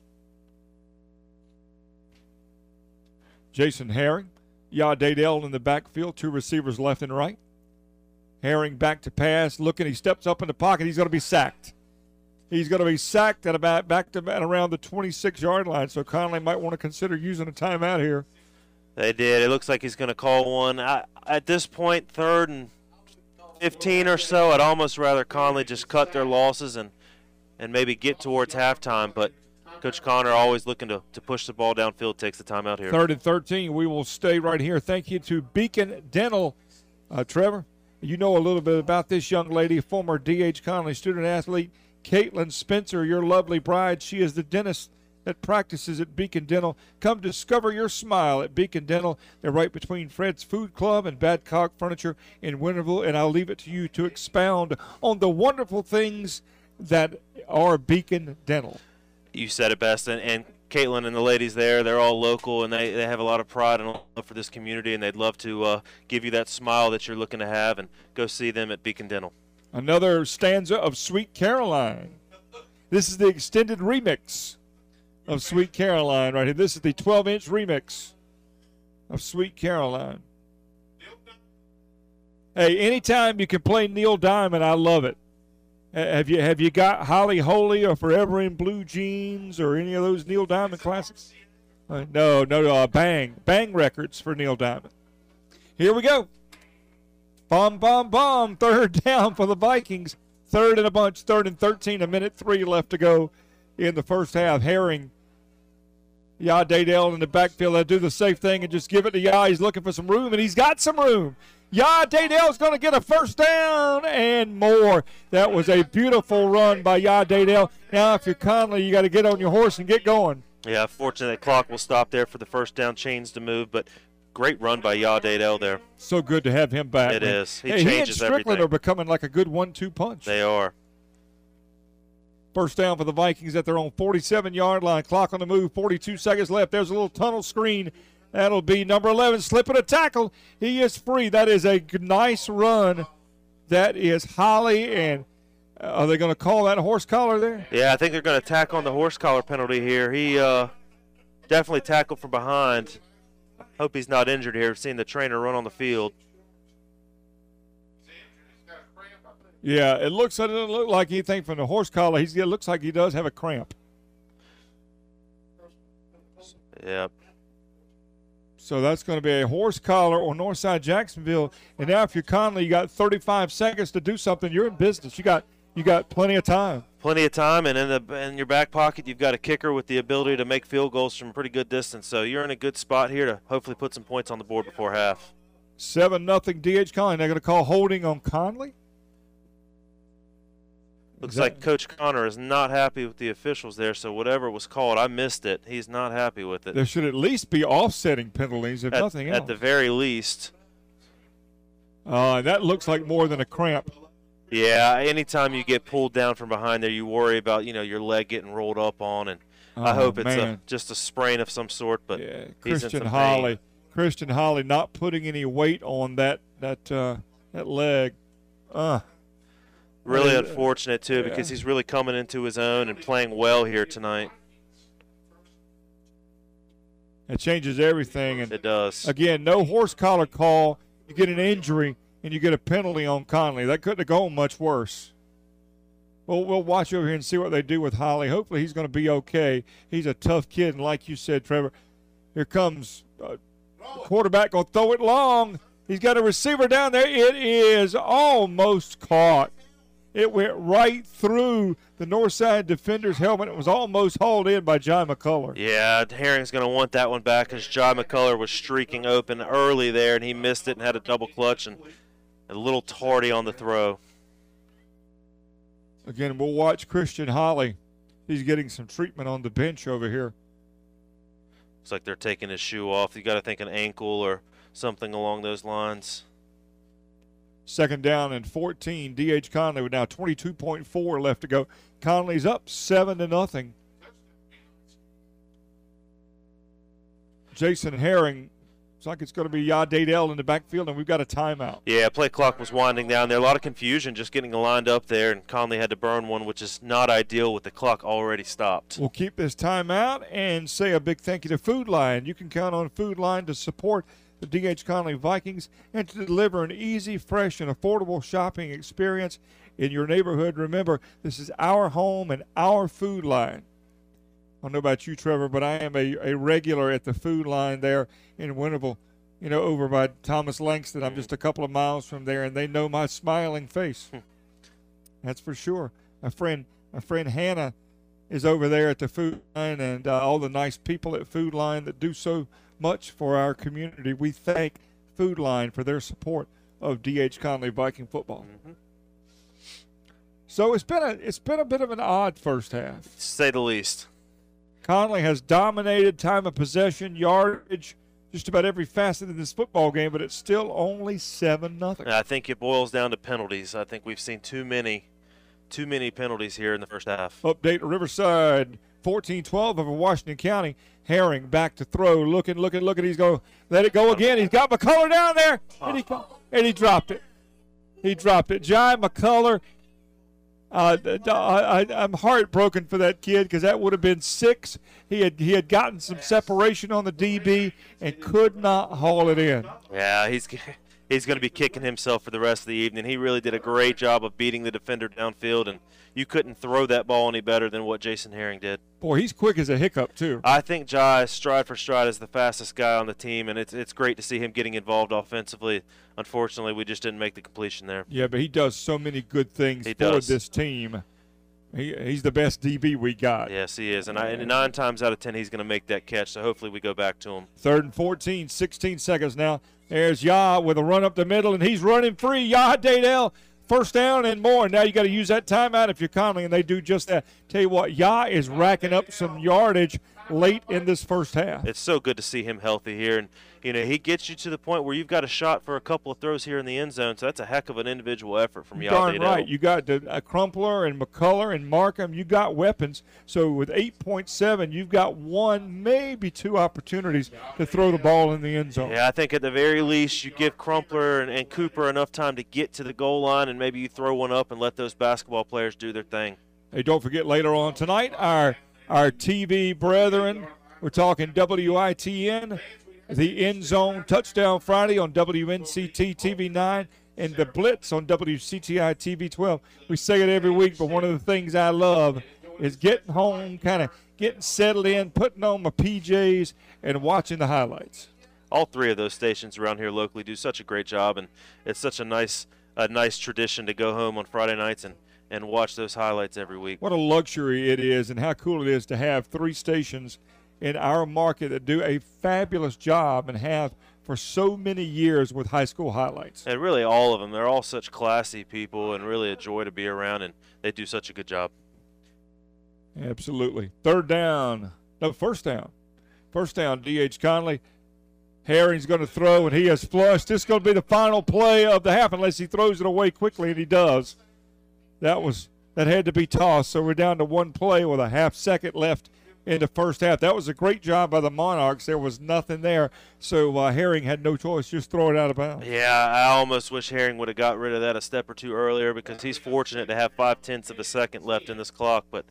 Jason Herring, Yah Dadell in the backfield, two receivers left and right. Herring back to pass, looking, he steps up in the pocket. He's going to be sacked. He's going to be sacked at about back to at around the 26 yard line. So Conley might want to consider using a timeout here. They did. It looks like he's going to call one. I, at this point, third and 15 or so, I'd almost rather Conley just cut their losses and, and maybe get towards halftime. But Coach Connor always looking to, to push the ball downfield, takes the timeout here. Third and 13. We will stay right here. Thank you to Beacon Dental. Uh, Trevor, you know a little bit about this young lady, former D.H. Conley student athlete, Caitlin Spencer, your lovely bride. She is the dentist that practices at Beacon Dental. Come discover your smile at Beacon Dental. They're right between Fred's Food Club and Badcock Furniture in Winterville, and I'll leave it to you to expound on the wonderful things that are Beacon Dental. you said it best. And, and Caitlin and the ladies there, they're all local and they, they have a lot of pride and love for this community, and they'd love to uh, give you that smile that you're looking to have and go see them at Beacon Dental. Another stanza of Sweet Caroline. This is the extended remix of Sweet Caroline right here. This is the 12 inch remix of Sweet Caroline. Hey, anytime you can play Neil Diamond, I love it. Ha- Have you have you got Holly Holy or Forever in Blue Jeans or any of those Neil Diamond classics? Uh, no, no, no. Uh, bang, bang records for Neil Diamond. Here we go. Bomb, bomb, bomb. Third down for the Vikings. Third and a bunch. Third and 13. A minute three left to go in the first half. Herring. Yah Dadell in the backfield. They'll do the safe thing and just give it to Yah. He's looking for some room, and he's got some room. Yah Dadell's going to get a first down and more. That was a beautiful run by Yah Dadell. Now, if you're Conley, you got to get on your horse and get going. Yeah, fortunately, the clock will stop there for the first down chains to move, but great run by Yah Dadell there. So good to have him back. It man. is. He hey, he and Strickland everything. are becoming like a good one-two punch. They are. First down for the Vikings at their own 47 yard line. Clock on the move, 42 seconds left. There's a little tunnel screen. That'll be number 11, slipping a tackle. He is free. That is a nice run. That is Holly. And uh, are they going to call that a horse collar there? Yeah, I think they're going to tack on the horse collar penalty here. He uh, definitely tackled from behind. Hope he's not injured here. Seeing the trainer run on the field. Yeah, it looks. It doesn't look like anything from the horse collar. He's, it looks like he does have a cramp. Yep. So that's going to be a horse collar on Northside Jacksonville. And now, if you're Conley, you got 35 seconds to do something. You're in business. You got you got plenty of time. Plenty of time, and in the in your back pocket, you've got a kicker with the ability to make field goals from a pretty good distance. So you're in a good spot here to hopefully put some points on the board before half. Seven nothing DH Conley. They're going to call holding on Conley. Looks that- like Coach Connor is not happy with the officials there. So whatever was called, I missed it. He's not happy with it. There should at least be offsetting penalties, if At, nothing else. at the very least. uh, that looks like more than a cramp. Yeah, anytime you get pulled down from behind there, you worry about you know your leg getting rolled up on, and I Oh, hope it's a, just a sprain of some sort. But Yeah, Christian Holly. pain. Christian Holly not putting any weight on that that uh, that leg. Uh, really Uh, unfortunate too because yeah. he's really coming into his own and playing well here tonight. it changes everything. And It does. Again, no horse collar call. You get an injury and you get a penalty on Conley. That couldn't have gone much worse. Well, we'll watch over here and see what they do with Holly. Hopefully, he's going to be okay. He's a tough kid, and like you said, Trevor, here comes uh, quarterback going to throw it long. He's got a receiver down there. It is almost caught. It went right through the north side defender's helmet. It was almost hauled in by John McCullough. Yeah, Herring's going to want that one back because John McCullough was streaking open early there, and he missed it and had a double clutch and a little tardy on the throw. Again, we'll watch Christian Holly. He's getting some treatment on the bench over here. Looks like they're taking his shoe off. You got to think an ankle or something along those lines. Second down and 14. DH Conley with now 22.4 left to go. Conley's up seven to nothing. Jason Herring. It's like it's going to be Yah Dadell in the backfield, and we've got a timeout. Yeah, play clock was winding down there. A lot of confusion just getting lined up there, and Conley had to burn one, which is not ideal with the clock already stopped. We'll keep this timeout and say a big thank you to Food Lion. You can count on Food Lion to support the DH Conley Vikings and to deliver an easy, fresh, and affordable shopping experience in your neighborhood. Remember, this is our home and our Food Lion. I don't know about you, Trevor, but I am a, a regular at the Food Lion there in Winterville, you know, over by Thomas Langston. I'm just a couple of miles from there, and they know my smiling face. That's for sure. My friend, my friend Hannah is over there at the Food Lion, and uh, all the nice people at Food Lion that do so much for our community. We thank Food Lion for their support of DH Conley Viking football. Mm-hmm. So it's been a it's been a bit of an odd first half. To say the least. Conley has dominated time of possession, yardage, just about every facet of this football game, but it's still only seven nothing. I think it boils down to penalties. I think we've seen too many, too many penalties here in the first half. Update Riverside 14-12 over Washington County. Herring back to throw, looking, looking, looking. He's going let it go again. He's got McCullough down there, and he and he dropped it. He dropped it. Jai McCullough. Uh, I, am heartbroken for that kid because that would have been six. He had he had gotten some separation on the DB and could not haul it in. Yeah, he's he's going to be kicking himself for the rest of the evening. He really did a great job of beating the defender downfield, and you couldn't throw that ball any better than what Jason Herring did. Boy, he's quick as a hiccup too. I think Jai, stride for stride, is the fastest guy on the team, and it's it's great to see him getting involved offensively. Unfortunately, we just didn't make the completion there. Yeah, but he does so many good things He for does. this team. He, he's the best DB we got. Yes, he is, and, I, and nine times out of ten, he's going to make that catch. So hopefully, we go back to him. Third and 14, 16 seconds now. There's Yah with a run up the middle, and he's running free. Yah Dadell, first down and more. Now you got to use that timeout if you're Conley, and they do just that. Tell you what, Yah is racking up some yardage late in this first half. It's so good to see him healthy here, and you know he gets you to the point where you've got a shot for a couple of throws here in the end zone. So that's a heck of an individual effort from Darn right. You got the, uh, Crumpler and McCullough and Markham. You got weapons. So with 8.7, you've got one, maybe two opportunities to throw the ball in the end zone. Yeah, I think at the very least you give Crumpler and, and Cooper enough time to get to the goal line, and maybe you throw one up and let those basketball players do their thing. Hey, don't forget later on tonight, our our TV brethren, we're talking WITN, the End Zone Touchdown Friday on WNCT TV 9, and the Blitz on WCTI TV 12. We say it every week, but one of the things I love is getting home, kind of getting settled in, putting on my PJs, and watching the highlights. All three of those stations around here locally do such a great job, and it's such a nice a nice tradition to go home on Friday nights and, and watch those highlights every week. What a luxury it is, and how cool it is to have three stations in our market that do a fabulous job and have for so many years with high school highlights. And really, all of them. They're all such classy people and really a joy to be around, and they do such a good job. Absolutely. Third down. No, first down. First down, D.H. Conley. Herring's going to throw, and he has flushed. This is going to be the final play of the half, unless he throws it away quickly, and he does. That was that had to be tossed. So we're down to one play with a half second left in the first half. That was a great job by the Monarchs. There was nothing there, so uh, Herring had no choice, just throw it out of bounds. Yeah, I almost wish Herring would have got rid of that a step or two earlier because he's fortunate to have five tenths of a second left in this clock. But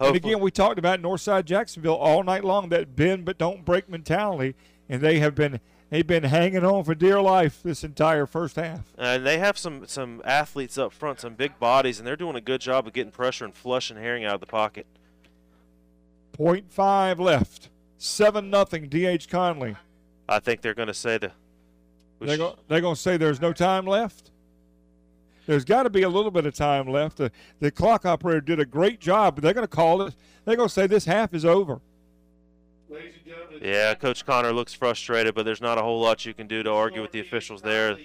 And again, we talked about Northside Jacksonville all night long that bend but don't break mentality, and they have been they've been hanging on for dear life this entire first half. And they have some some athletes up front, some big bodies, and they're doing a good job of getting pressure and flushing Herring out of the pocket. Point five left, seven nothing. D.H. Conley. I think they're going to say the. we They're going to say there's no time left. There's got to be a little bit of time left. The, the clock operator did a great job, but they're going to call it. They're going to say this half is over. Ladies and yeah, Coach Connor looks frustrated, but there's not a whole lot you can do to argue with the officials there.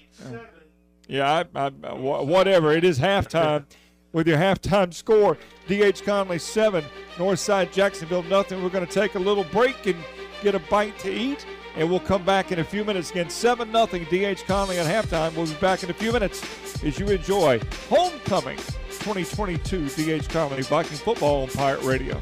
Yeah, I, I, wha- whatever. It is halftime. With your halftime score, D.H. Conley seven, Northside Jacksonville nothing. We're going to take a little break and get a bite to eat, and we'll come back in a few minutes. Again, seven nothing. D.H. Conley at halftime. We'll be back in a few minutes as you enjoy homecoming 2022 D.H. Conley Viking football on Pirate Radio.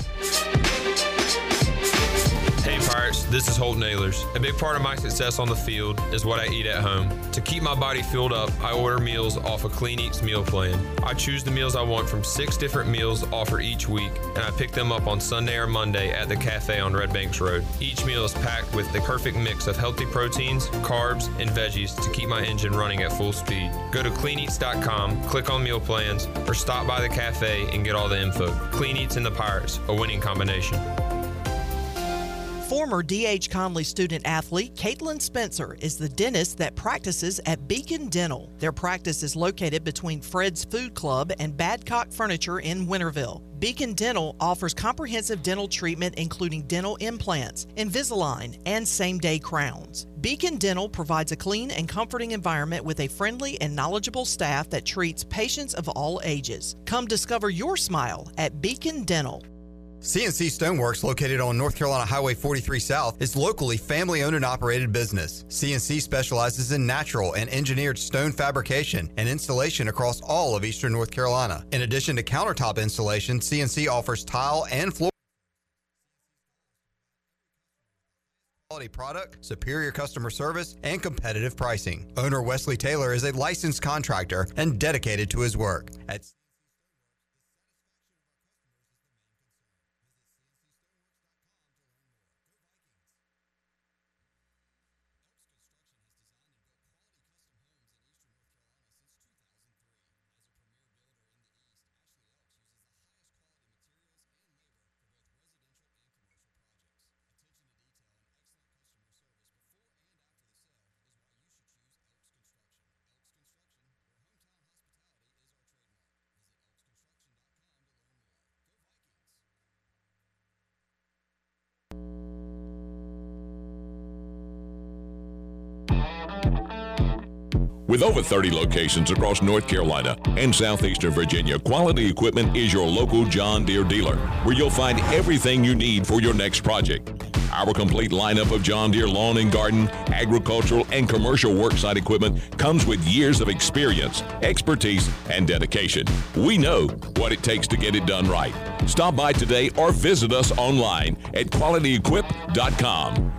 This is Holton Ahlers. A big part of my success on the field is what I eat at home. To keep my body filled up, I order meals off a Clean Eats meal plan. I choose the meals I want from six different meals offered each week, and I pick them up on Sunday or Monday at the cafe on Red Banks Road. Each meal is packed with the perfect mix of healthy proteins, carbs, and veggies to keep my engine running at full speed. Go to cleaneats.com, click on meal plans, or stop by the cafe and get all the info. Clean Eats and the Pirates, a winning combination. Former D.H. Conley student athlete Caitlin Spencer is the dentist that practices at Beacon Dental. Their practice is located between Fred's Food Club and Badcock Furniture in Winterville. Beacon Dental offers comprehensive dental treatment including dental implants, Invisalign, and same day crowns. Beacon Dental provides a clean and comforting environment with a friendly and knowledgeable staff that treats patients of all ages. Come discover your smile at Beacon Dental. CNC Stoneworks, located on North Carolina Highway 43 South, is locally family owned and operated business. CNC specializes in natural and engineered stone fabrication and installation across all of eastern North Carolina. In addition to countertop installation, CNC offers tile and floor. Quality product, superior customer service, and competitive pricing. Owner Wesley Taylor is a licensed contractor and dedicated to his work. At With over 30 locations across North Carolina and southeastern Virginia, Quality Equipment is your local John Deere dealer, where you'll find everything you need for your next project. Our complete lineup of John Deere lawn and garden, agricultural, and commercial worksite equipment comes with years of experience, expertise, and dedication. We know what it takes to get it done right. Stop by today or visit us online at qualityequip.com.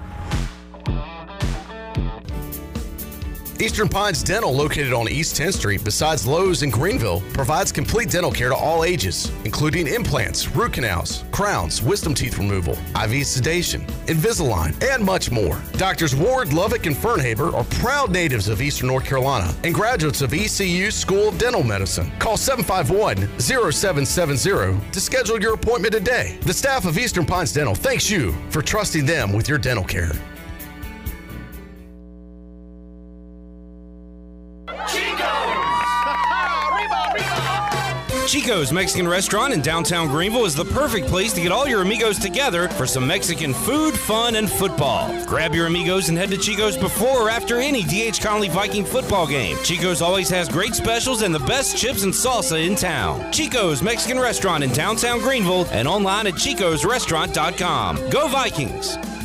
Eastern Pines Dental, located on East 10th Street besides Lowe's in Greenville, provides complete dental care to all ages, including implants, root canals, crowns, wisdom teeth removal, IV sedation, Invisalign, and much more. Doctors Ward, Lovick, and Fernhaber are proud natives of Eastern North Carolina and graduates of ECU School of Dental Medicine. Call 751 0770 to schedule your appointment today. The staff of Eastern Pines Dental thanks you for trusting them with your dental care. Chico's Mexican Restaurant in downtown Greenville is the perfect place to get all your amigos together for some Mexican food, fun, and football. Grab your amigos and head to Chico's before or after any DH Conley Viking football game. Chico's always has great specials and the best chips and salsa in town. Chico's Mexican Restaurant in downtown Greenville and online at chicosrestaurant.com. Go Vikings!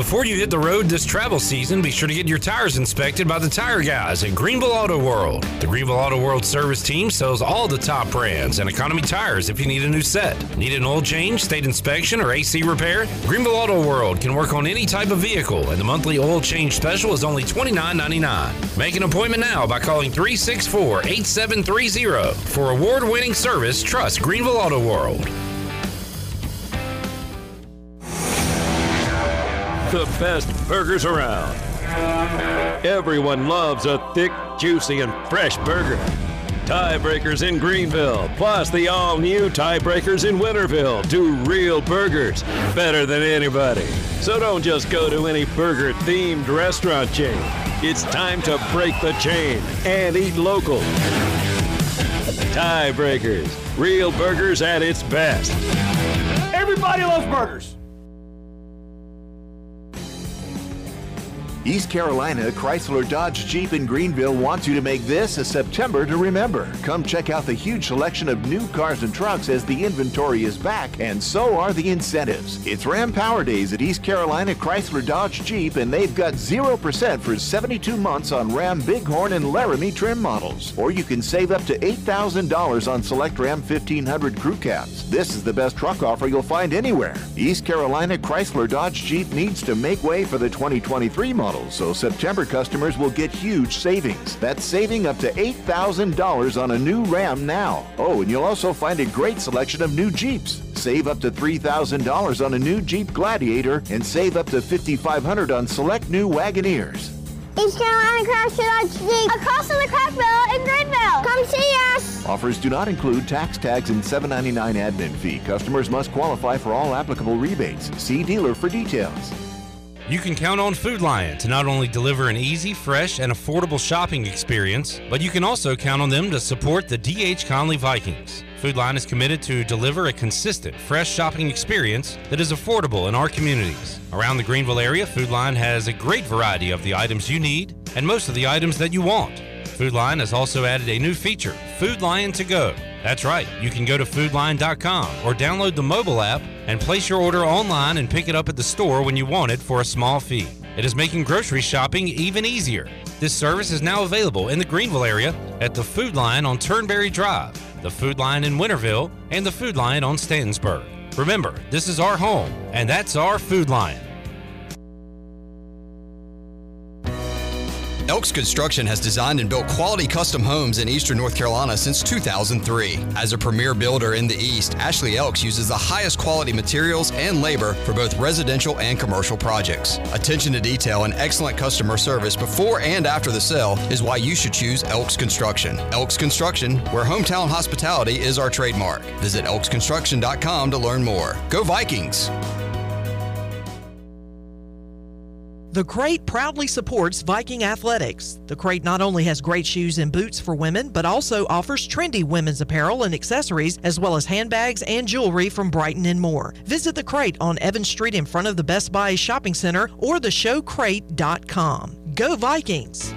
Before you hit the road this travel season, be sure to get your tires inspected by the tire guys at Greenville Auto World. The Greenville Auto World service team sells all the top brands and economy tires if you need a new set. Need an oil change, state inspection, or AC repair? Greenville Auto World can work on any type of vehicle, and the monthly oil change special is only $29.99. Make an appointment now by calling 364 8730. For award winning service, trust Greenville Auto World. The best burgers around. Everyone loves a thick, juicy, and fresh burger. Tiebreakers in Greenville, plus the all new Tiebreakers in Winterville, do real burgers better than anybody. So don't just go to any burger themed restaurant chain. It's time to break the chain and eat local. Tiebreakers, real burgers at its best. Everybody loves burgers. East Carolina Chrysler Dodge Jeep in Greenville wants you to make this a September to remember. Come check out the huge selection of new cars and trucks as the inventory is back, and so are the incentives. It's Ram Power Days at East Carolina Chrysler Dodge Jeep, and they've got 0% for 72 months on Ram Bighorn and Laramie trim models. Or you can save up to $8,000 on select Ram 1500 crew cabs. This is the best truck offer you'll find anywhere. East Carolina Chrysler Dodge Jeep needs to make way for the 2023 model so September customers will get huge savings. That's saving up to $8,000 on a new Ram now. Oh, and you'll also find a great selection of new Jeeps. Save up to $3,000 on a new Jeep Gladiator and save up to $5,500 on select new Wagoneers. East Carolina Chrysler Dodge Jeep across from the Cracker Barrel in Greenville. Come see us. Offers do not include tax tags and $7.99 admin fee. Customers must qualify for all applicable rebates. See dealer for details. You can count on Food Lion to not only deliver an easy, fresh, and affordable shopping experience, but you can also count on them to support the DH Conley Vikings. Food Lion is committed to deliver a consistent, fresh shopping experience that is affordable in our communities. Around the Greenville area, Food Lion has a great variety of the items you need and most of the items that you want. Food Lion has also added a new feature, Food Lion to Go. That's right, you can go to foodlion.com or download the mobile app and place your order online and pick it up at the store when you want it for a small fee. It is making grocery shopping even easier. This service is now available in the Greenville area at the Food Lion on Turnberry Drive, the Food Lion in Winterville, and the Food Lion on Stantonsburg. Remember, this is our home, and that's our Food Lion. Elks Construction has designed and built quality custom homes in eastern North Carolina since 2003. As a premier builder in the East, Ashley Elks uses the highest quality materials and labor for both residential and commercial projects. Attention to detail and excellent customer service before and after the sale is why you should choose Elks Construction. Elks Construction, where hometown hospitality is our trademark. Visit elksconstruction.com to learn more. Go Vikings! The Crate proudly supports Viking athletics. The Crate not only has great shoes and boots for women, but also offers trendy women's apparel and accessories, as well as handbags and jewelry from Brighton and more. Visit The Crate on Evans Street in front of the Best Buy Shopping Center or theshowcrate.com. Go Vikings!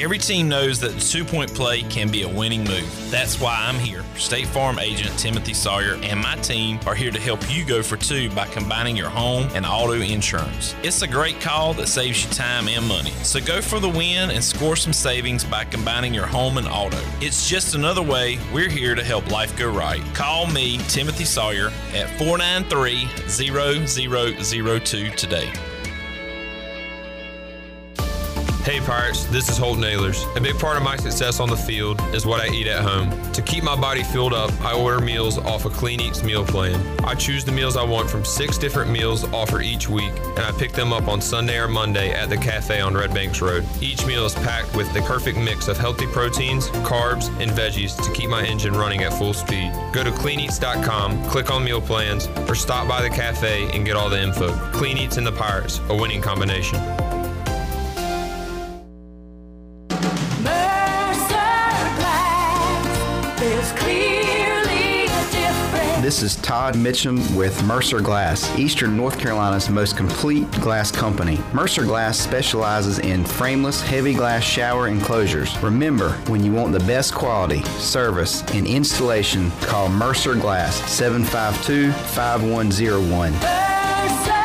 Every team knows that two point play can be a winning move. That's why I'm here. State Farm agent Timothy Sawyer and my team are here to help you go for two by combining your home and auto insurance. It's a great call that saves you time and money. So go for the win and score some savings by combining your home and auto. It's just another way we're here to help life go right. Call me, Timothy Sawyer, at 493 0002 today. Hey Pirates, this is Holton Ahlers. A big part of my success on the field is what I eat at home. To keep my body filled up, I order meals off a Clean Eats meal plan. I choose the meals I want from six different meals offered each week, and I pick them up on Sunday or Monday at the cafe on Red Banks Road. Each meal is packed with the perfect mix of healthy proteins, carbs, and veggies to keep my engine running at full speed. Go to cleaneats.com, click on meal plans, or stop by the cafe and get all the info. Clean Eats and the Pirates, a winning combination. This is Todd Mitchum with Mercer Glass, Eastern North Carolina's most complete glass company. Mercer Glass specializes in frameless, heavy glass shower enclosures. Remember, when you want the best quality, service, and installation, call Mercer Glass 752 5101.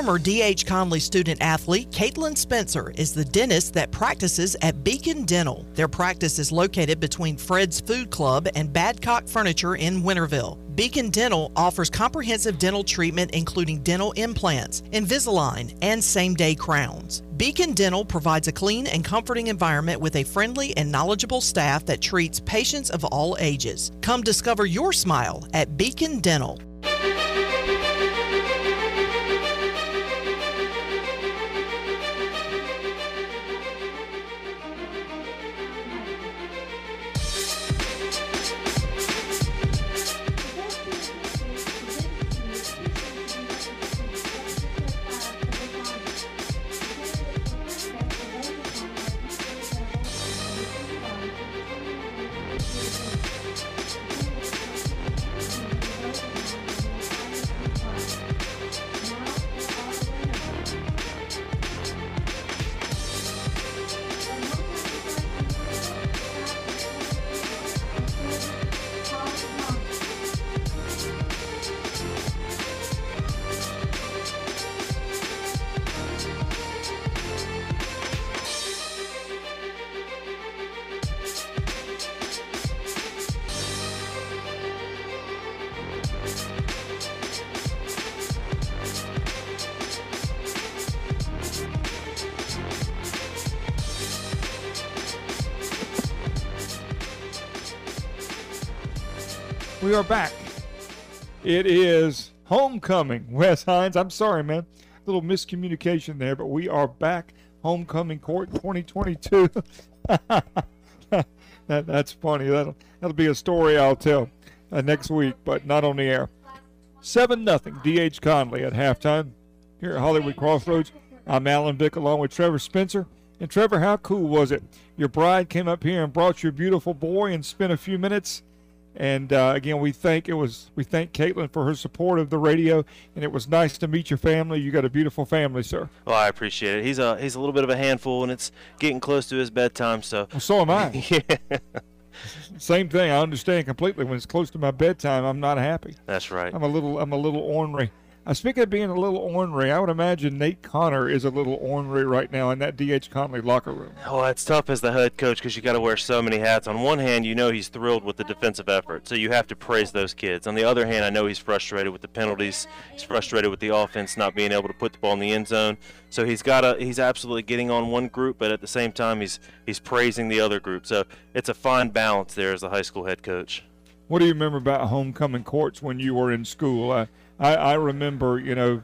Former D.H. Conley student athlete Caitlin Spencer is the dentist that practices at Beacon Dental. Their practice is located between Fred's Food Club and Badcock Furniture in Winterville. Beacon Dental offers comprehensive dental treatment including dental implants, Invisalign, and same day crowns. Beacon Dental provides a clean and comforting environment with a friendly and knowledgeable staff that treats patients of all ages. Come discover your smile at Beacon Dental. We are back. It is homecoming. Wes Hines, I'm sorry, man. A Little miscommunication there, but we are back. Homecoming court 2022. that, that's funny. That'll, that'll be a story I'll tell uh, next week, but not on the air. 7 nothing. D.H. Conley at halftime here at Hollywood Crossroads. I'm Alan Vick along with Trevor Spencer. And Trevor, how cool was it? Your bride came up here and brought your beautiful boy and spent a few minutes and uh, again, we thank it was we thank Caitlin for her support of the radio, and it was nice to meet your family. You got a beautiful family, sir. Well, I appreciate it. He's a he's a little bit of a handful, and it's getting close to his bedtime. So well, so am I. yeah. Same thing. I understand completely. When it's close to my bedtime, I'm not happy. That's right. I'm a little I'm a little ornery. Uh, speaking of being a little ornery, I would imagine Nate Connor is a little ornery right now in that DH Conley locker room. Oh, it's tough as the head coach because you got to wear so many hats. On one hand, you know he's thrilled with the defensive effort, so you have to praise those kids. On the other hand, I know he's frustrated with the penalties. He's frustrated with the offense not being able to put the ball in the end zone. So he's got a he's absolutely getting on one group, but at the same time he's he's praising the other group. So it's a fine balance there as a high school head coach. What do you remember about homecoming courts when you were in school? I I, I remember, you know,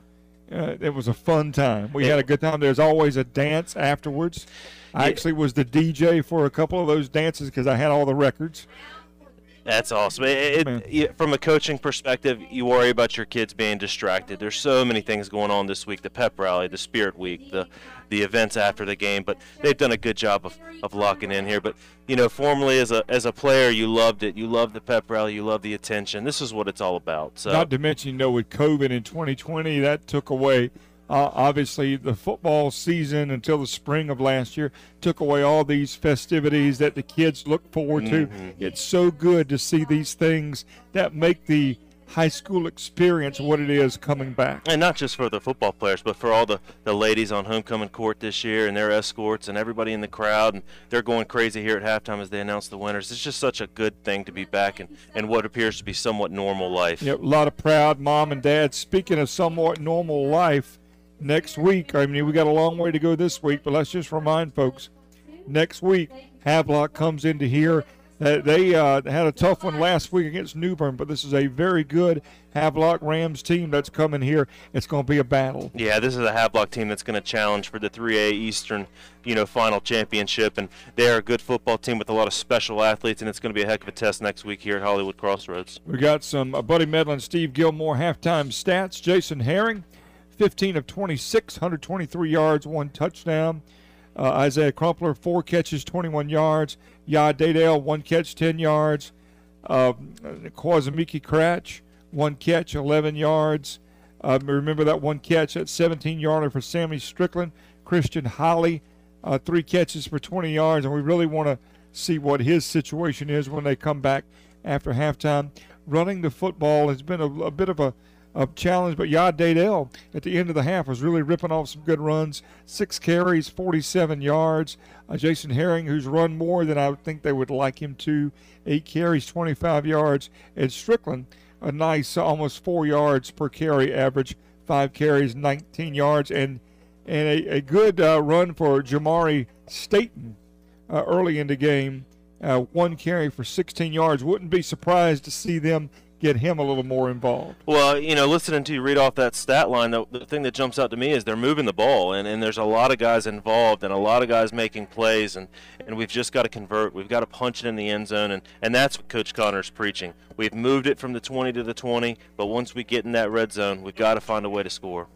uh, it was a fun time. We had a good time. There's always a dance afterwards. I actually was the DJ for a couple of those dances because I had all the records. That's awesome. It, it, it, from a coaching perspective, you worry about your kids being distracted. There's so many things going on this week: the pep rally, the spirit week, the the events after the game. But they've done a good job of, of locking in here. But you know, formerly as a as a player, you loved it. You loved the pep rally. You loved the attention. This is what it's all about. So not to mention, you know, with COVID in 2020, that took away uh, obviously, the football season until the spring of last year took away all these festivities that the kids look forward to. Mm-hmm. It's so good to see these things that make the high school experience what it is coming back. And not just for the football players, but for all the, the ladies on homecoming court this year and their escorts and everybody in the crowd. And they're going crazy here at halftime as they announce the winners. It's just such a good thing to be back in, in what appears to be somewhat normal life. Yep, a lot of proud mom and dad. Speaking of somewhat normal life, next week. I mean, we got a long way to go this week, but let's just remind folks next week, Havelock comes into here. They uh, had a tough one last week against New Bern, but this is a very good Havelock Rams team that's coming here. It's going to be a battle. Yeah, this is a Havelock team that's going to challenge for the 3A Eastern, you know, final championship, and they're a good football team with a lot of special athletes, and it's going to be a heck of a test next week here at Hollywood Crossroads. We got some uh, Buddy Medlin, Steve Gilmore halftime stats. Jason Herring 15 of 26, 123 yards, one touchdown. Uh, Isaiah Crumpler, four catches, 21 yards. Yah Dadell, one catch, 10 yards. Uh, Kwazamiki Cratch, one catch, 11 yards. Uh, remember that one catch, that 17 yarder for Sammy Strickland. Christian Holly, uh, three catches for 20 yards. And we really want to see what his situation is when they come back after halftime. Running the football has been a, a bit of a a challenge, but Yah Dadell at the end of the half was really ripping off some good runs. Six carries, 47 yards. Uh, Jason Herring, who's run more than I think they would like him to, eight carries, 25 yards. And Strickland, a nice almost four yards per carry average, five carries, 19 yards, and and a, a good uh, run for Jamari Staten uh, early in the game. Uh, one carry for 16 yards. Wouldn't be surprised to see them get him a little more involved. Well, you know, listening to you read off that stat line, the, the thing that jumps out to me is they're moving the ball, and, and there's a lot of guys involved and a lot of guys making plays, and, and we've just got to convert. We've got to punch it in the end zone, and, and that's what Coach Connor's preaching. We've moved it from the 20 to the 20, but once we get in that red zone, we've got to find a way to score.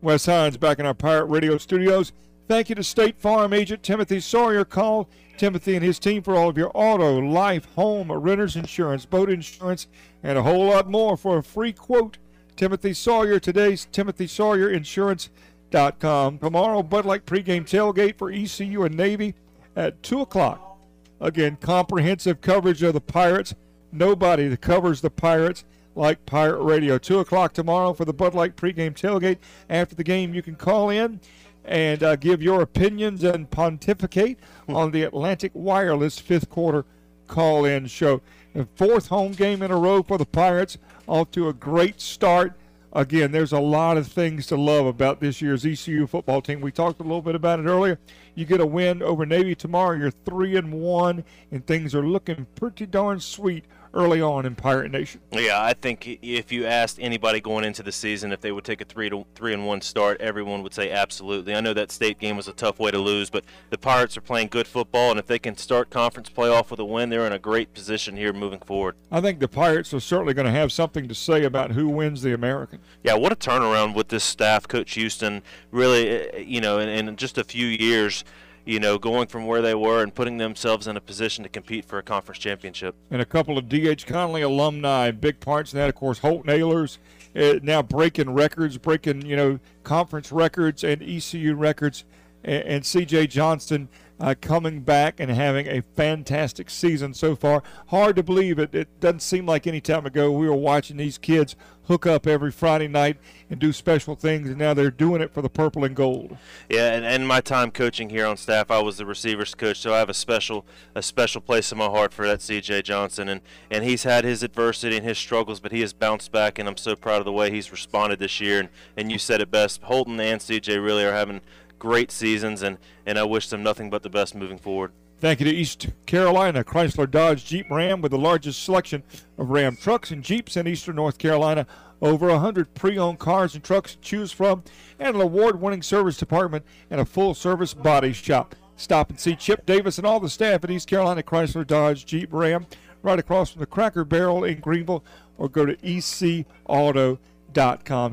Wes Hines back in our Pirate Radio studios. Thank you to State Farm agent Timothy Sawyer. Call Timothy and his team for all of your auto, life, home, renter's insurance, boat insurance, and a whole lot more for a free quote. Timothy Sawyer, today's Timothy Sawyer Insurance.com. Tomorrow, Bud Light pregame tailgate for ECU and Navy at 2 o'clock. Again, comprehensive coverage of the Pirates. Nobody that covers the Pirates like Pirate Radio. 2 o'clock tomorrow for the Bud Light pregame tailgate. After the game, you can call in and uh, give your opinions and pontificate on the Atlantic Wireless fifth quarter call in show. The fourth home game in a row for the Pirates, off to a great start. Again, there's a lot of things to love about this year's ECU football team. We talked a little bit about it earlier. You get a win over Navy tomorrow, you're three and one, and things are looking pretty darn sweet early on in Pirate Nation. Yeah, I think if you asked anybody going into the season if they would take a three to three and one start, everyone would say absolutely. I know that state game was a tough way to lose, but the Pirates are playing good football, and if they can start conference playoff with a win, they're in a great position here moving forward. I think the Pirates are certainly going to have something to say about who wins the American. Yeah, what a turnaround with this staff, Coach Houston. Really, eh, you know, in, in just a few years you know, going from where they were and putting themselves in a position to compete for a conference championship. And a couple of D.H. Conley alumni, big parts in that, of course, Holton Ahlers, uh, now breaking records, breaking, you know, conference records and ECU records, and, and C.J. Johnson uh, coming back and having a fantastic season so far. Hard to believe it. It doesn't seem like any time ago we were watching these kids hook up every Friday night and do special things, and now they're doing it for the purple and gold. Yeah, and, and my time coaching here on staff, I was the receivers coach, so I have a special a special place in my heart for that C.J. Johnson, and and he's had his adversity and his struggles, but he has bounced back, and I'm so proud of the way he's responded this year. And and you said it best, Holton and C.J. really are having great seasons, and, and I wish them nothing but the best moving forward. Thank you to East Carolina Chrysler Dodge Jeep Ram with the largest selection of Ram trucks and Jeeps in Eastern North Carolina. Over 100 pre owned cars and trucks to choose from, and an award winning service department and a full service body shop. Stop and see Chip Davis and all the staff at East Carolina Chrysler Dodge Jeep Ram. right across from the Cracker Barrel in Greenville, or go to ecauto.com.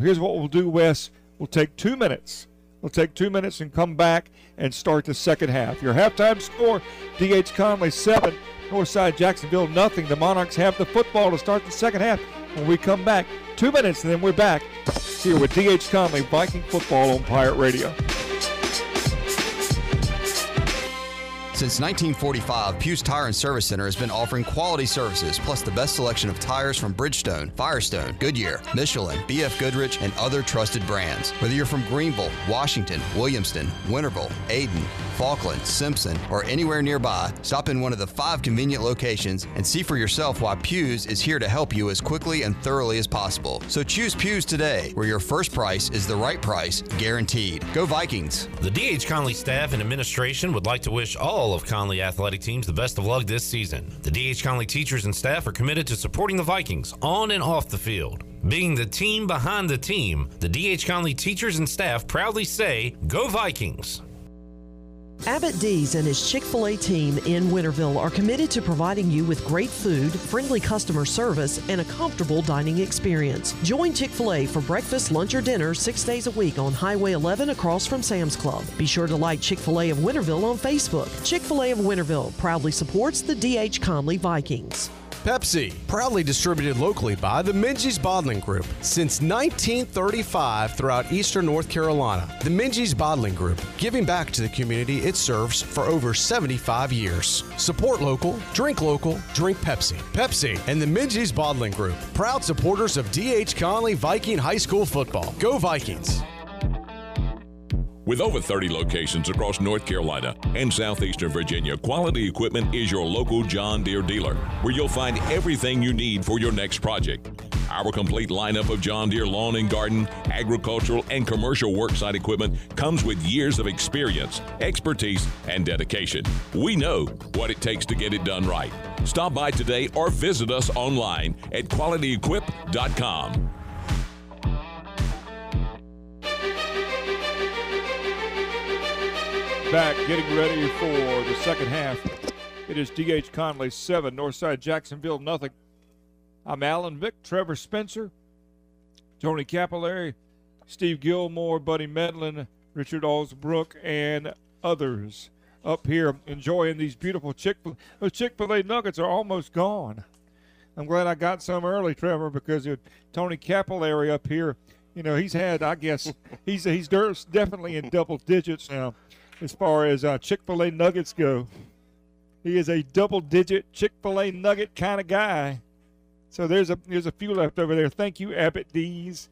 Here's what we'll do, Wes. We'll take two minutes. We'll take two minutes and come back and start the second half. Your halftime score: D.H. Conley seven, Northside Jacksonville nothing. The Monarchs have the football to start the second half. When we come back, two minutes, and then we're back here with D.H. Conley, Viking football on Pirate Radio. Since 1945, Pugh's Tire and Service Center has been offering quality services plus the best selection of tires from Bridgestone, Firestone, Goodyear, Michelin, BF Goodrich, and other trusted brands. Whether you're from Greenville, Washington, Williamston, Winterville, Ayden, Falkland, Simpson, or anywhere nearby, stop in one of the five convenient locations and see for yourself why Pugh's is here to help you as quickly and thoroughly as possible. So choose Pugh's today, where your first price is the right price, guaranteed. Go Vikings! The DH Conley staff and administration would like to wish all of Conley athletic teams the best of luck this season. The DH Conley teachers and staff are committed to supporting the Vikings on and off the field. Being the team behind the team, the DH Conley teachers and staff proudly say, Go Vikings! Abbott D's and his Chick fil A team in Winterville are committed to providing you with great food, friendly customer service, and a comfortable dining experience. Join Chick fil A for breakfast, lunch, or dinner six days a week on Highway 11 across from Sam's Club. Be sure to like Chick fil A of Winterville on Facebook. Chick fil A of Winterville proudly supports the D.H. Conley Vikings. Pepsi, proudly distributed locally by the Minges Bottling Group since 1935 throughout eastern North Carolina. The Minges Bottling Group, giving back to the community it serves for over 75 years. Support local, drink local, drink Pepsi. Pepsi and the Minges Bottling Group, proud supporters of D.H. Conley Viking High School football. Go Vikings! With over 30 locations across North Carolina and southeastern Virginia, Quality Equipment is your local John Deere dealer, where you'll find everything you need for your next project. Our complete lineup of John Deere lawn and garden, agricultural, and commercial worksite equipment comes with years of experience, expertise, and dedication. We know what it takes to get it done right. Stop by today or visit us online at qualityequip.com. Back getting ready for the second half. It is DH Conley 7, Northside Jacksonville nothing. I'm Alan Vick, Trevor Spencer, Tony Capillari, Steve Gilmore, Buddy Medlin, Richard Allsbrook, and others up here enjoying these beautiful Chick fil Those Chick fil A nuggets are almost gone. I'm glad I got some early, Trevor, because Tony Capillari up here, you know, he's had, I guess, he's he's definitely in double digits now as far as uh, Chick fil A nuggets go. He is a double digit Chick fil A nugget kind of guy. So there's a there's a few left over there. Thank you, Abbott D's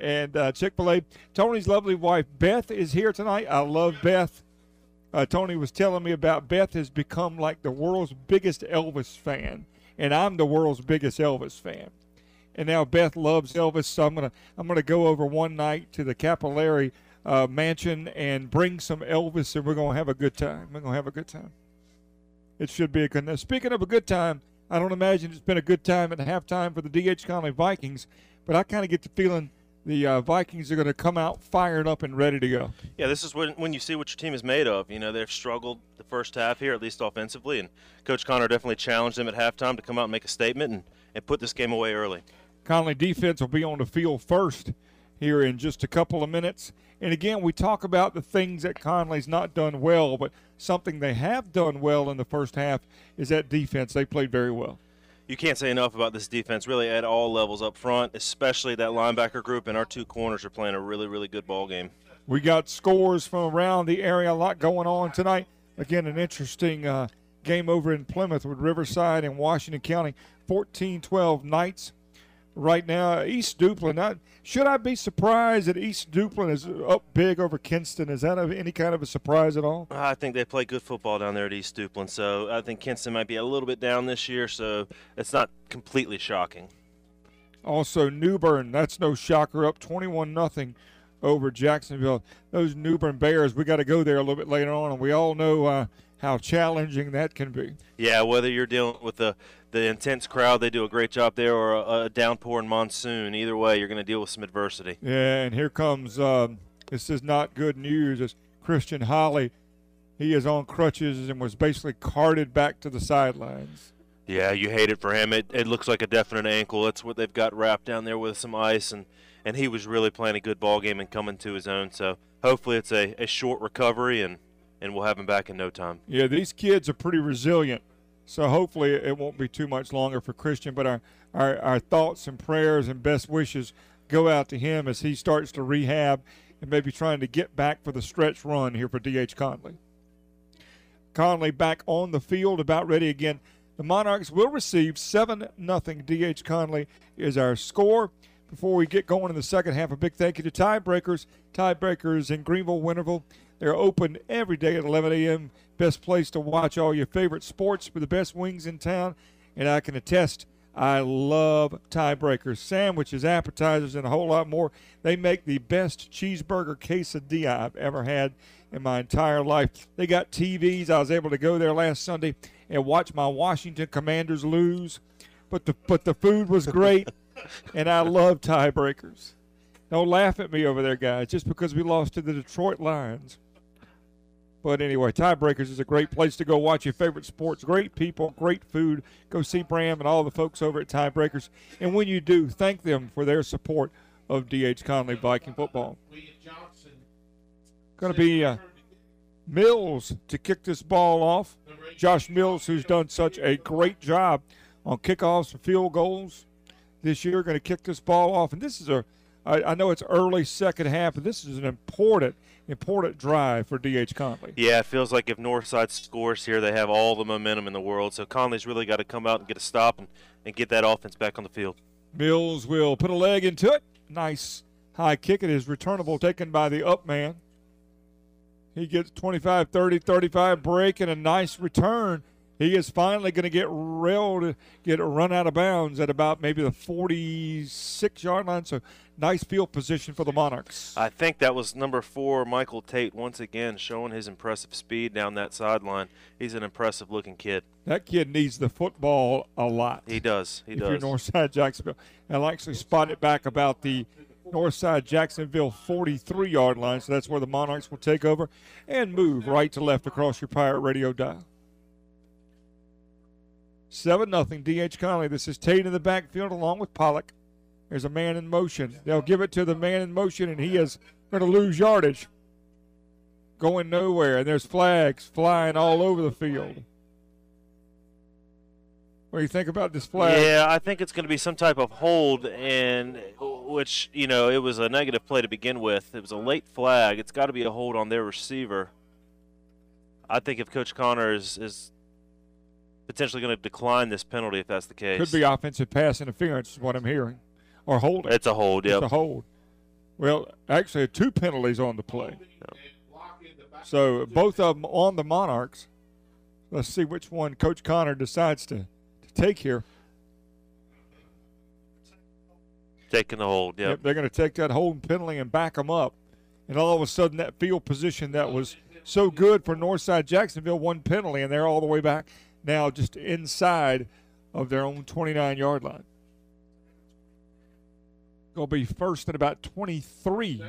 and uh, Chick fil A. Tony's lovely wife, Beth, is here tonight. I love Beth. Uh, Tony was telling me about Beth has become like the world's biggest Elvis fan, and I'm the world's biggest Elvis fan. And now Beth loves Elvis, so I'm gonna I'm gonna go over one night to the Capillari uh, mansion and bring some Elvis, and we're going to have a good time. We're going to have a good time. It should be a good. Now, speaking of a good time, I don't imagine it's been a good time at halftime for the DH Conley Vikings, but I kind of get the feeling the uh, Vikings are going to come out fired up and ready to go. Yeah, this is when when you see what your team is made of. You know, they've struggled the first half here, at least offensively, and Coach Connor definitely challenged them at halftime to come out and make a statement and, and put this game away early. Conley defense will be on the field first here in just a couple of minutes. And again, we talk about the things that Conley's not done well, but something they have done well in the first half is that defense. They played very well. You can't say enough about this defense, really, at all levels up front, especially that linebacker group, and our two corners are playing a really, really good ball game. We got scores from around the area, a lot going on tonight. Again, an interesting uh, game over in Plymouth with Riverside and Washington County. 14 12 Knights right now. East Duplin. I, should I be surprised that East Duplin is up big over Kinston? Is that a, any kind of a surprise at all? I think they play good football down there at East Duplin, so I think Kinston might be a little bit down this year, so it's not completely shocking. Also, New Bern. That's no shocker. Up 21 nothing over Jacksonville. Those New Bern Bears. We got to go there a little bit later on, and we all know. Uh, how challenging that can be. Yeah, whether you're dealing with the the intense crowd, they do a great job there, or a, a downpour and monsoon. Either way, you're going to deal with some adversity. Yeah, and here comes um, this is not good news. It's Christian Holly. He is on crutches and was basically carted back to the sidelines. Yeah, you hate it for him. It, it looks like a definite ankle. That's what they've got wrapped down there with some ice, and, and he was really playing a good ball game and coming to his own. So hopefully it's a, a short recovery, and, and we'll have him back in no time. Yeah, these kids are pretty resilient. So hopefully it won't be too much longer for Christian. But our, our, our thoughts and prayers and best wishes go out to him as he starts to rehab and maybe trying to get back for the stretch run here for D.H. Conley. Conley back on the field, about ready again. The Monarchs will receive 7 0. D.H. Conley is our score. Before we get going in the second half, a big thank you to Tiebreakers. Tiebreakers in Greenville, Winterville. They're open every day at 11 a.m. Best place to watch all your favorite sports with the best wings in town. And I can attest, I love Tiebreakers. Sandwiches, appetizers, and a whole lot more. They make the best cheeseburger quesadilla I've ever had in my entire life. They got TVs. I was able to go there last Sunday and watch my Washington Commanders lose. But the but the food was great, and I love tiebreakers. Don't laugh at me over there, guys, just because we lost to the Detroit Lions. But anyway, Tiebreakers is a great place to go watch your favorite sports. Great people, great food. Go see Bram and all the folks over at Tiebreakers. And when you do, thank them for their support of D.H. Conley Viking football. Going to be uh, Mills to kick this ball off. Josh Mills, who's done such a great job on kickoffs and field goals this year, going to kick this ball off. And this is a, I, I know it's early second half, but this is an important, important drive for D.H. Conley. Yeah, it feels like if Northside scores here, they have all the momentum in the world. So Conley's really got to come out and get a stop and, and get that offense back on the field. Mills will put a leg into it. Nice high kick. It is returnable, taken by the up man. He gets 25, 30, 35 break and a nice return. He is finally going to get railed, get run out of bounds at about maybe the 46 yard line. So nice field position for the Monarchs. I think that was number four, Michael Tate, once again showing his impressive speed down that sideline. He's an impressive looking kid. That kid needs the football a lot. He does. He if does. you're Northside Jacksonville. And I'll actually spot it back about the Northside Jacksonville 43 yard line. So that's where the Monarchs will take over and move right to left across your Pirate Radio dial. 7 0 DH Conley. This is Tate in the backfield along with Pollock. There's a man in motion. They'll give it to the man in motion, and he is going to lose yardage. Going nowhere. And there's flags flying all over the field. What do you think about this flag? Yeah, I think it's going to be some type of hold, and which you know it was a negative play to begin with. It was a late flag. It's got to be a hold on their receiver. I think if Coach Connor is, is potentially going to decline this penalty, if that's the case, Could be offensive pass interference, is what I'm hearing, or holding. It's a hold. It's Yep. a hold. Well, actually, two penalties on the play. So both of them on the Monarchs. Let's see which one Coach Connor decides to, to take here. taking the hold. Yep. Yep, they're going to take that holding penalty and back them up. And all of a sudden, that field position that was so good for Northside Jacksonville, one penalty, and they're all the way back now just inside of their own 29 yard line. Going to be first at about 23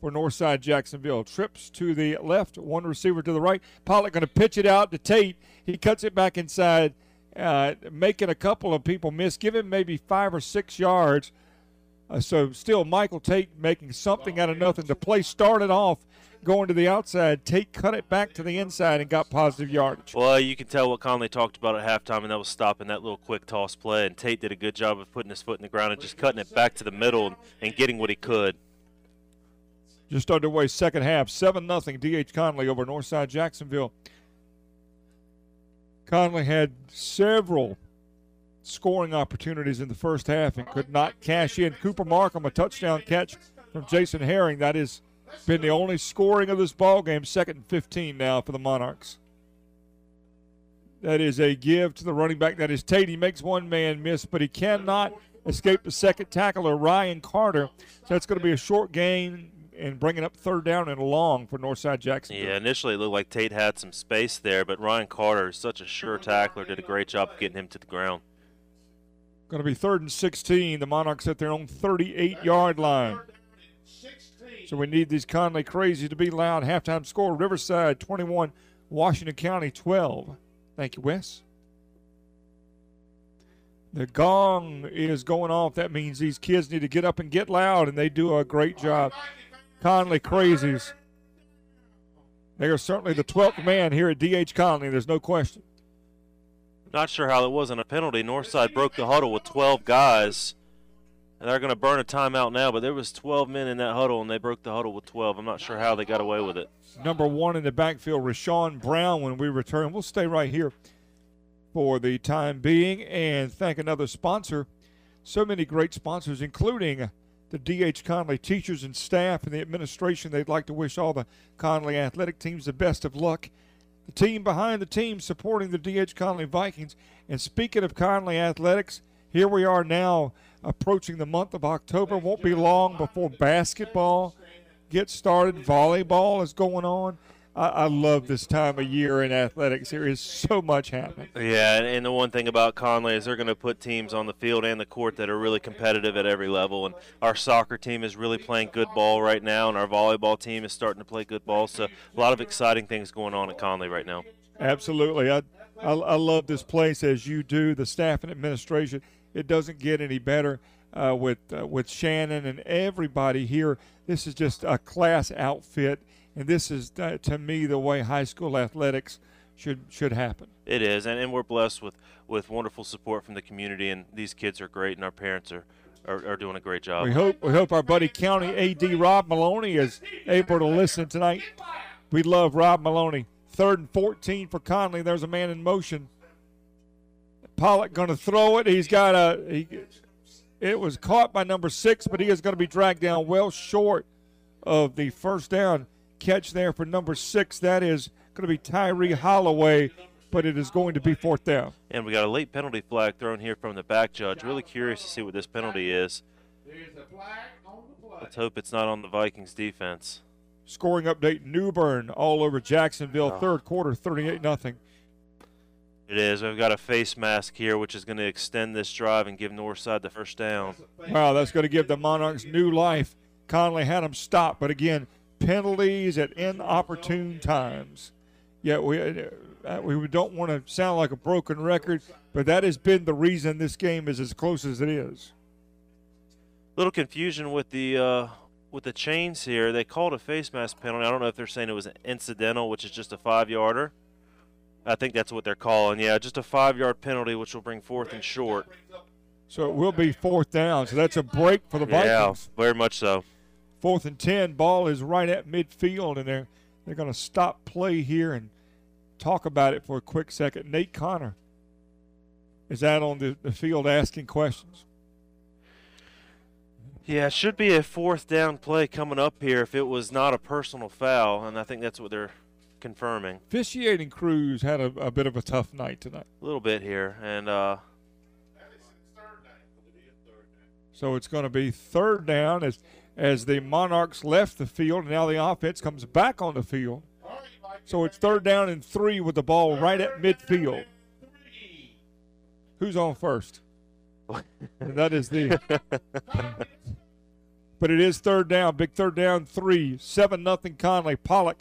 for Northside Jacksonville. Trips to the left, one receiver to the right. Pollock going to pitch it out to Tate. He cuts it back inside, uh, making a couple of people miss. giving maybe five or six yards. Uh, so still, Michael Tate making something out of nothing. The play started off going to the outside. Tate cut it back to the inside and got positive yardage. Well, you can tell what Conley talked about at halftime, and that was stopping that little quick toss play. And Tate did a good job of putting his foot in the ground and just cutting it back to the middle and, and getting what he could. Just underway, second half, 7 0 DH Conley over Northside Jacksonville. Conley had several scoring opportunities in the first half and could not cash in. Cooper Markham, a touchdown catch from Jason Herring. That has been the only scoring of this ball game. Second and 15 now for the Monarchs. That is a give to the running back. That is Tate. He makes one man miss, but he cannot escape the second tackler, Ryan Carter. So it's going to be a short gain and bringing up third down and long for Northside Jackson. Yeah, initially it looked like Tate had some space there, but Ryan Carter is such a sure tackler, did a great job of getting him to the ground. Going to be third and 16. The Monarchs at their own 38 yard line. So we need these Conley crazies to be loud. Halftime score Riverside 21, Washington County 12. Thank you, Wes. The gong is going off. That means these kids need to get up and get loud, and they do a great job. Conley Crazies. They are certainly the 12th man here at DH Conley. There's no question. Not sure how it wasn't a penalty. Northside broke the huddle with 12 guys, and they're going to burn a timeout now. But there was 12 men in that huddle, and they broke the huddle with 12. I'm not sure how they got away with it. Number one in the backfield, Rashawn Brown. When we return, we'll stay right here for the time being and thank another sponsor. So many great sponsors, including the D.H. Conley teachers and staff and the administration. They'd like to wish all the Conley athletic teams the best of luck. The team behind the team supporting the D.H. Conley Vikings. And speaking of Conley athletics, here we are now approaching the month of October. Won't be long before basketball gets started. Volleyball is going on. I, I, love this time of year in athletics. There is so much happening. Yeah, and the one thing about Conley is they're going to put teams on the field and the court that are really competitive at every level. And our soccer team is really playing good ball right now, and our volleyball team is starting to play good ball. So a lot of exciting things going on at Conley right now. Absolutely. I, I, I love this place as you do, the staff and administration. It doesn't get any better. Uh, with uh, with Shannon and everybody here, this is just a class outfit and this is uh, to me the way high school athletics should should happen. It is, and, and we're blessed with with wonderful support from the community, and these kids are great, and our parents are. Are, are doing a great job. We hope we hope our buddy County AD Rob Maloney is able to listen tonight. We love Rob Maloney. Third and 14 for Conley. There's a man in motion. Pollock going to throw it. He's got a. He, it was caught by number six, but he is going to be dragged down well short of the first down catch there for number six. That is going to be Tyree Holloway, but it is going to be fourth down. And we got a late penalty flag thrown here from the back judge. Really curious to see what this penalty is. There's a flag on the play. Let's hope it's not on the Vikings defense. Scoring update New Bern all over Jacksonville, oh. third quarter, 38 nothing. It is. We've got a face mask here, which is going to extend this drive and give Northside the first down. Wow, that's going to give the Monarchs new life. Conley had them stopped, but again, penalties at inopportune times. Yeah, we uh, we don't want to sound like a broken record, but that has been the reason this game is as close as it is. A Little confusion with the uh, with the chains here. They called a face mask penalty. I don't know if they're saying it was incidental, which is just a five yarder. I think that's what they're calling. Yeah, just a five yard penalty, which will bring fourth and short. So it will be fourth down. So that's a break for the Vikings. Yeah, very much so. Fourth and 10, ball is right at midfield, and they're, they're going to stop play here and talk about it for a quick second. Nate Connor is out on the, the field asking questions. Yeah, it should be a fourth down play coming up here if it was not a personal foul, and I think that's what they're confirming. Officiating crews had a, a bit of a tough night tonight. A little bit here, and uh, so it's going to be third down as as the Monarchs left the field. And now the offense comes back on the field. So it's third down and three with the ball right at midfield. Who's on first? that is the. but it is third down. Big third down, three. Seven nothing Conley. Pollock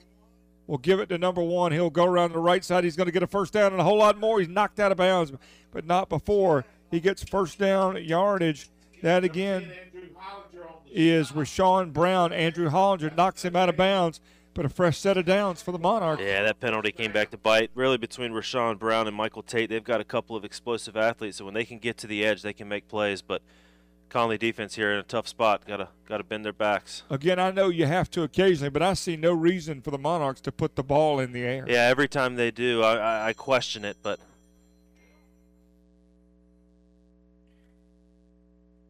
will give it to number one. He'll go around the right side. He's going to get a first down and a whole lot more. He's knocked out of bounds, but not before he gets first down yardage. That again is Rashawn Brown. Andrew Hollinger knocks him out of bounds, but a fresh set of downs for the Monarchs. Yeah, that penalty came back to bite. Really, between Rashawn Brown and Michael Tate, they've got a couple of explosive athletes, so when they can get to the edge, they can make plays. But Conley defense here in a tough spot. Got to got to bend their backs. Again, I know you have to occasionally, but I see no reason for the Monarchs to put the ball in the air. Yeah, every time they do, I, I, question it, but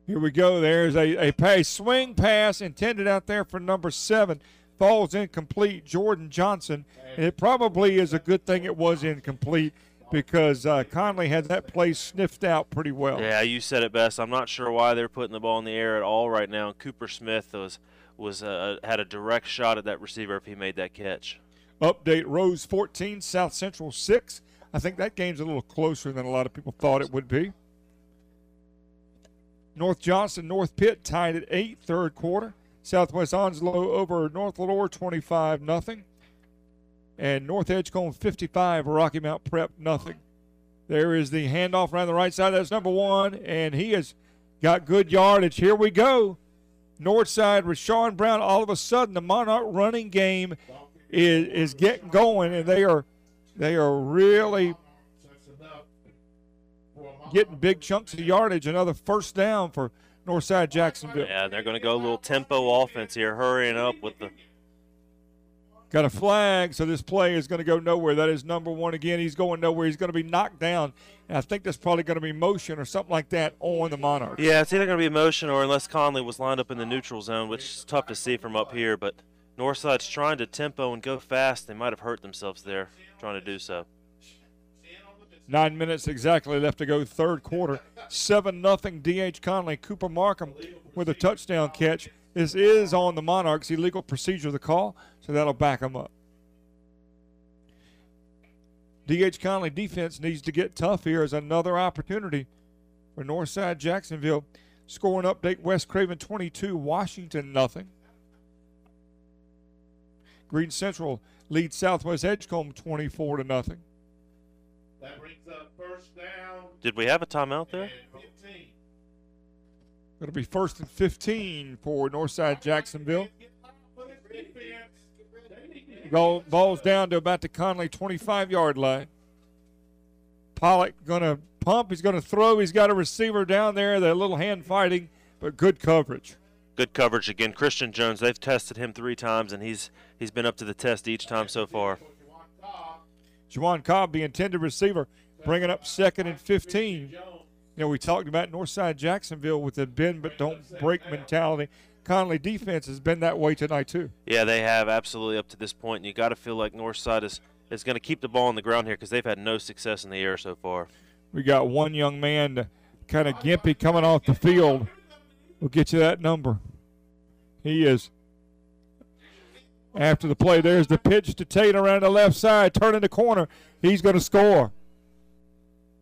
Here we go. There's a, a pass, swing pass intended out there for number seven. Falls incomplete. Jordan Johnson. And it probably is a good thing it was incomplete because uh, Conley had that play sniffed out pretty well. Yeah, you said it best. I'm not sure why they're putting the ball in the air at all right now. Cooper Smith was was uh, had a direct shot at that receiver if he made that catch. Update: Rose 14, South Central 6. I think that game's a little closer than a lot of people thought it would be. North Johnston, North Pitt tied at eight, third quarter. Southwest Onslow over North Lenoir 25 nothing, and North Edgecombe 55, Rocky Mount Prep nothing. There is the handoff around the right side. That's number one, and he has got good yardage. Here we go. North side, Rashawn Brown. All of a sudden, the Monarch running game is, is getting going, and they are they are really getting big chunks of yardage. Another first down for Northside Jacksonville. Yeah, they're going to go a little tempo offense here, hurrying up with the. Got a flag, so this play is going to go nowhere. That is number one again. He's going nowhere. He's going to be knocked down. And I think that's probably going to be motion or something like that on the Monarch. Yeah, it's either going to be motion or unless Conley was lined up in the neutral zone, which is tough to see from up here. But Northside's trying to tempo and go fast. They might have hurt themselves there trying to do so. Nine minutes exactly left to go, third quarter. 7 nothing. D.H. Conley. Cooper Markham with a touchdown catch. This is on the Monarchs. Illegal procedure, of the call, so that'll back them up. D.H. Conley defense needs to get tough here as another opportunity for Northside Jacksonville. Scoring update West Craven 22, Washington nothing. Greene Central leads Southwest Edgecombe 24 to nothing. That brings up first down. Did we have a timeout there? It'll be first and 15 for Northside Jacksonville. Ball, ball's down to about the Conley 25 yard line. Pollock going to pump. He's going to throw. He's got a receiver down there. They're a little hand fighting, but good coverage. Good coverage again. Christian Jones, they've tested him three times, and he's he's been up to the test each time so far. Juwan Cobb, the intended receiver, bringing up second and 15. You know, we talked about Northside Jacksonville with the bend but don't break mentality. Conley defense has been that way tonight too. Yeah, they have absolutely up to this point. And you got to feel like Northside is is going to keep the ball on the ground here because they've had no success in the air so far. We got one young man, kind of gimpy, coming off the field. We'll get you that number. He is after the play. There's the pitch to Tate around the left side, turning the corner. He's going to score.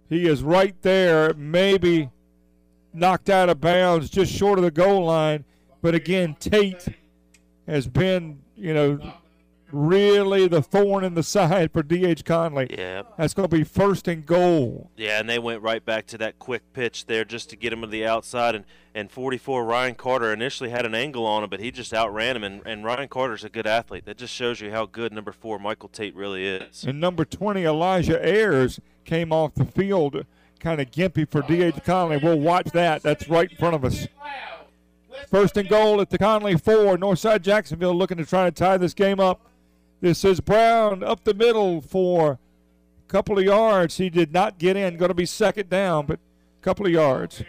He is right there, maybe knocked out of bounds, just short of the goal line. But again, Tate has been, you know, really the thorn in the side for D.H. Conley. Yeah. That's going to be first and goal. Yeah, and they went right back to that quick pitch there just to get him to the outside. And, and 44, Ryan Carter initially had an angle on him, but he just outran him. And, and Ryan Carter's a good athlete. That just shows you how good number four, Michael Tate, really is. And number 20, Elijah Ayers, came off the field kind of gimpy for D.H. Conley. We'll watch that. That's right in front of us. First and goal at the Conley four. Northside Jacksonville looking to try to tie this game up. This is Brown up the middle for a couple of yards. He did not get in. Going to be second down, but a couple of yards.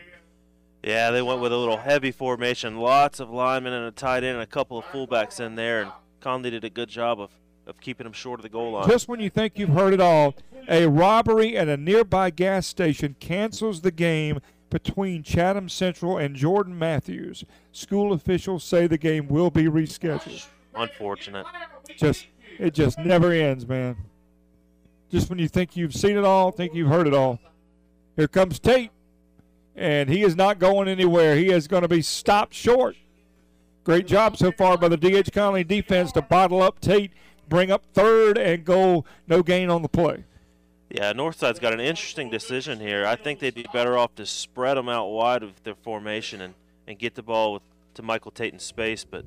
Yeah, they went with a little heavy formation. Lots of linemen and a tight end and a couple of fullbacks in there. And Conley did a good job of, of keeping them short of the goal line. Just when you think you've heard it all, a robbery at a nearby gas station cancels the game between Chatham Central and Jordan Matthews. School officials say the game will be rescheduled. Unfortunate. Just it just never ends, man. Just when you think you've seen it all, think you've heard it all. Here comes Tate, and he is not going anywhere. He is going to be stopped short. Great job so far by the D.H. Conley defense to bottle up Tate, bring up third, and go no gain on the play. Yeah, Northside's got an interesting decision here. I think they'd be better off to spread them out wide with their formation and, and get the ball with, to Michael Tate in space, but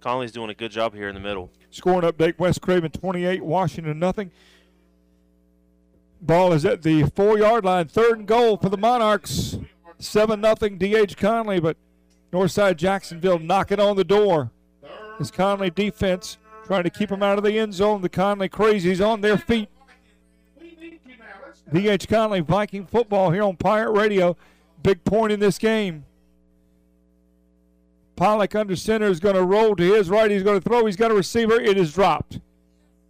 Conley's doing a good job here in the middle. Scoring update West Craven 28, Washington nothing. Ball is at the four yard line. Third and goal for the Monarchs. 7 nothing D.H. Conley, but Northside Jacksonville knocking on the door. This Conley defense trying to keep them out of the end zone. The Conley Crazies on their feet. D.H. Conley, Viking football here on Pirate Radio. Big point in this game. Pollock under center is going to roll to his right. He's going to throw. He's got a receiver. It is dropped.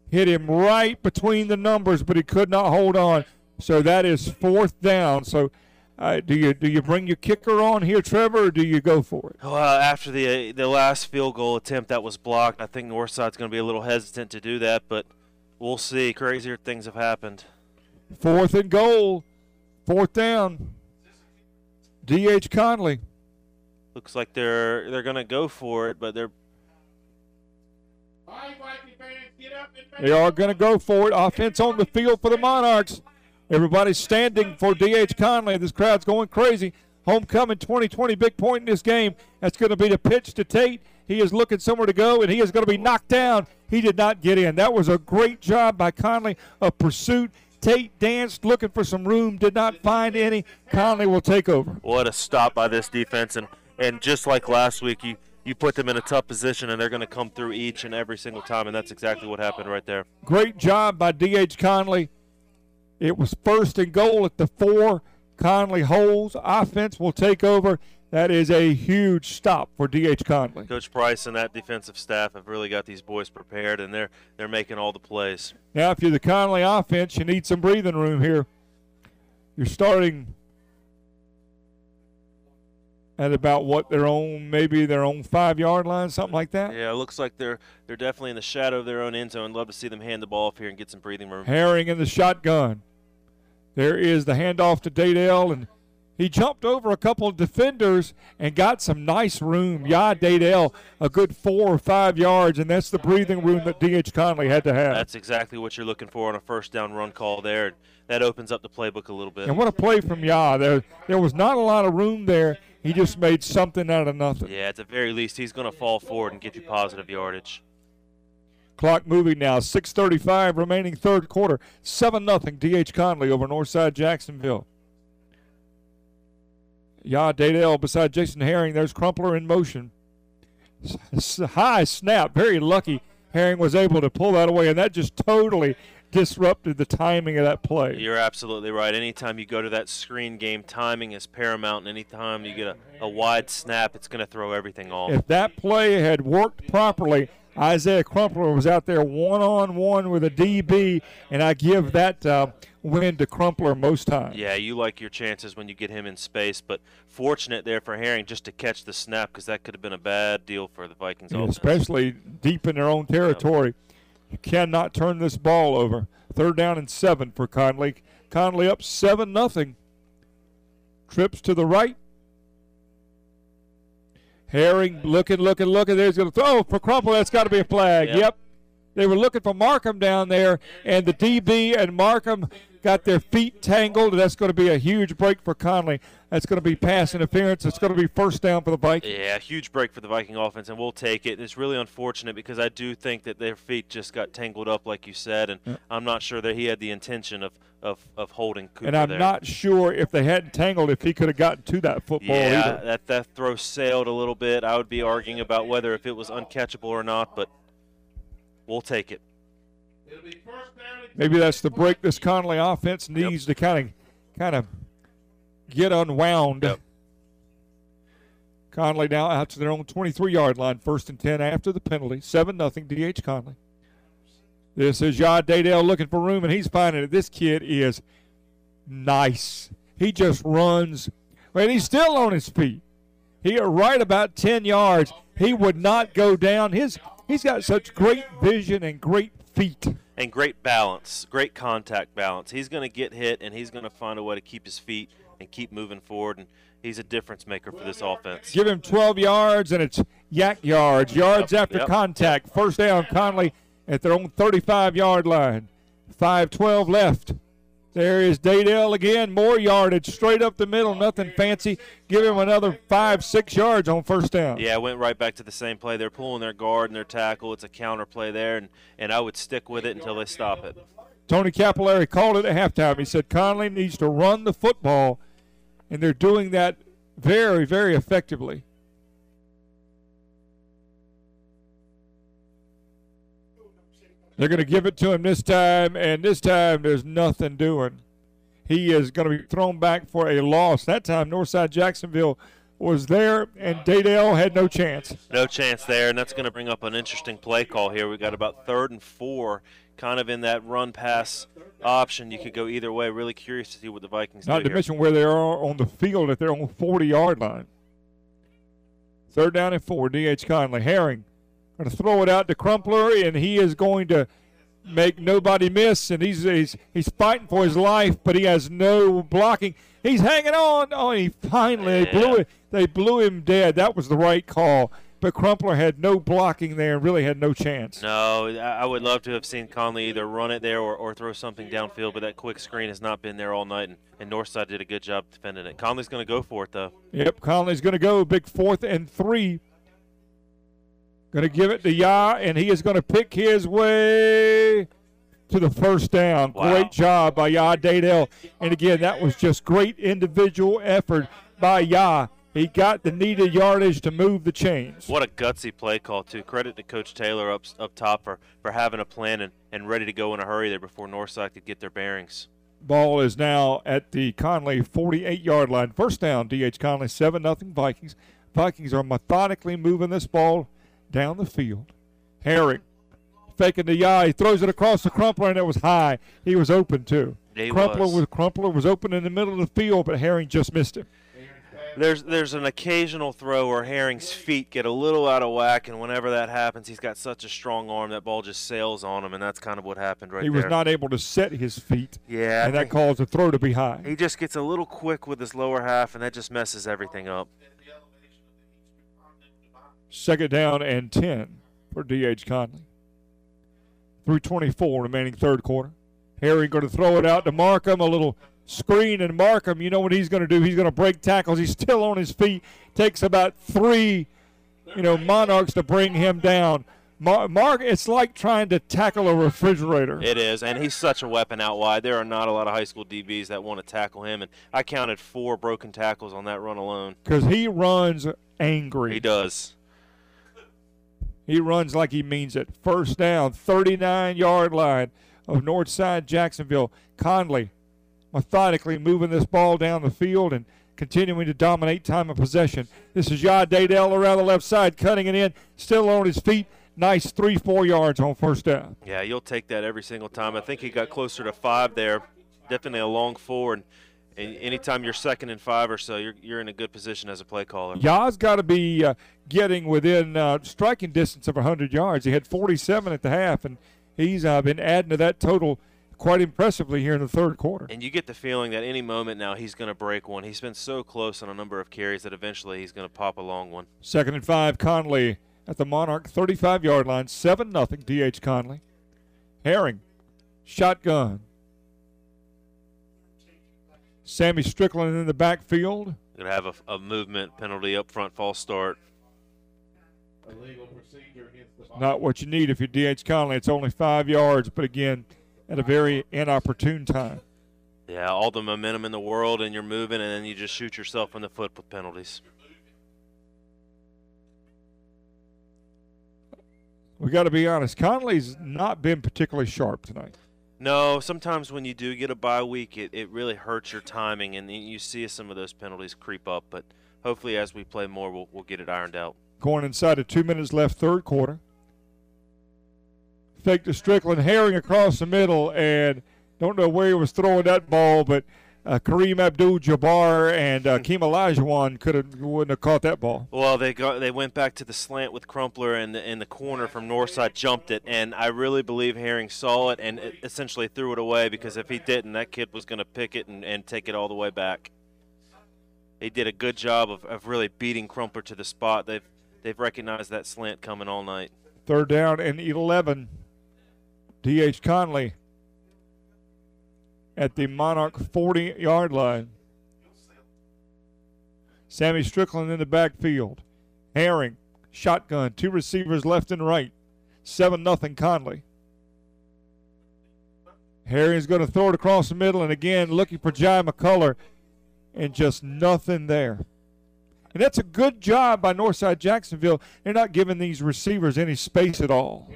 Hit him right between the numbers, but he could not hold on. So that is fourth down. So uh, do you do you bring your kicker on here, Trevor, or do you go for it? Well, after the the last field goal attempt that was blocked, I think Northside's going to be a little hesitant to do that, but we'll see. Crazier things have happened. Fourth and goal. Fourth down. D.H. Conley. Looks like they're they're going to go for it, but they're They are going to go for it. Offense on the field for the Monarchs. Everybody's standing for D.H. Conley. This crowd's going crazy. Homecoming 2020, big point in this game. That's going to be the pitch to Tate. He is looking somewhere to go, and he is going to be knocked down. He did not get in. That was a great job by Conley of pursuit. Tate danced looking for some room, did not find any. Conley will take over. What a stop by this defense, and and just like last week, you you put them in a tough position, and they're going to come through each and every single time, and that's exactly what happened right there. Great job by D.H. Conley. It was first and goal at the four. Conley holds. Offense will take over. That is a huge stop for D.H. Conley. Coach Price and that defensive staff have really got these boys prepared, and they're they're making all the plays. Now, if you're the Conley offense, you need some breathing room here. You're starting at about what their own, maybe their own five yard line, something like that. Yeah, it looks like they're they're definitely in the shadow of their own end zone. Love to see them hand the ball off here and get some breathing room. Herring in the shotgun. There is the handoff to Dadell, and he jumped over a couple of defenders and got some nice room. Yeah, Dadell, a good four or five yards, and that's the breathing room that D.H. Conley had to have. That's exactly what you're looking for on a first down run call there. That opens up the playbook a little bit. And what a play from Yah. There, there was not a lot of room there. He just made something out of nothing. Yeah, at the very least, he's going to fall forward and get you positive yardage. Clock moving now. 6:35 remaining third quarter. Seven nothing. D.H. Conley over Northside Jacksonville. Yeah, Dadell beside Jason Herring. There's Crumpler in motion. High snap. Very lucky. Herring was able to pull that away, and that just totally disrupted the timing of that play. You're absolutely right. Anytime you go to that screen game, timing is paramount. And anytime you get a, a wide snap, it's going to throw everything off. If that play had worked properly, Isaiah Crumpler was out there one on one with a DB, and I give that uh, win to Crumpler most times. Yeah, you like your chances when you get him in space, but fortunate there for Herring just to catch the snap because that could have been a bad deal for the Vikings. Yeah, especially deep in their own territory. You cannot turn this ball over. Third down and seven for Conley. Conley up seven nothing. Trips to the right. Herring looking, looking, looking. There's going to throw for Crumpler. That's got to be a flag. Yep. Yep. They were looking for Markham down there, and the DB and Markham got their feet tangled. That's going to be a huge break for Conley. That's going to be pass interference. It's going to be first down for the Vikings. Yeah, huge break for the Viking offense, and we'll take it. It's really unfortunate because I do think that their feet just got tangled up, like you said, and I'm not sure that he had the intention of, of, of holding Cooper and I'm there. not sure if they hadn't tangled if he could have gotten to that football yeah, either. that that throw sailed a little bit. I would be arguing about whether if it was uncatchable or not, but we'll take it. Maybe that's the break this Conley offense needs to kind of kind of get unwound. Conley now out to their own 23 yard line, first and 10 after the penalty. 7 nothing. DH Conley. This is Yah Dadell looking for room, and he's finding it. This kid is nice. He just runs, and he's still on his feet. He right about 10 yards. He would not go down. His He's got such great vision and great feet. And great balance, great contact balance. He's going to get hit, and he's going to find a way to keep his feet and keep moving forward. And he's a difference maker for this offense. Give him 12 yards, and it's yak yards. Yards Yep, after yep. contact. First down, Conley at their own 35 yard line. 5-12 left. There is Dadell again. More yardage straight up the middle. Nothing fancy. Give him another five, six yards on first down. Yeah, it went right back to the same play. They're pulling their guard and their tackle. It's a counter play there, and, and I would stick with it until they stop it. Tony Capillari called it at halftime. He said Conley needs to run the football, and they're doing that very, very effectively. They're going to give it to him this time, and this time there's nothing doing. He is going to be thrown back for a loss. That time, Northside Jacksonville was there, and Dadell had no chance. No chance there, and that's going to bring up an interesting play call here. We got about third and four, kind of in that run pass option. You could go either way. Really curious to see what the Vikings Not do to here. mention where they are on the field at their own 40 yard line. Third down and four. D.H. Conley. Herring going to throw it out to Crumpler, and he is going to make nobody miss. And he's, he's, he's fighting for his life, but he has no blocking. He's hanging on. Oh, he finally they blew it. They blew him dead. That was the right call. but Crumpler had no blocking there and really had no chance. No, I I would love to have seen Conley either run it there or, or throw something downfield, but that quick screen has not been there all night, and, and Northside did a good job defending it. Conley's going to go for it, though. Yep, Conley's going to go big fourth and three. Going to give it to Yah, and he is going to pick his way to the first down. Wow. Great job by Yah Dadell. And again, that was just great individual effort by Yah. He got the needed yardage to move the chains. What a gutsy play call, too. Credit to Coach Taylor up, up top for, for having a plan and, and ready to go in a hurry there before Northside could get their bearings. Ball is now at the Conley 48 yard line. First down, DH Conley, 7 0 Vikings. Vikings are methodically moving this ball down the field. Herring faking the eye. He throws it across the Crumpler, and it was high. He was open, too. He Crumpler was. Crumpler was open in the middle of the field, but Herring just missed him. There's there's an occasional throw where Herring's feet get a little out of whack, and whenever that happens, he's got such a strong arm that ball just sails on him, and that's kind of what happened right he there. He was not able to set his feet. Yeah, And that caused the throw to be high. He just gets a little quick with his lower half, and that just messes everything up. Second down and 10 for D.H. Conley. 324 remaining third quarter. Harry going to throw it out to Markham. A little screen and Markham, you know what he's going to do? He's going to break tackles. He's still on his feet. Takes about three, you know, Monarchs to bring him down. Mar- Mark, it's like trying to tackle a refrigerator. It is, and he's such a weapon out wide. There are not a lot of high school DBs that want to tackle him, and I counted four broken tackles on that run alone. Because he runs angry. He does. He runs like he means it. First down, 39 yard line of Northside Jacksonville. Conley methodically moving this ball down the field and continuing to dominate time of possession. This is Yah Dadell around the left side, cutting it in, still on his feet. Nice three, four yards on first down. Yeah, you'll take that every single time. I think he got closer to five there. Definitely a long four, and, and anytime you're second and five or so, you're, you're in a good position as a play caller. Yah's got to be uh, getting within uh, striking distance of 100 yards. He had 47 at the half, and he's uh, been adding to that total quite impressively here in the third quarter. And you get the feeling that any moment now he's going to break one. He's been so close on a number of carries that eventually he's going to pop a long one. Second and five, Conley at the Monarch 35 yard line, 7 0 DH Conley. Herring, shotgun. Sammy Strickland in the backfield. Going to have a, a movement penalty up front, false start. Illegal procedure against the Not what you need if you're DH Conley. It's only five yards, but again, at a very inopportune time. Yeah, all the momentum in the world, and you're moving, and then you just shoot yourself in the foot with penalties. We got to be honest. Conley's not been particularly sharp tonight. No, sometimes when you do get a bye week, it, it really hurts your timing, and you see some of those penalties creep up. But hopefully, as we play more, we'll, we'll get it ironed out. Going inside of two minutes left, third quarter. Fake to Strickland, herring across the middle, and don't know where he was throwing that ball, but uh, Kareem Abdul-Jabbar and uh, Keem Olajuwon could have wouldn't have caught that ball. Well, they got they went back to the slant with Crumpler, and the, the corner from Northside jumped it, and I really believe Herring saw it and it essentially threw it away because if he didn't, that kid was going to pick it and, and take it all the way back. He did a good job of, of really beating Crumpler to the spot. They've they've recognized that slant coming all night. Third down and 11. D.H. Conley at the Monarch 40 yard line. Sammy Strickland in the backfield. Herring, shotgun, two receivers left and right. 7 nothing Conley. Herring's going to throw it across the middle, and again, looking for Jai McCullough, and just nothing there. And that's a good job by Northside Jacksonville. They're not giving these receivers any space at all.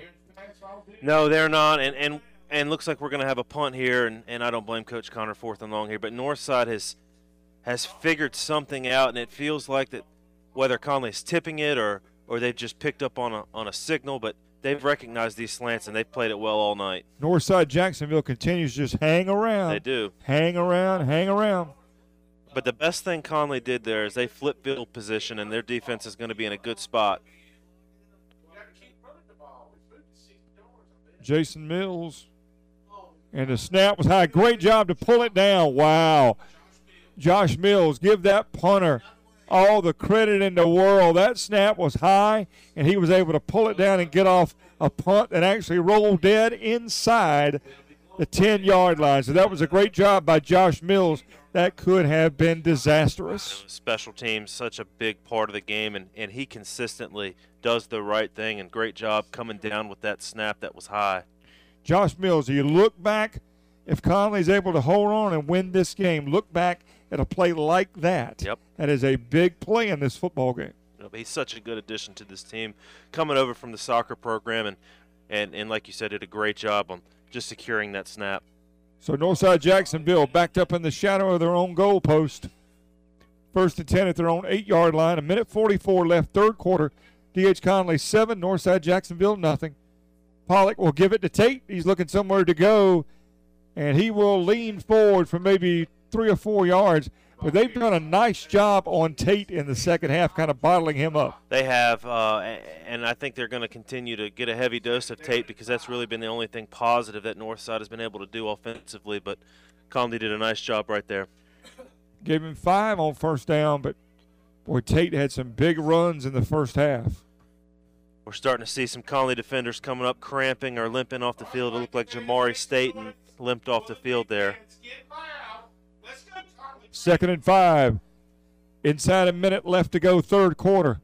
No, they're not, and and and looks like we're going to have a punt here, and, and I don't blame Coach Connor fourth and long here, but Northside has has figured something out, and it feels like that whether Conley's tipping it or or they've just picked up on a on a signal, but they've recognized these slants and they've played it well all night. Northside Jacksonville continues to just hang around. They do. Hang around, hang around. But the best thing Conley did there is they flip field position, and their defense is going to be in a good spot. Jason Mills. And the snap was high. Great job to pull it down. Wow. Josh Mills, give that punter all the credit in the world. That snap was high, and he was able to pull it down and get off a punt that actually rolled dead inside the 10 yard line. So that was a great job by Josh Mills. That could have been disastrous. Special teams, such a big part of the game, and, and he consistently does the right thing, and great job coming down with that snap that was high. Josh Mills, you look back, if Conley's able to hold on and win this game, look back at a play like that. Yep. That is a big play in this football game. He's such a good addition to this team, coming over from the soccer program, and, and, and like you said, did a great job on just securing that snap. So Northside Jacksonville backed up in the shadow of their own goal post. First and 10 at their own eight yard line. A minute 44 left, third quarter. D.H. Conley 7, Northside Jacksonville nothing. Pollock will give it to Tate. He's looking somewhere to go, and he will lean forward for maybe three or four yards. But they've done a nice job on Tate in the second half, kind of bottling him up. They have, uh, and I think they're going to continue to get a heavy dose of Tate because that's really been the only thing positive that Northside has been able to do offensively. But Conley did a nice job right there. Gave him five on first down, but boy, Tate had some big runs in the first half. We're starting to see some Conley defenders coming up, cramping or limping off the field. It looked like Jamari Staten limped off the field there. Second and five. Inside a minute left to go, third quarter.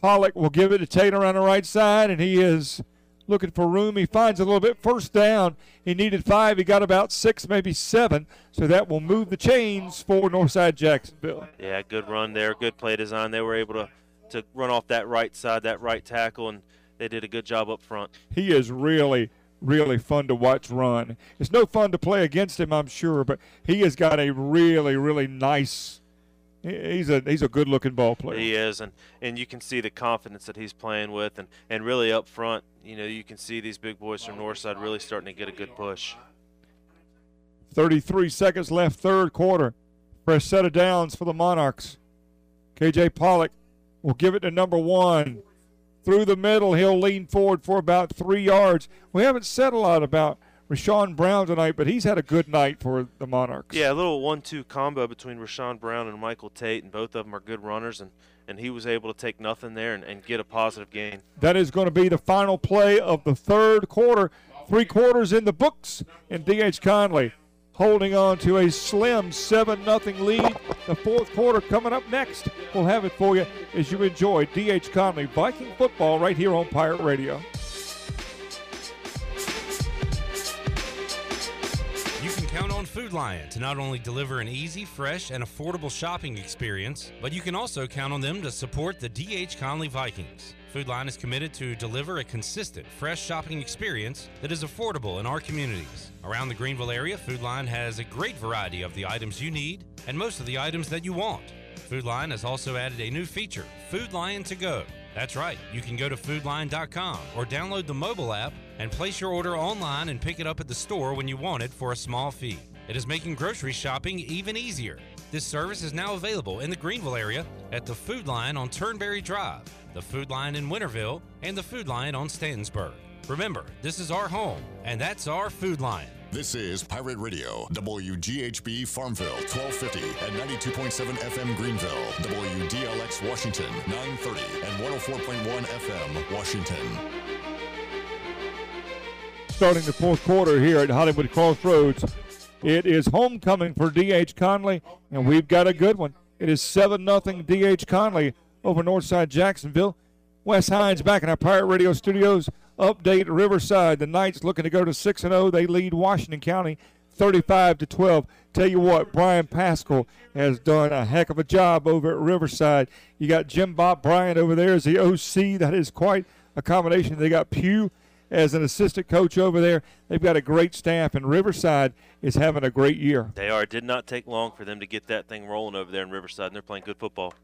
Pollock will give it to Tate on the right side, and he is looking for room. He finds a little bit. First down. He needed five. He got about six, maybe seven. So that will move the chains for Northside Jacksonville. Yeah, good run there. Good play design. They were able to, to run off that right side, that right tackle, and they did a good job up front. He is really, really fun to watch run. It's no fun to play against him, I'm sure, but he has got a really, really nice. He's a he's a good looking ball player. He is, and and you can see the confidence that he's playing with, and and really up front, you know, you can see these big boys from Northside really starting to get a good push. 33 seconds left, third quarter. Fresh set of downs for the Monarchs. KJ Pollock will give it to number one. Through the middle, he'll lean forward for about three yards. We haven't said a lot about Rashawn Brown tonight, but he's had a good night for the Monarchs. Yeah, a little one-two combo between Rashawn Brown and Michael Tate, and both of them are good runners, and, and he was able to take nothing there and, and get a positive gain. That is going to be the final play of the third quarter. Three quarters in the books, and D.H. Conley holding on to a slim 7 0 lead. The fourth quarter coming up next. We'll have it for you as you enjoy D.H. Conley Viking football right here on Pirate Radio. You can count on Food Lion to not only deliver an easy, fresh, and affordable shopping experience, but you can also count on them to support the D.H. Conley Vikings. Food Lion is committed to deliver a consistent, fresh shopping experience that is affordable in our communities. Around the Greenville area, Food Lion has a great variety of the items you need and most of the items that you want. Food Lion has also added a new feature, Food Lion to Go. That's right, you can go to foodlion.com or download the mobile app and place your order online and pick it up at the store when you want it for a small fee. It is making grocery shopping even easier. This service is now available in the Greenville area at the Food Lion on Turnberry Drive, the Food Lion in Winterville, and the Food Lion on Stantonsburg. Remember, this is our home, and that's our Food Lion. This is Pirate Radio, WGHB Farmville, 1250 and 92.7 FM Greenville, WDLX Washington, 930 and 104.1 FM Washington. Starting the fourth quarter here at Hollywood Crossroads, it is homecoming for D.H. Conley, and we've got a good one. It is 7 0 D.H. Conley over Northside Jacksonville. Wes Hines back in our Pirate Radio studios. Update Riverside. The Knights looking to go to 6 0. They lead Washington County 35 to 12. Tell you what, Brian Pascal has done a heck of a job over at Riverside. You got Jim Bob Bryant over there as the OC. That is quite a combination. They got Pugh as an assistant coach over there. They've got a great staff, and Riverside is having a great year. They are. It did not take long for them to get that thing rolling over there in Riverside, and they're playing good football.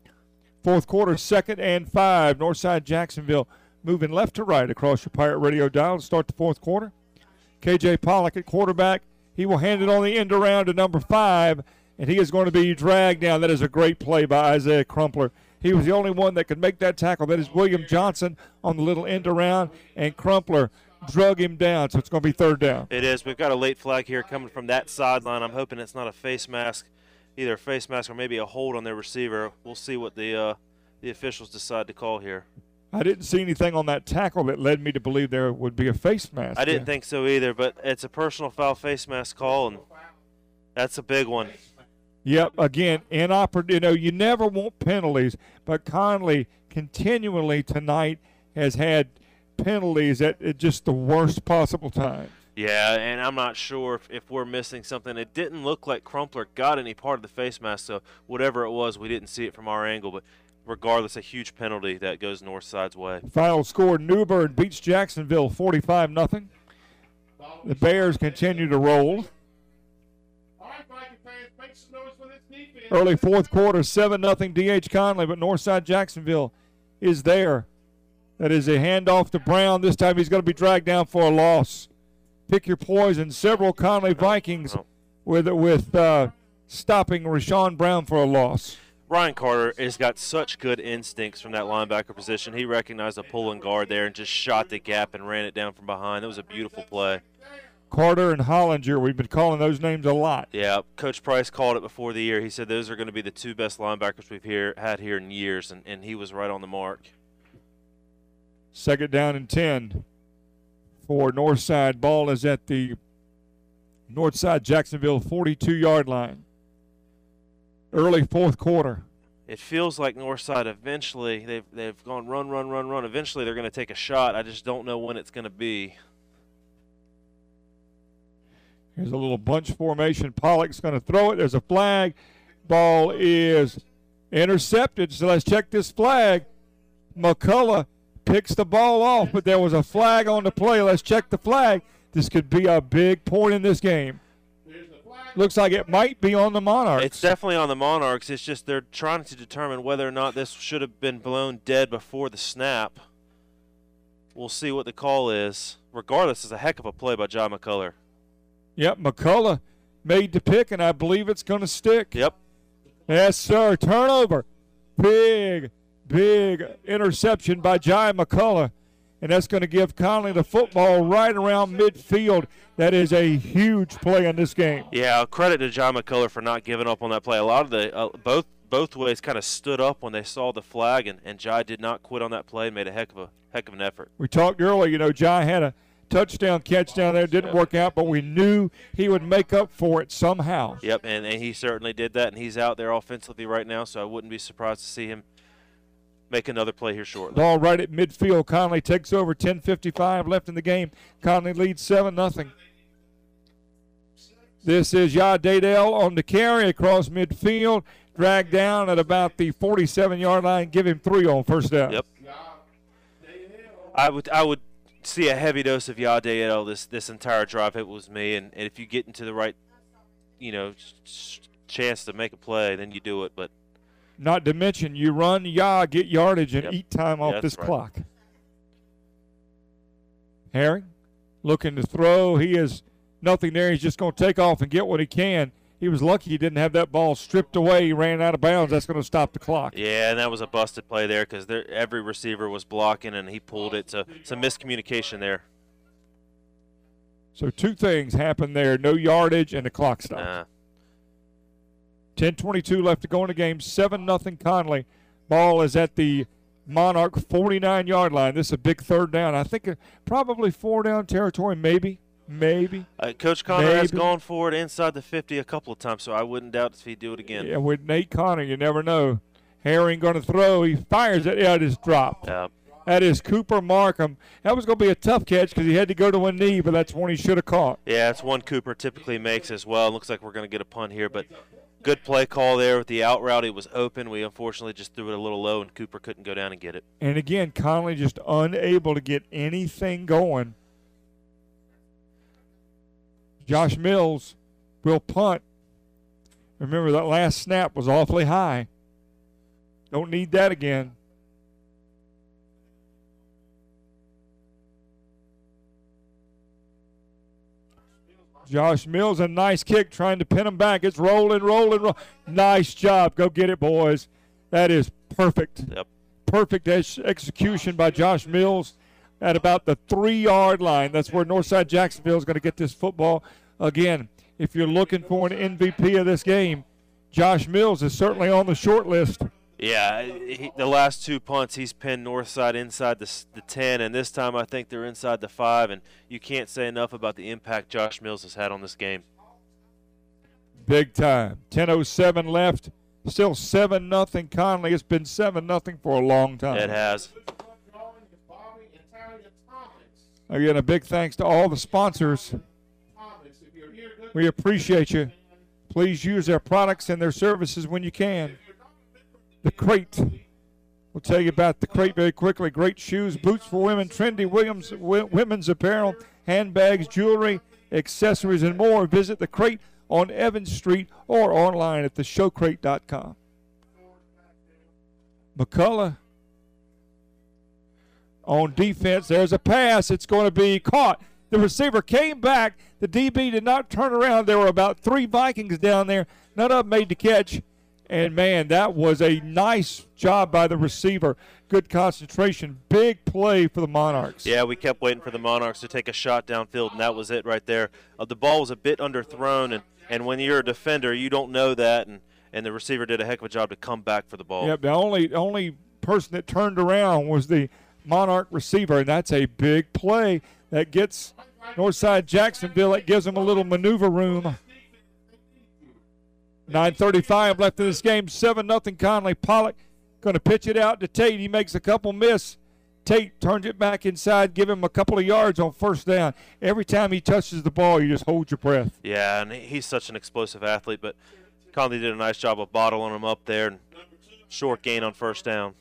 Fourth quarter, second and five. Northside Jacksonville moving left to right across your Pirate Radio dial to start the fourth quarter. KJ Pollock at quarterback. He will hand it on the end around to number five, and he is going to be dragged down. That is a great play by Isaiah Crumpler. He was the only one that could make that tackle. That is William Johnson on the little end around, and Crumpler drug him down. So it's going to be third down. It is. We've got a late flag here coming from that sideline. I'm hoping it's not a face mask. Either a face mask or maybe a hold on their receiver. We'll see what the uh, the officials decide to call here. I didn't see anything on that tackle that led me to believe there would be a face mask. I didn't there. think so either, but it's a personal foul face mask call, and that's a big one. Yep. Again, inoperative. You know, you never want penalties, but Conley continually tonight has had penalties at, at just the worst possible time. Yeah, and I'm not sure if, if we're missing something. It didn't look like Crumpler got any part of the face mask, so whatever it was, we didn't see it from our angle. But regardless, a huge penalty that goes North Side's way. Final score: New Bern beats Jacksonville 45 nothing. The Bears continue to roll. Early fourth quarter, 7 nothing DH Conley, but Northside Jacksonville is there. That is a handoff to Brown. This time he's going to be dragged down for a loss. Pick your poison. Several Conley Vikings with with uh, stopping Rashawn Brown for a loss. Ryan Carter has got such good instincts from that linebacker position. He recognized a pulling guard there and just shot the gap and ran it down from behind. That was a beautiful play. Carter and Hollinger, we've been calling those names a lot. Yeah, Coach Price called it before the year. He said those are going to be the two best linebackers we've here had here in years, and, and he was right on the mark. Second down and 10 for Northside. Ball is at the Northside Jacksonville 42 yard line. Early fourth quarter. It feels like Northside eventually they've they've gone run run run run. Eventually they're going to take a shot. I just don't know when it's going to be. Here's a little bunch formation. Pollock's going to throw it. There's a flag. Ball is intercepted. So let's check this flag. McCullough picks the ball off, but there was a flag on the play. Let's check the flag. This could be a big point in this game. Looks like it might be on the Monarchs. It's definitely on the Monarchs. It's just they're trying to determine whether or not this should have been blown dead before the snap. We'll see what the call is. Regardless, it's a heck of a play by John McCullough. Yep, McCullough made the pick, and I believe it's going to stick. Yep. Yes, sir. Turnover. Big, big interception by Jai McCullough. And that's going to give Conley the football right around midfield. That is a huge play in this game. Yeah, credit to John McCullough for not giving up on that play. A lot of the uh, both both ways kind of stood up when they saw the flag, and, and Jai did not quit on that play. Made a heck of a heck of an effort. We talked earlier. You know, Jai had a touchdown catch down there. Didn't work out, but we knew he would make up for it somehow. Yep, and, and he certainly did that, and he's out there offensively right now, so I wouldn't be surprised to see him make another play here shortly. Ball right at midfield. Conley takes over. 10:55 left in the game. Conley leads seven nothing. This is Dadell on the carry across midfield, dragged down at about the 47-yard line. Give him three on first down. Yep. I would I would see a heavy dose of Yadel this this entire drive. It was me, and, and if you get into the right, you know, ch- chance to make a play, then you do it. But Not to mention, you run Yah, get yardage, and Yep. eat time off this right. clock. Herring looking to throw. He is nothing there. He's just going to take off and get what he can. He was lucky he didn't have that ball stripped away. He ran out of bounds. That's going to stop the clock. yeah, and that was a busted play there because every receiver was blocking, and he pulled it. So some miscommunication there. So two things happened there: no yardage and the clock stop. 10:22 left to go in the game. Seven nothing Conley. Ball is at the Monarch 49 yard line. This is a big third down. I think probably four down territory. Maybe, maybe. uh, Coach Connor has gone for it inside the 50 a couple of times, so I wouldn't doubt if he'd do it again. Yeah, with Nate Connor, you never know. Herring going to throw. He fires it. Yeah, it is dropped. Yeah. That is Cooper Markham. That was going to be a tough catch because he had to go to one knee, but that's one he should have caught. Yeah, that's one Cooper typically makes as well. Looks like we're going to get a punt here, but good play call there with the out route. It was open. We unfortunately just threw it a little low, and Cooper couldn't go down and get it. And again, Conley just unable to get anything going. Josh Mills will punt. Remember that last snap was awfully high. Don't need that again. Josh Mills, a nice kick trying to pin him back. It's rolling, rolling, rolling. Nice job. Go get it, boys. That is perfect. Yep. Perfect ex- execution by Josh Mills at about the three yard line. That's where Northside Jacksonville is going to get this football. Again, if you're looking for an MVP of this game, Josh Mills is certainly on the short list. Yeah, he, the last two punts he's pinned north side inside the, the 10, and this time I think they're inside the 5, and you can't say enough about the impact Josh Mills has had on this game. Big time. 10.07 left. Still 7 nothing Conley. It's been 7 nothing for a long time. It has. Again, a big thanks to all the sponsors. We appreciate you. Please use their products and their services when you can. The Crate. We'll tell you about the Crate very quickly. Great shoes, boots for women, trendy Williams women's apparel, handbags, jewelry, accessories, and more. Visit the Crate on Evans Street or online at theshowcrate.com. McCullough on defense. There's a pass. It's going to be caught. The receiver came back. The DB did not turn around. There were about three Vikings down there. None of them made the catch. And man, that was a nice job by the receiver. Good concentration. Big play for the Monarchs. Yeah, we kept waiting for the Monarchs to take a shot downfield, and that was it right there. Uh, the ball was a bit underthrown, and, and when you're a defender, you don't know that. And, and the receiver did a heck of a job to come back for the ball. Yep, the only only person that turned around was the Monarch receiver, and that's a big play that gets Northside Jacksonville. It gives them a little maneuver room. 9.35 left in this game. 7 nothing. Conley Pollock going to pitch it out to Tate. He makes a couple miss. Tate turns it back inside, give him a couple of yards on first down. Every time he touches the ball, you just hold your breath. Yeah, and he's such an explosive athlete, but Conley did a nice job of bottling him up there and short gain on first down.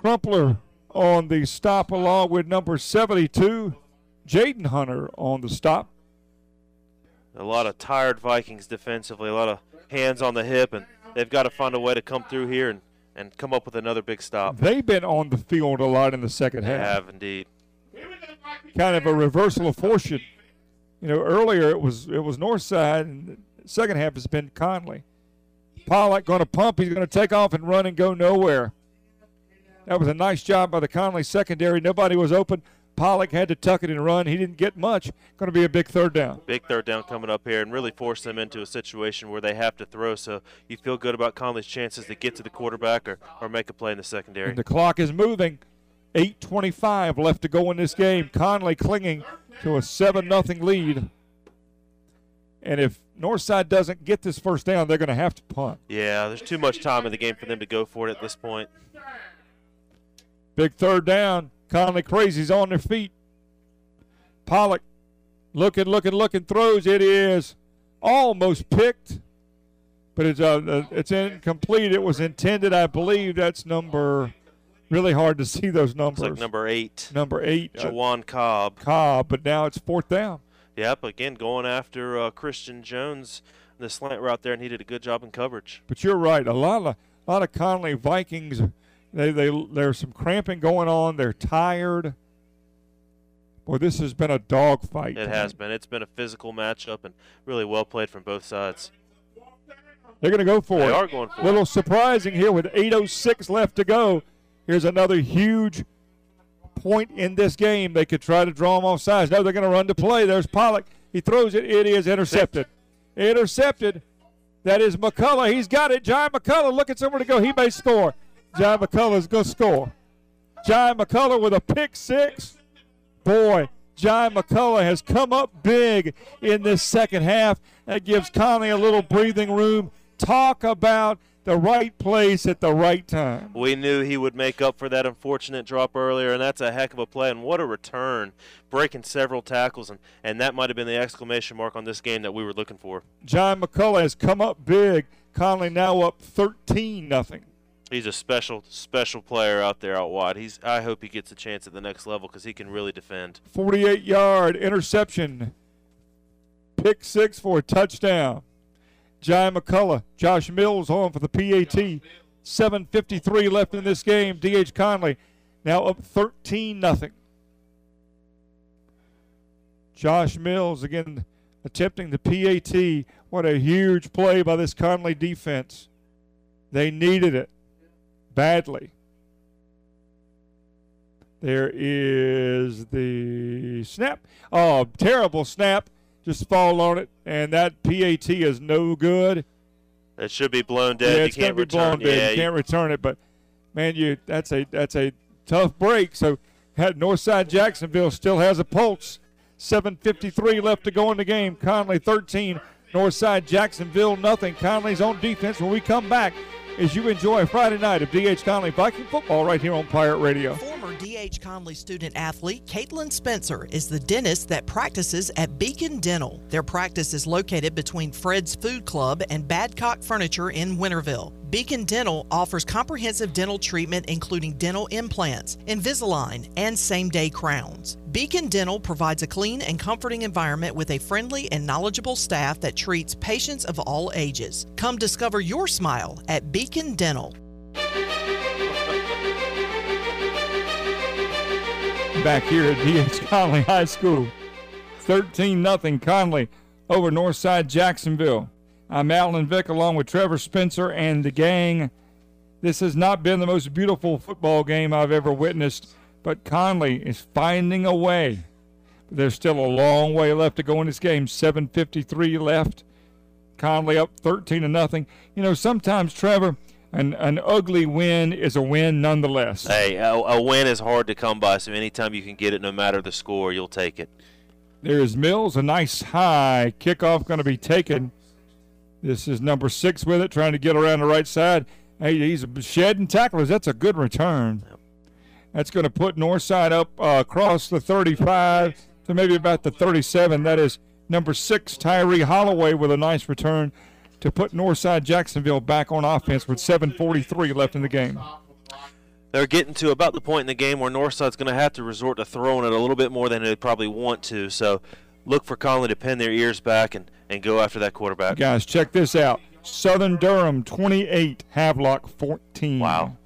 Crumpler on the stop along with number 72, Jaden Hunter on the stop. A lot of tired Vikings defensively, a lot of hands on the hip, and they've got to find a way to come through here and, and come up with another big stop. They've been on the field a lot in the second they half. have indeed. Kind of a reversal of fortune. You know, earlier it was it was Northside, and the second half has been Conley. Pollock going to pump. He's going to take off and run and go nowhere. That was a nice job by the Conley secondary. Nobody was open. Pollock had to tuck it and run. He didn't get much. Going to be a big third down. Big third down coming up here and really force them into a situation where they have to throw. So you feel good about Conley's chances to get to the quarterback or, or make a play in the secondary. And the clock is moving. 8.25 left to go in this game. Conley clinging to a 7 0 lead. And if Northside doesn't get this first down, they're going to have to punt. Yeah, there's too much time in the game for them to go for it at this point. Big third down. Conley Crazies on their feet. Pollock looking, looking, looking, throws. It is almost picked, but it's uh, uh, it's incomplete. It was intended, I believe. That's number. Really hard to see those numbers. It's like number eight. Number eight. Jawan Cobb. Cobb, but now it's fourth down. Yep, again going after uh, Christian Jones, the slant route there, and he did a good job in coverage. But you're right. A lot of a lot of Conley Vikings they, they, there's some cramping going on. They're tired. Boy, this has been a dogfight. It has been. It's been a physical matchup and really well played from both sides. They're going to go for they it. They are going for it. Little it. surprising here with 8.06 left to go. Here's another huge point in this game. They could try to draw them off sides. No, they're going to run to play. There's Pollock. He throws it. It is intercepted. Intercepted. That is McCullough. He's got it. John McCullough looking somewhere to go. He may score. John McCullough's going to score. John McCullough with a pick six. Boy, John McCullough has come up big in this second half. That gives Conley a little breathing room. Talk about the right place at the right time. We knew he would make up for that unfortunate drop earlier, and that's a heck of a play. And what a return, breaking several tackles, and, and that might have been the exclamation mark on this game that we were looking for. John McCullough has come up big. Conley now up 13 nothing. He's a special, special player out there out wide. He's. I hope he gets a chance at the next level because he can really defend. 48 yard interception, pick six for a touchdown. Jai McCullough, Josh Mills home for the PAT. 7:53 left in this game. DH Conley now up 13 nothing. Josh Mills again attempting the PAT. What a huge play by this Conley defense. They needed it badly. There is the snap. Oh, terrible snap. just fall on it, and that PAT is no good. It should be blown dead. Yeah, you it's gonna can't be return. blown dead. Yeah, you can't return it, but man, you that's a that's a tough break. So, had Northside Jacksonville still has a pulse. 7:53 left to go in the game. Conley 13, Northside Jacksonville nothing. Conley's on defense. When we come back, as you enjoy Friday night of DH Conley Viking football right here on Pirate Radio. Former DH Conley student athlete Caitlin Spencer is the dentist that practices at Beacon Dental. Their practice is located between Fred's Food Club and Badcock Furniture in Winterville. Beacon Dental offers comprehensive dental treatment including dental implants, Invisalign, and same day crowns. Beacon Dental provides a clean and comforting environment with a friendly and knowledgeable staff that treats patients of all ages. Come discover your smile at Beacon Dental. back here at D.H. Conley High School. 13 0 Conley over Northside Jacksonville. I'm Alan Vick along with Trevor Spencer and the gang. This has not been the most beautiful football game I've ever witnessed, but Conley is finding a way. There's still a long way left to go in this game. 7:53 left. Conley up 13 to nothing. You know, sometimes Trevor, an an ugly win is a win nonetheless. Hey, a, a win is hard to come by, so anytime you can get it, no matter the score, you'll take it. There's Mills, a nice high kickoff going to be taken. This is number six with it, trying to get around the right side. Hey, he's shedding tacklers. That's a good return. That's going to put Northside up uh, across the 35 to maybe about the 37. That is number six, Tyree Holloway, with a nice return to put Northside Jacksonville back on offense with 7:43 left in the game. They're getting to about the point in the game where Northside's going to have to resort to throwing it a little bit more than they probably want to. So look for Conley to pin their ears back and, and go after that quarterback. Guys, check this out. Southern Durham 28, Havelock 14. Wow.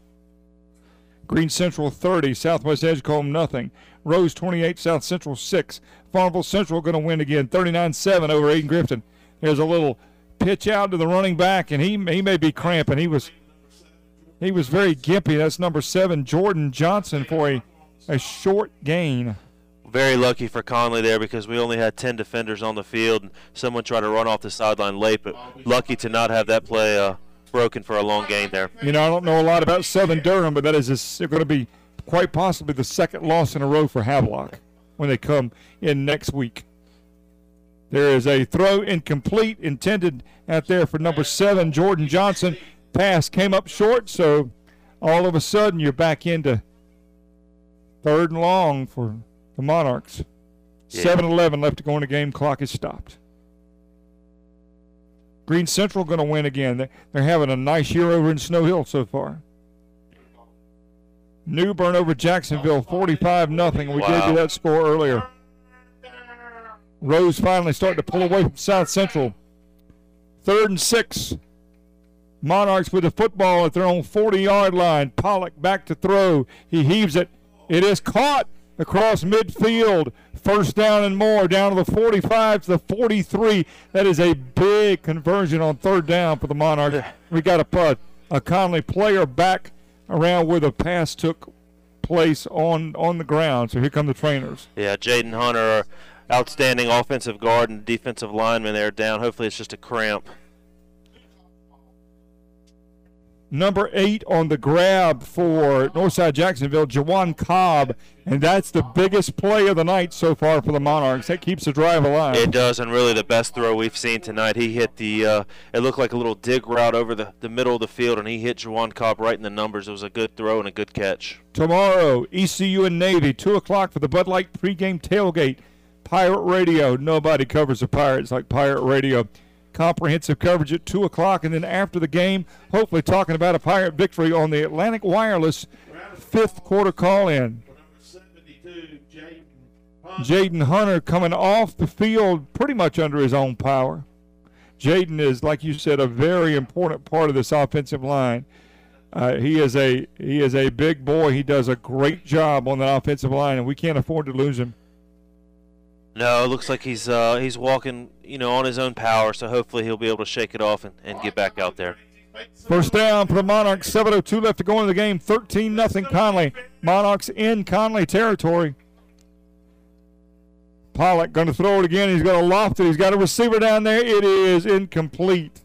Greene Central 30, Southwest Edgecombe nothing. Rose 28, South Central 6. Farmville Central going to win again 39-7 over Ayden Grifton. There's a little pitch out to the running back, and he he may be cramping. He was he was very gimpy. That's number seven, Jordan Johnson, for a, a short gain. Very lucky for Conley there because we only had 10 defenders on the field, and someone tried to run off the sideline late, but lucky to not have that play uh, broken for a long gain there. You know, I don't know a lot about Southern Durham, but that is going to be quite possibly the second loss in a row for Havelock when they come in next week. There is a throw incomplete intended out there for number seven, Jordan Johnson. Pass came up short, so all of a sudden you're back into third and long for the Monarchs. Yeah. 7 11 left to go in the game. Clock is stopped. Greene Central going to win again. They're having a nice year over in Snow Hill so far. New Bern over Jacksonville, 45 nothing. We gave you that score earlier. Rose finally starting to pull away from South Central. Third and six. Monarchs with the football at their own 40 yard line. Pollock back to throw. He heaves it. It is caught across midfield. First down and more, down to the 45 to the 43. That is a big conversion on third down for the Monarchs. We got a put a Conley player back around where the pass took place on on the ground. So here come the trainers. Yeah, Jaden Hunter, outstanding offensive guard and defensive lineman there down. Hopefully it's just a cramp. Number eight on the grab for Northside Jacksonville, Jawan Cobb, and that's the biggest play of the night so far for the Monarchs. That keeps the drive alive. It does, and really the best throw we've seen tonight. He hit the, uh, it looked like a little dig route over the, the middle of the field, and he hit Jawan Cobb right in the numbers. It was a good throw and a good catch. Tomorrow, ECU and Navy, 2 o'clock for the Bud Light pregame tailgate. Pirate Radio. Nobody covers the Pirates like Pirate Radio. Comprehensive coverage at 2 o'clock, and then after the game, hopefully talking about a Pirate victory on the Atlantic Wireless fifth quarter call in. Jaden Hunter coming off the field pretty much under his own power. Jaden is, like you said, a very important part of this offensive line. Uh, he is a he is a big boy. He does a great job on the offensive line, and we can't afford to lose him. No, it looks like he's uh, he's walking, you know, on his own power. So hopefully he'll be able to shake it off and, and get back out there. First down for the Monarchs. 7:02 left to go in the game. 13 nothing Conley. Monarchs in Conley territory. Pollock going to throw it again. He's going to loft it. He's got a receiver down there. It is incomplete.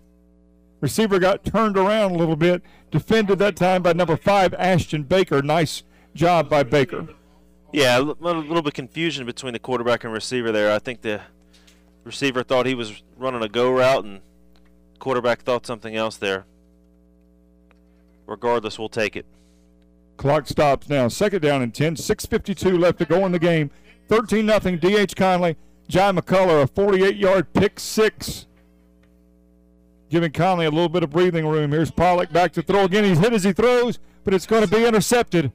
Receiver got turned around a little bit. Defended that time by number five, Ashton Baker. Nice job by Baker. Yeah, a little, little bit confusion between the quarterback and receiver there. I think the receiver thought he was running a go route, and quarterback thought something else there. Regardless, we'll take it. Clock stops now. Second down and 10. 6.52 left to go in the game. 13 0 DH Conley. John McCullough, a 48 yard pick six. Giving Conley a little bit of breathing room. Here's Pollock back to throw again. He's hit as he throws, but it's going to be intercepted.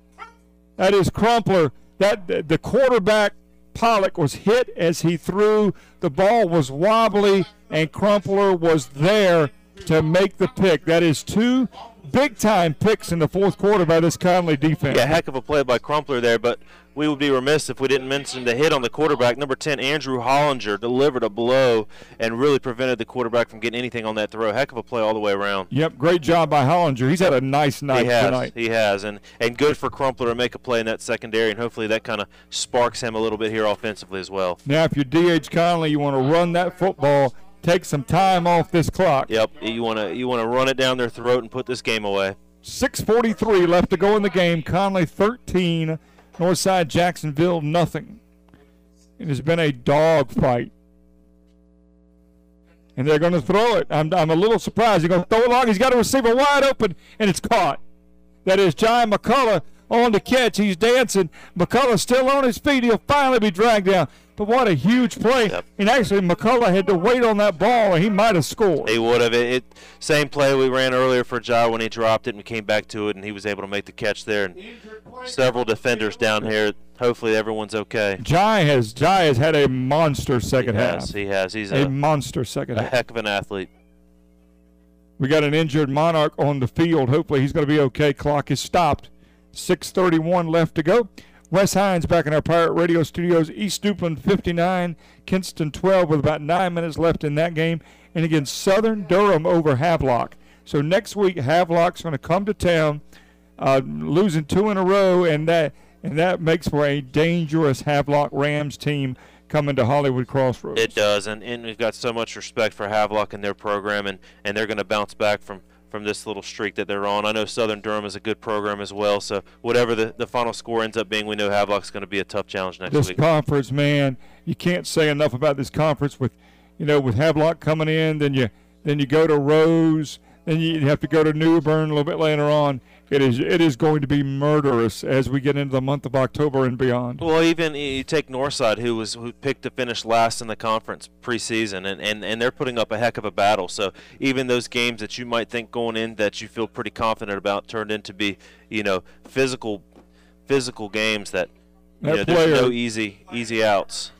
That is Crumpler. That the quarterback Pollock was hit as he threw. The ball was wobbly, and Crumpler was there to make the pick. That is two big time picks in the fourth quarter by this Conley defense. Yeah, heck of a play by Crumpler there, but we would be remiss if we didn't mention the hit on the quarterback. Number 10, Andrew Hollinger, delivered a blow and really prevented the quarterback from getting anything on that throw. Heck of a play all the way around. Yep, great job by Hollinger. He's had a nice night he has, tonight. He has, and, and good for Crumpler to make a play in that secondary, and hopefully that kind of sparks him a little bit here offensively as well. Now, if you're DH Conley, you want to run that football take some time off this clock. Yep, you want to you want to run it down their throat and put this game away. 6:43 left to go in the game. Conley 13, Northside Jacksonville nothing. It has been a dog fight. And they're going to throw it. I'm, I'm a little surprised. He's going to throw it long. He's got a receiver wide open, and it's caught. That is John McCullough on the catch. He's dancing. McCullough still on his feet. He'll finally be dragged down. But what a huge play! Yep. And actually, McCullough had to wait on that ball, and he might have scored. He would have. It, it, same play we ran earlier for Ja when he dropped it and came back to it, and he was able to make the catch there. And several defenders down here. Hopefully, everyone's okay. Jai has Jai has had a monster second he half. Has, he has. He's a, a monster second a half. heck of an athlete. We got an injured Monarch on the field. Hopefully, he's going to be okay. Clock is stopped. 6:31 left to go. Wes Hines back in our Pirate Radio studios. East Duplin 59, Kinston 12 with about nine minutes left in that game. And again, Southern Durham over Havelock. So next week, Havelock's going to come to town, uh, losing two in a row, and that and that makes for a dangerous Havelock Rams team coming to Hollywood Crossroads. It does, and, and we've got so much respect for Havelock and their program, and, and they're going to bounce back from – from this little streak that they're on. I know Southern Durham is a good program as well, so whatever the, the final score ends up being, we know Havelock's going to be a tough challenge next this week. This conference, man, you can't say enough about this conference with, you know, with Havelock coming in, then you then you go to Rose, then you have to go to New Bern a little bit later on. It is it is going to be murderous as we get into the month of October and beyond. Well, even you take Northside, who was who picked to finish last in the conference preseason, and, and, and they're putting up a heck of a battle. So even those games that you might think going in that you feel pretty confident about turned into be you know physical physical games that, you know, player, there's no easy easy outs.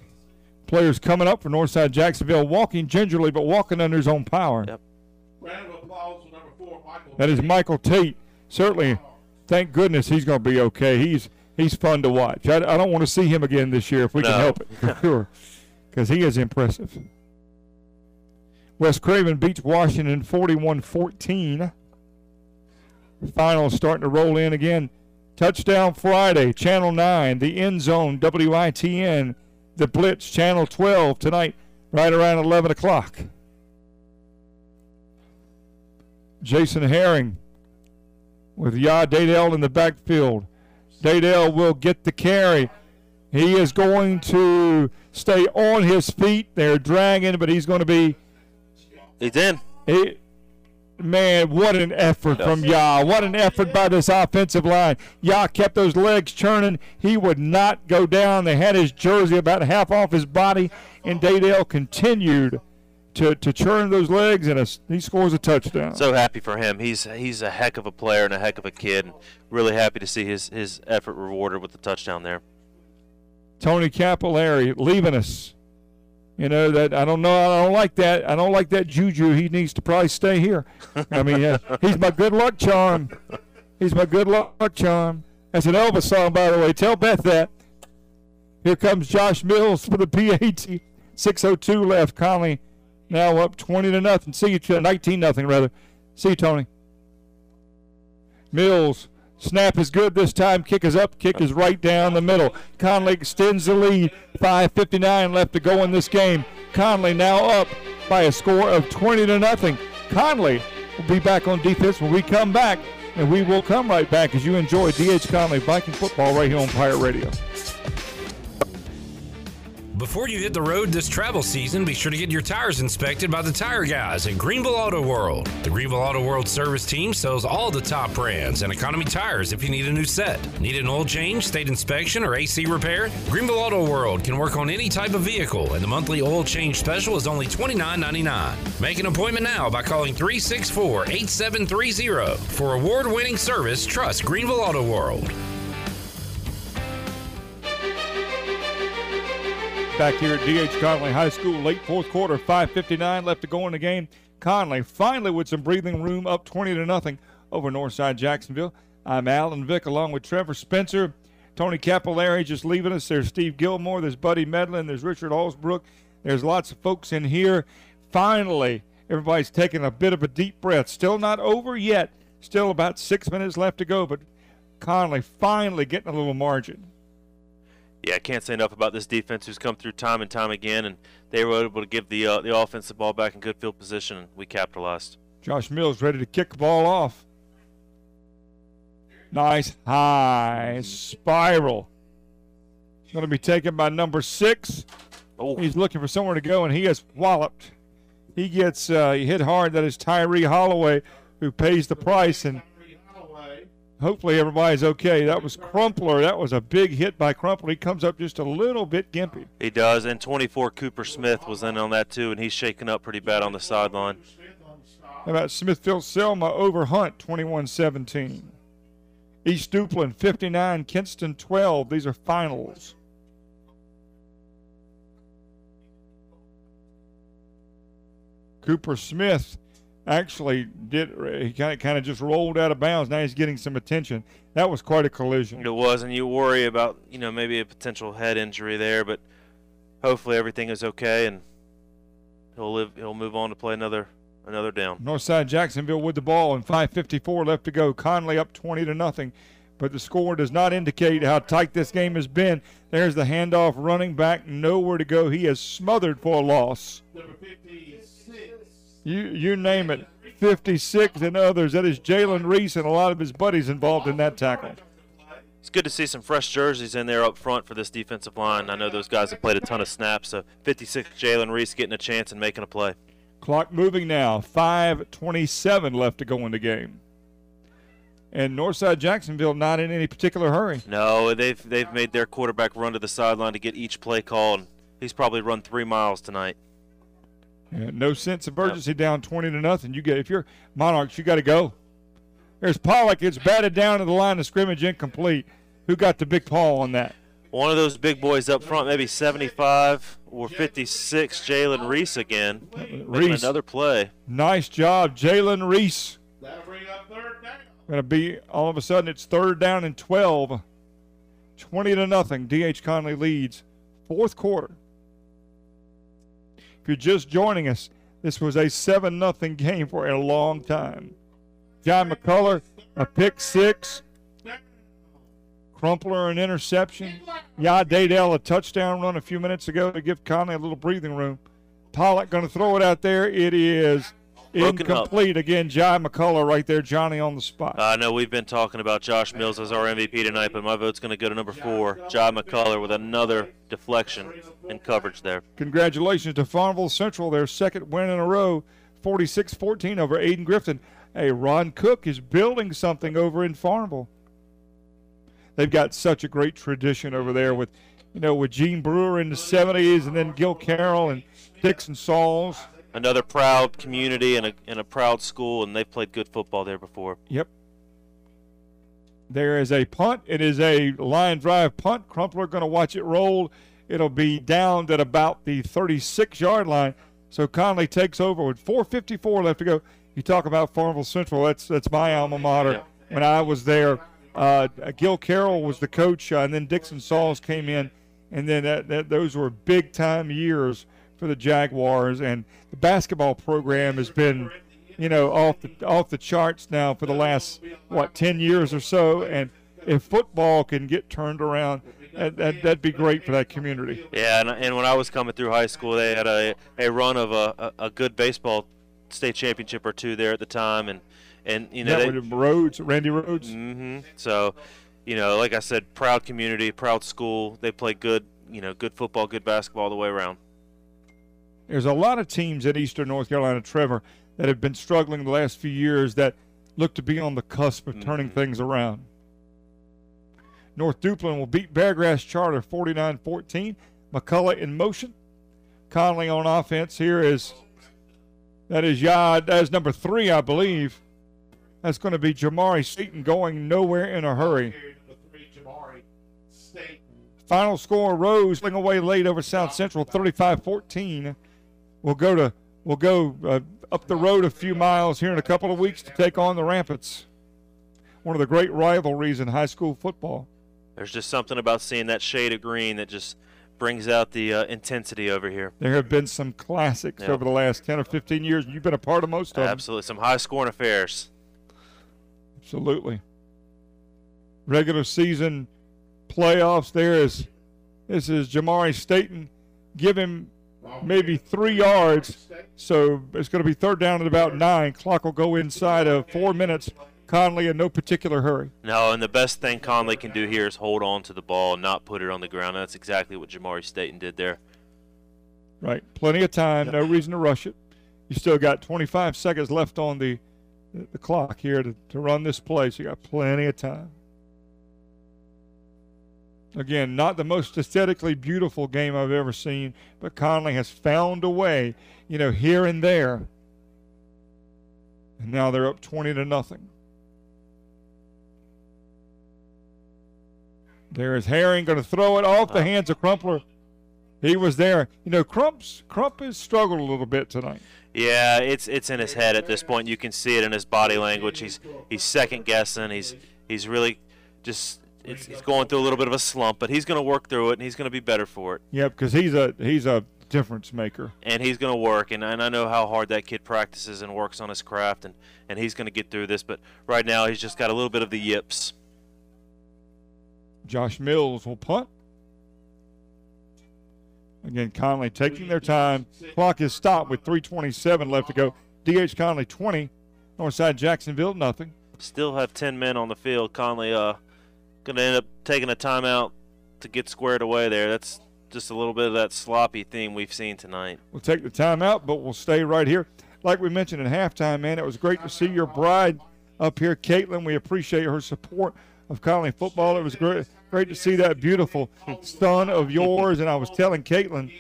Players coming up for Northside Jacksonville, walking gingerly but walking under his own power. Yep. Round of applause for number four, Michael. That is Michael Tate certainly, thank goodness he's going to be okay. He's he's fun to watch. I, I don't want to see him again this year if we no. can help it, for sure, because he is impressive. West Craven beats Washington 41-14. Final starting to roll in again. Touchdown Friday, Channel 9, the end zone, WITN, the Blitz, Channel 12 tonight, right around 11 o'clock. Jason Herring with Yah Dadell in the backfield. Dadell will get the carry. He is going to stay on his feet. They're dragging, but he's going to be. He's in. He, man, what an effort from Yah. What an effort by this offensive line. Yah kept those legs churning. He would not go down. They had his jersey about half off his body, and Dadell continued to, to churn those legs, and a, he scores a touchdown. So happy for him. He's he's a heck of a player and a heck of a kid. And really happy to see his, his effort rewarded with the touchdown there. Tony Capillari leaving us. You know that I don't know. I don't like that. I don't like that juju. He needs to probably stay here. I mean, uh, he's my good luck charm. He's my good luck charm. That's an Elvis song, by the way. Tell Beth that. Here comes Josh Mills for the PAT. 6:02 left. Conley now up 20 to nothing. See you, 19 nothing rather. See you, Tony. Mills Snap is good this time. Kick is up. Kick is right down the middle. Conley extends the lead. 5.59 left to go in this game. Conley now up by a score of 20 to nothing. Conley will be back on defense when we come back, and we will come right back as you enjoy DH Conley Viking football right here on Pirate Radio. Before you hit the road this travel season, be sure to get your tires inspected by the tire guys at Greenville Auto World. The Greenville Auto World service team sells all the top brands and economy tires if you need a new set. Need an oil change, state inspection, or AC repair? Greenville Auto World can work on any type of vehicle, and the monthly oil change special is only $29.99. Make an appointment now by calling 364 8730. For award winning service, trust Greenville Auto World. Back here at D.H. Conley High School, late fourth quarter, 5.59 left to go in the game. Conley finally with some breathing room, up 20 to nothing over Northside Jacksonville. I'm Alan Vick along with Trevor Spencer, Tony Capillari just leaving us. There's Steve Gilmore, there's Buddy Medlin, there's Richard Allsbrook. There's lots of folks in here. Finally, everybody's taking a bit of a deep breath. Still not over yet. Still about six minutes left to go, but Conley finally getting a little margin yeah, I can't say enough about this defense who's come through time and time again, and they were able to give the uh, the offense the ball back in good field position, and we capitalized. Josh Mills ready to kick the ball off. Nice high spiral. Going to be taken by number six. Oh. He's looking for somewhere to go, and he has walloped. He gets uh, he hit hard. That is Tyree Holloway, who pays the price, and hopefully everybody's okay. That was Crumpler. That was a big hit by Crumpler. He comes up just a little bit gimpy. He does, and 24 Cooper Smith was in on that too, and he's shaking up pretty bad on the sideline. How about Smithfield Selma over Hunt, 21-17. East Duplin 59, Kinston 12. These are finals. Cooper Smith actually did he kind of kind of just rolled out of bounds. Now he's getting some attention. That was quite a collision. It was, and you worry about you know maybe a potential head injury there, but hopefully everything is okay and he'll live. He'll move on to play another another down. Northside Jacksonville with the ball and 5:54 left to go. Conley up 20 to nothing. But the score does not indicate how tight this game has been. There's the handoff running back, nowhere to go. He is smothered for a loss. Number 56. You you name it, 56 and others. That is Jalen Reese and a lot of his buddies involved in that tackle. It's good to see some fresh jerseys in there up front for this defensive line. I know those guys have played a ton of snaps. So 56 Jalen Reese getting a chance and making a play. Clock moving now. 5:27 left to go in the game. And Northside Jacksonville not in any particular hurry. No, they've they've made their quarterback run to the sideline to get each play called. He's probably run three miles tonight. Yeah, no sense of urgency down 20 to nothing. You get if you're Monarchs, you got to go. There's Pollock. It's batted down to the line of scrimmage, incomplete. Who got the big paw on that? One of those big boys up front, maybe 75 or 56. Jalen Reese again. Reese. another play. Nice job, Jalen Reese. That'll bring up third down. Going to be all of a sudden it's third down and 12. 20 to nothing. DH Conley leads. Fourth quarter. If you're just joining us, this was a 7 nothing game for a long time. John McCullough, a pick six. Crumpler, an interception. Yah Dadell, a touchdown run a few minutes ago to give Conley a little breathing room. Pollock going to throw it out there. It is Broken up. incomplete. Again, Jai McCullough right there, Johnny on the spot. I know we've been talking about Josh Mills as our MVP tonight, but my vote's going to go to number four, John McCullough, with another deflection and coverage there. Congratulations to Farmville Central, their second win in a row, 46 14 over Ayden Grifton. Hey, Ron Cook is building something over in Farmville. They've got such a great tradition over there with, you know, with Gene Brewer in the 70s and then Gil Carroll and Dixon Sauls. Another proud community and a, and a proud school, and they've played good football there before. Yep. There is a punt. It is a line drive punt. Crumpler going to watch it roll. It'll be down at about the 36 yard line. So Conley takes over with 4:54 left to go. You talk about Farmville Central. That's that's my alma mater. When I was there, uh, Gil Carroll was the coach, uh, and then Dixon Sauls came in, and then that, that, those were big time years for the Jaguars. And the basketball program has been you know, off the off the charts now for the last what ten years or so. And if football can get turned around, that, that that'd be great for that community. Yeah, and, and when I was coming through high school, they had a, a run of a, a, a good baseball state championship or two there at the time, and and you know that they, Rhodes, Randy Rhodes. hmm So, you know, like I said, proud community, proud school. They play good, you know, good football, good basketball the way around. There's a lot of teams in Eastern North Carolina, Trevor, that have been struggling the last few years that look to be on the cusp of turning mm-hmm. things around. North Duplin will beat Beargrass Charter 49 14. McCullough in motion. Conley on offense here is that is Yad. That is number three, I believe. That's going to be Jamari Seaton going nowhere in a hurry. Final score: Rose playing away late over South Central, 35-14. We'll go to we'll go uh, up the road a few miles here in a couple of weeks to take on the Rampants. One of the great rivalries in high school football. There's just something about seeing that shade of green that just brings out the uh, intensity over here. There have been some classics Yep. over the last 10 or 15 years, and you've been a part of most of them. Absolutely, some high scoring affairs. Absolutely. Regular season playoffs. There is this is Jamari Staten. Give him maybe three yards. So it's going to be third down at about nine. Clock will go inside of four minutes. Conley in no particular hurry. No, and the best thing Conley can do here is hold on to the ball and not put it on the ground. That's exactly what Jamari Staten did there. Right. Plenty of time. No reason to rush it. You still got 25 seconds left on the the clock here to, to run this play. So you got plenty of time. Again, not the most aesthetically beautiful game I've ever seen, but Conley has found a way, you know, here and there. And now they're up 20 to nothing. There is Herring going to throw it off the hands of Crumpler. He was there. You know, Crump's Crump has struggled a little bit tonight. Yeah, it's it's in his head at this point. You can see it in his body language. He's he's second guessing. He's he's really just it's, he's going through a little bit of a slump, but he's going to work through it and he's going to be better for it. Yeah, because he's a he's a difference maker. And he's going to work, and, and I know how hard that kid practices and works on his craft, and, and he's going to get through this. But right now, he's just got a little bit of the yips. Josh Mills will punt. Again, Conley taking their time. Clock is stopped with 3:27 left to go. DH Conley 20, Northside Jacksonville nothing. Still have 10 men on the field. Conley uh, to end up taking a timeout to get squared away there. That's just a little bit of that sloppy theme we've seen tonight. We'll take the timeout, but we'll stay right here. Like we mentioned in halftime, man, it was great to see your bride up here, Caitlin. We appreciate her support of Conley football. It was great, great to see that beautiful son of yours. And I was telling Caitlin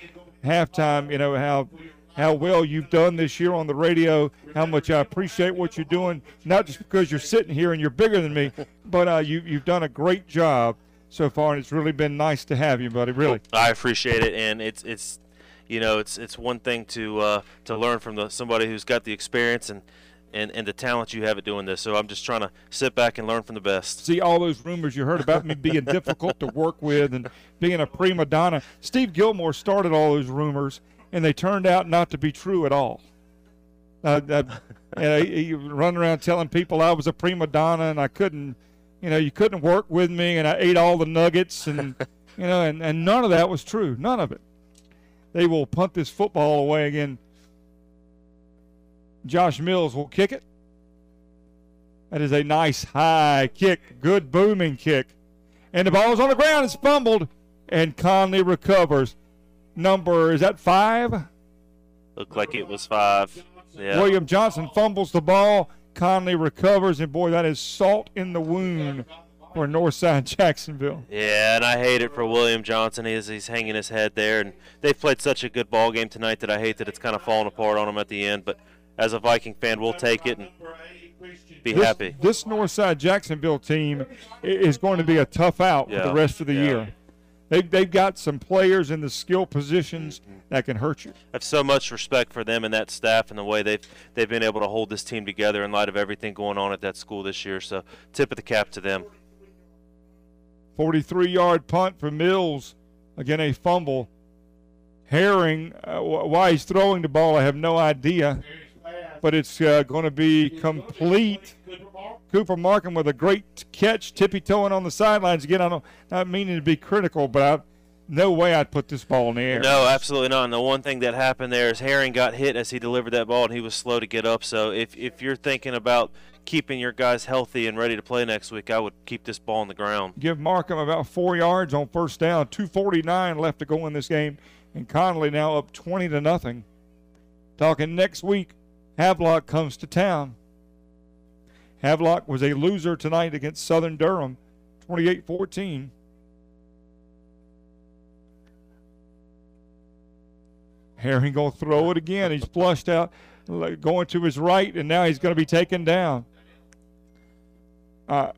halftime, you know how how well you've done this year on the radio, how much I appreciate what you're doing. Not just because you're sitting here and you're bigger than me, but uh, you you've done a great job so far, and it's really been nice to have you, buddy. Really. I appreciate it, and it's it's you know it's it's one thing to uh, to learn from the somebody who's got the experience and, and and the talent you have at doing this. So I'm just trying to sit back and learn from the best. see all those rumors you heard about me being difficult to work with and being a prima donna. Steve Gilmore started all those rumors, and they turned out not to be true at all. Uh, uh, and run around telling people I was a prima donna and I couldn't, you know, you couldn't work with me, and I ate all the nuggets, and you know, and, and none of that was true. None of it. They will punt this football away again. Josh Mills will kick it. That is a nice high kick, good booming kick. And the ball's on the ground. It's fumbled, and Conley recovers. Number, is that five? Looked like it was five. Yeah. William Johnson fumbles the ball. Conley recovers, and boy, that is salt in the wound for Northside Jacksonville. Yeah, and I hate it for William Johnson. He's he's hanging his head there, and they've played such a good ball game tonight that I hate that it's kind of falling apart on them at the end. But as a Viking fan, we'll take it and be this, happy. This Northside Jacksonville team is going to be a tough out for the rest of the yeah. year. They've, they've got some players in the skill positions that can hurt you. I have so much respect for them and that staff and the way they've they've been able to hold this team together in light of everything going on at that school this year. So tip of the cap to them. 43 yard punt for Mills. Again, a fumble. Herring, uh, why he's throwing the ball, I have no idea. But it's uh, going to be complete. Cooper Markham with a great catch, tippy toeing on the sidelines. Again, I'm not meaning to be critical, but I, no way I'd put this ball in the air. No, absolutely not. And the one thing that happened there is Herring got hit as he delivered that ball, and he was slow to get up. So if if you're thinking about keeping your guys healthy and ready to play next week, I would keep this ball on the ground. Give Markham about four yards on first down. 2:49 left to go in this game, and Conley now up 20 to nothing. Talking next week, Havelock comes to town. Havelock was a loser tonight against Southern Durham, 28 14. Herring going to throw it again. He's flushed out, going to his right, and now he's going to be taken down. Uh,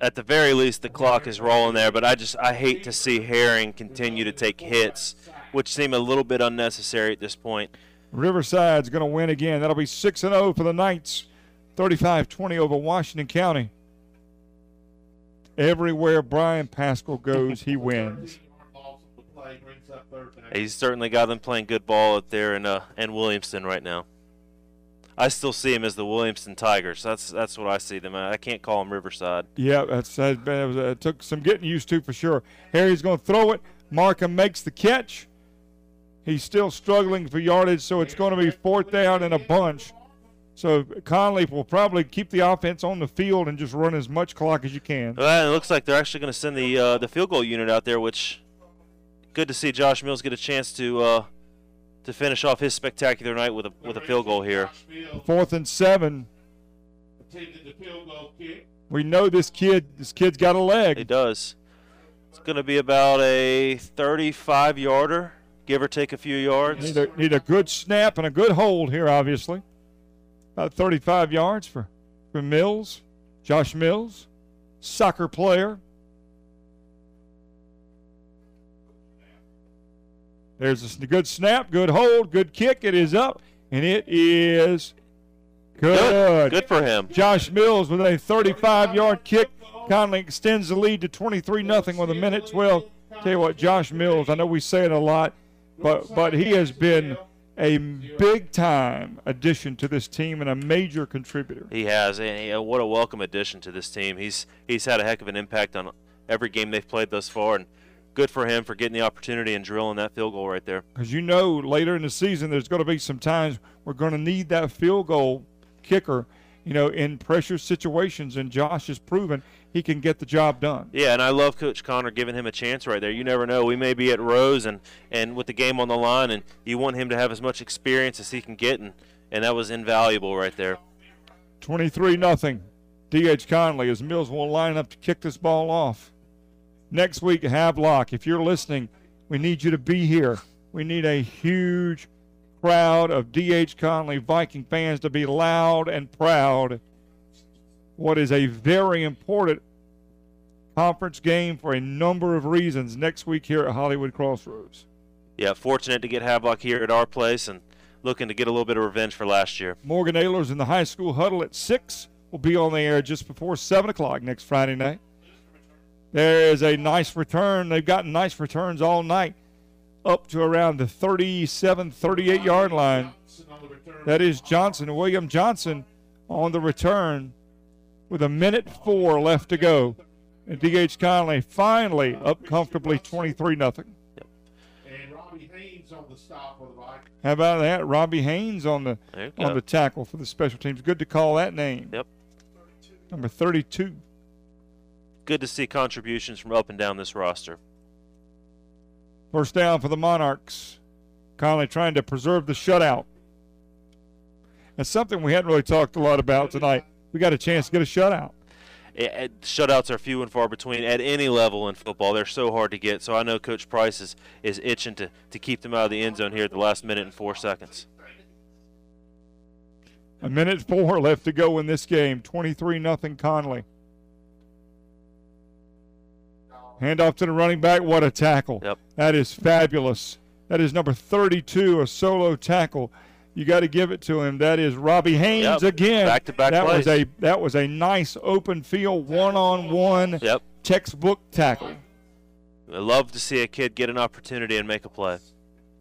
At the very least, the clock is rolling there, but I just I hate to see Herring continue to take hits, which seem a little bit unnecessary at this point. Riverside's going to win again. That'll be 6 0 for the Knights. 35 20 over Washington County. Everywhere Brian Pascal goes, he wins. He's certainly got them playing good ball up there in uh, in Williamston right now. I still see him as the Williamston Tigers. That's that's what I see them. I can't call them Riverside. Yeah, that's that was, uh, took some getting used to for sure. Herring's going to throw it. Markham makes the catch. He's still struggling for yardage, so it's going to be fourth down and a bunch. So Conley will probably keep the offense on the field and just run as much clock as you can. Well, it looks like they're actually going to send the uh, the field goal unit out there, which good to see Josh Mills get a chance to uh, to finish off his spectacular night with a with a field goal here. Fourth and seven. We know this kid. This kid's got a leg. He does. It's going to be about a 35 yarder, give or take a few yards. Need a, need a good snap and a good hold here, obviously. About 35 yards for, for Mills, Josh Mills, soccer player. There's a good snap, good hold, good kick. It is up, and it is good. Good, good for him. Josh Mills with a 35 yard kick. Conley extends the lead to 23 0 with a minute 12. Tell you what, Josh Mills, I know we say it a lot, but but he has been a big time addition to this team and a major contributor. He has, and he, what a welcome addition to this team. He's he's had a heck of an impact on every game they've played thus far, and good for him for getting the opportunity and drilling that field goal right there. Because you know, later in the season, there's going to be some times we're going to need that field goal kicker, you know, in pressure situations, and Josh has proven he can get the job done. Yeah, and I love Coach Connor giving him a chance right there. You never know. We may be at Rose and, and with the game on the line, and you want him to have as much experience as he can get, and, and that was invaluable right there. 23 nothing. D.H. Conley as Mills will line up to kick this ball off. Next week, Havelock, if you're listening, we need you to be here. We need a huge crowd of D.H. Conley Viking fans to be loud and proud what is a very important conference game for a number of reasons next week here at Hollywood Crossroads. Yeah, fortunate to get Havelock here at our place and looking to get a little bit of revenge for last year. Morgan Ayler's in the high school huddle at 6 We'll be on the air just before 7 o'clock next Friday night. There is a nice return. They've gotten nice returns all night up to around the 37, 38 yard line. That is Johnson, William Johnson on the return with a minute four left to go. And D.H. Conley finally up comfortably 23 nothing. And Robbie Haynes on the stop for the Vikings. How about that? Robbie Haynes on the go. on the tackle for the special teams. Good to call that name. Yep. Number 32. Good to see contributions from up and down this roster. First down for the Monarchs. Conley trying to preserve the shutout. That's something we hadn't really talked a lot about tonight. We got a chance to get a shutout. It, shutouts are few and far between at any level in football. They're so hard to get. So I know Coach Price is, is itching to, to keep them out of the end zone here at the last minute and four seconds. A minute four left to go in this game. 23 nothing Conley. Handoff to the running back. What a tackle. Yep. That is fabulous. That is number 32, a solo tackle. You got to give it to him. That is Robbie Haynes Yep. again. Back-to-back that was a that was a nice open field one on one Yep. textbook tackle. I love to see a kid get an opportunity and make a play.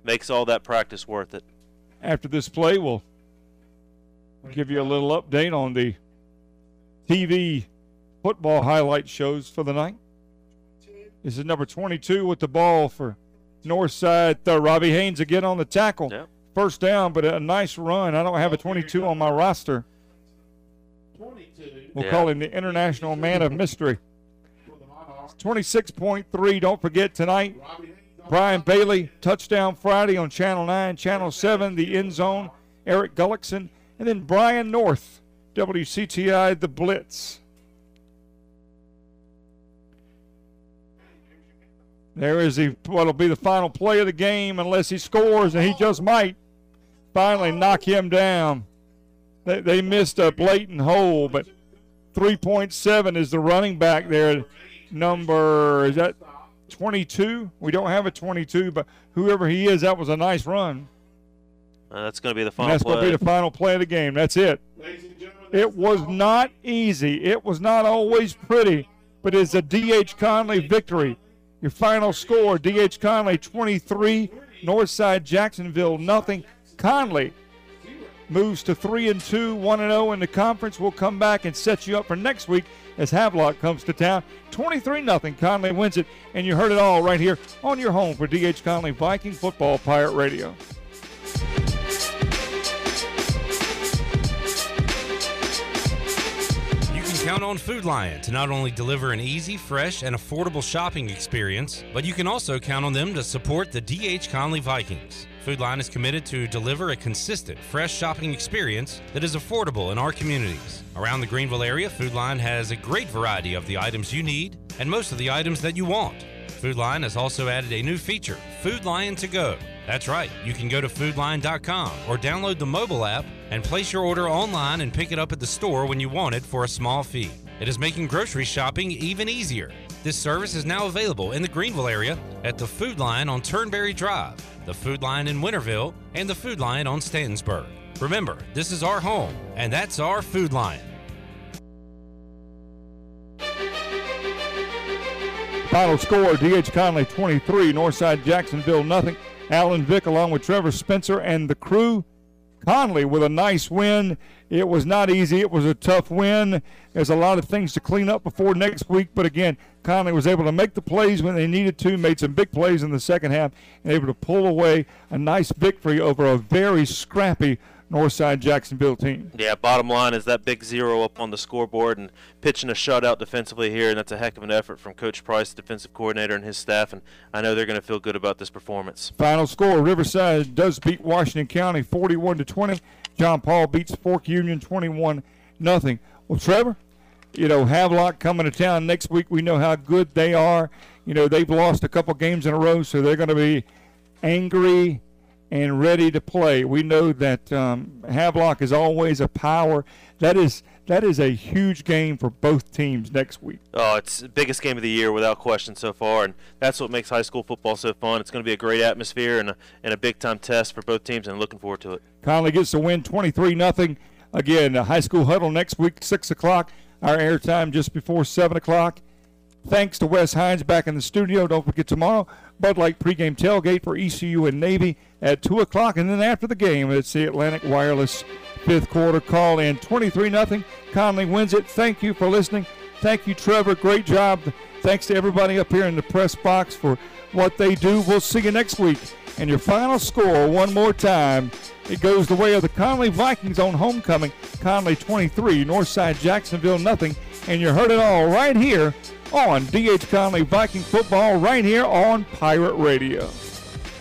Makes all that practice worth it. After this play, we'll give you a little update on the TV football highlight shows for the night. This is number 22 with the ball for Northside. Uh, Robbie Haynes again on the tackle. Yep. First down, but a nice run. I don't have a 22 on my roster. 22. We'll Yeah. call him the International Man of Mystery. 26.3. Don't forget tonight, Brian Bailey, touchdown Friday on Channel 9, Channel 7, the end zone, Eric Gullickson, and then Brian North, WCTI, the Blitz. There is the what'll be the final play of the game unless he scores, and he just might finally knock him down. They, they missed a blatant hole, but 3.7 is the running back there. Number is that 22? We don't have a 22, but whoever he is, that was a nice run. Uh, that's going to be the And final that's going to play. be the final play of the game. That's it. It was not easy. It was not always pretty, but it's a D.H. Conley victory. Your final score: D.H. Conley 23, Northside Jacksonville nothing. Conley moves to three and two, one and zero in the conference. We'll come back and set you up for next week as Havelock comes to town. 23 nothing. Conley wins it, and you heard it all right here on your home for D.H. Conley Viking Football Pirate Radio. Count on Food Lion to not only deliver an easy, fresh, and affordable shopping experience, but you can also count on them to support the DH Conley Vikings. Food Lion is committed to deliver a consistent, fresh shopping experience that is affordable in our communities. Around the Greenville area, Food Lion has a great variety of the items you need and most of the items that you want. Food Lion has also added a new feature, Food Lion to Go. That's right, you can go to foodlion.com or download the mobile app and place your order online and pick it up at the store when you want it for a small fee. It is making grocery shopping even easier. This service is now available in the Greenville area at the Food Lion on Turnberry Drive, the Food Lion in Winterville, and the Food Lion on Stantonsburg. Remember, this is our home, and that's our Food Lion. Final score: D.H. Conley 23, Northside Jacksonville nothing. Alan Vick along with Trevor Spencer and the crew. Conley with a nice win. It was not easy. It was a tough win. There's a lot of things to clean up before next week, but again, Conley was able to make the plays when they needed to, made some big plays in the second half, and able to pull away a nice victory over a very scrappy Northside Jacksonville team. Yeah, bottom line is that big zero up on the scoreboard and pitching a shutout defensively here, and that's a heck of an effort from Coach Price, defensive coordinator, and his staff. And I know they're going to feel good about this performance. Final score: Riverside does beat Washington County 41 to 20. John Paul beats Fork Union 21 nothing. Well, Trevor, you know Havelock coming to town next week. We know how good they are. You know they've lost a couple games in a row, so they're going to be angry and ready to play. We know that um, Havelock is always a power. That is that is a huge game for both teams next week. Oh, it's the biggest game of the year without question so far, and that's what makes high school football so fun. It's going to be a great atmosphere and a, and a big time test for both teams, and looking forward to it. Conley gets the win 23 nothing. Again, a high school huddle next week, 6 o'clock. Our airtime just before 7 o'clock. Thanks to Wes Hines back in the studio. Don't forget tomorrow, Bud Light pregame tailgate for ECU and Navy at 2 o'clock. And then after the game, it's the Atlantic Wireless fifth quarter call in 23 nothing. Conley wins it. Thank you for listening. Thank you, Trevor. Great job. Thanks to everybody up here in the press box for what they do. We'll see you next week. And your final score, one more time, it goes the way of the Conley Vikings on homecoming. Conley 23, Northside Jacksonville nothing. And you heard it all right here on DH Conley Viking football, right here on Pirate Radio.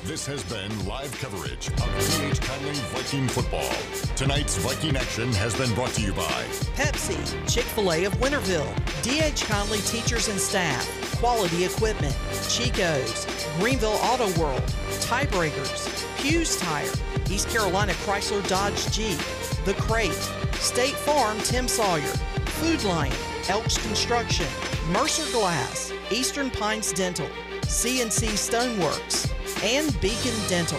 This has been live coverage of DH Conley Viking football. Tonight's Viking action has been brought to you by Pepsi, Chick fil A of Winterville, DH Conley teachers and staff, quality equipment, Chico's, Greenville Auto World, Tiebreakers, Hughes Tire, East Carolina Chrysler Dodge Jeep, The Crate, State Farm Tim Sawyer, Food Lion, Elks Construction, Mercer Glass, Eastern Pines Dental, CNC Stoneworks, and Beacon Dental.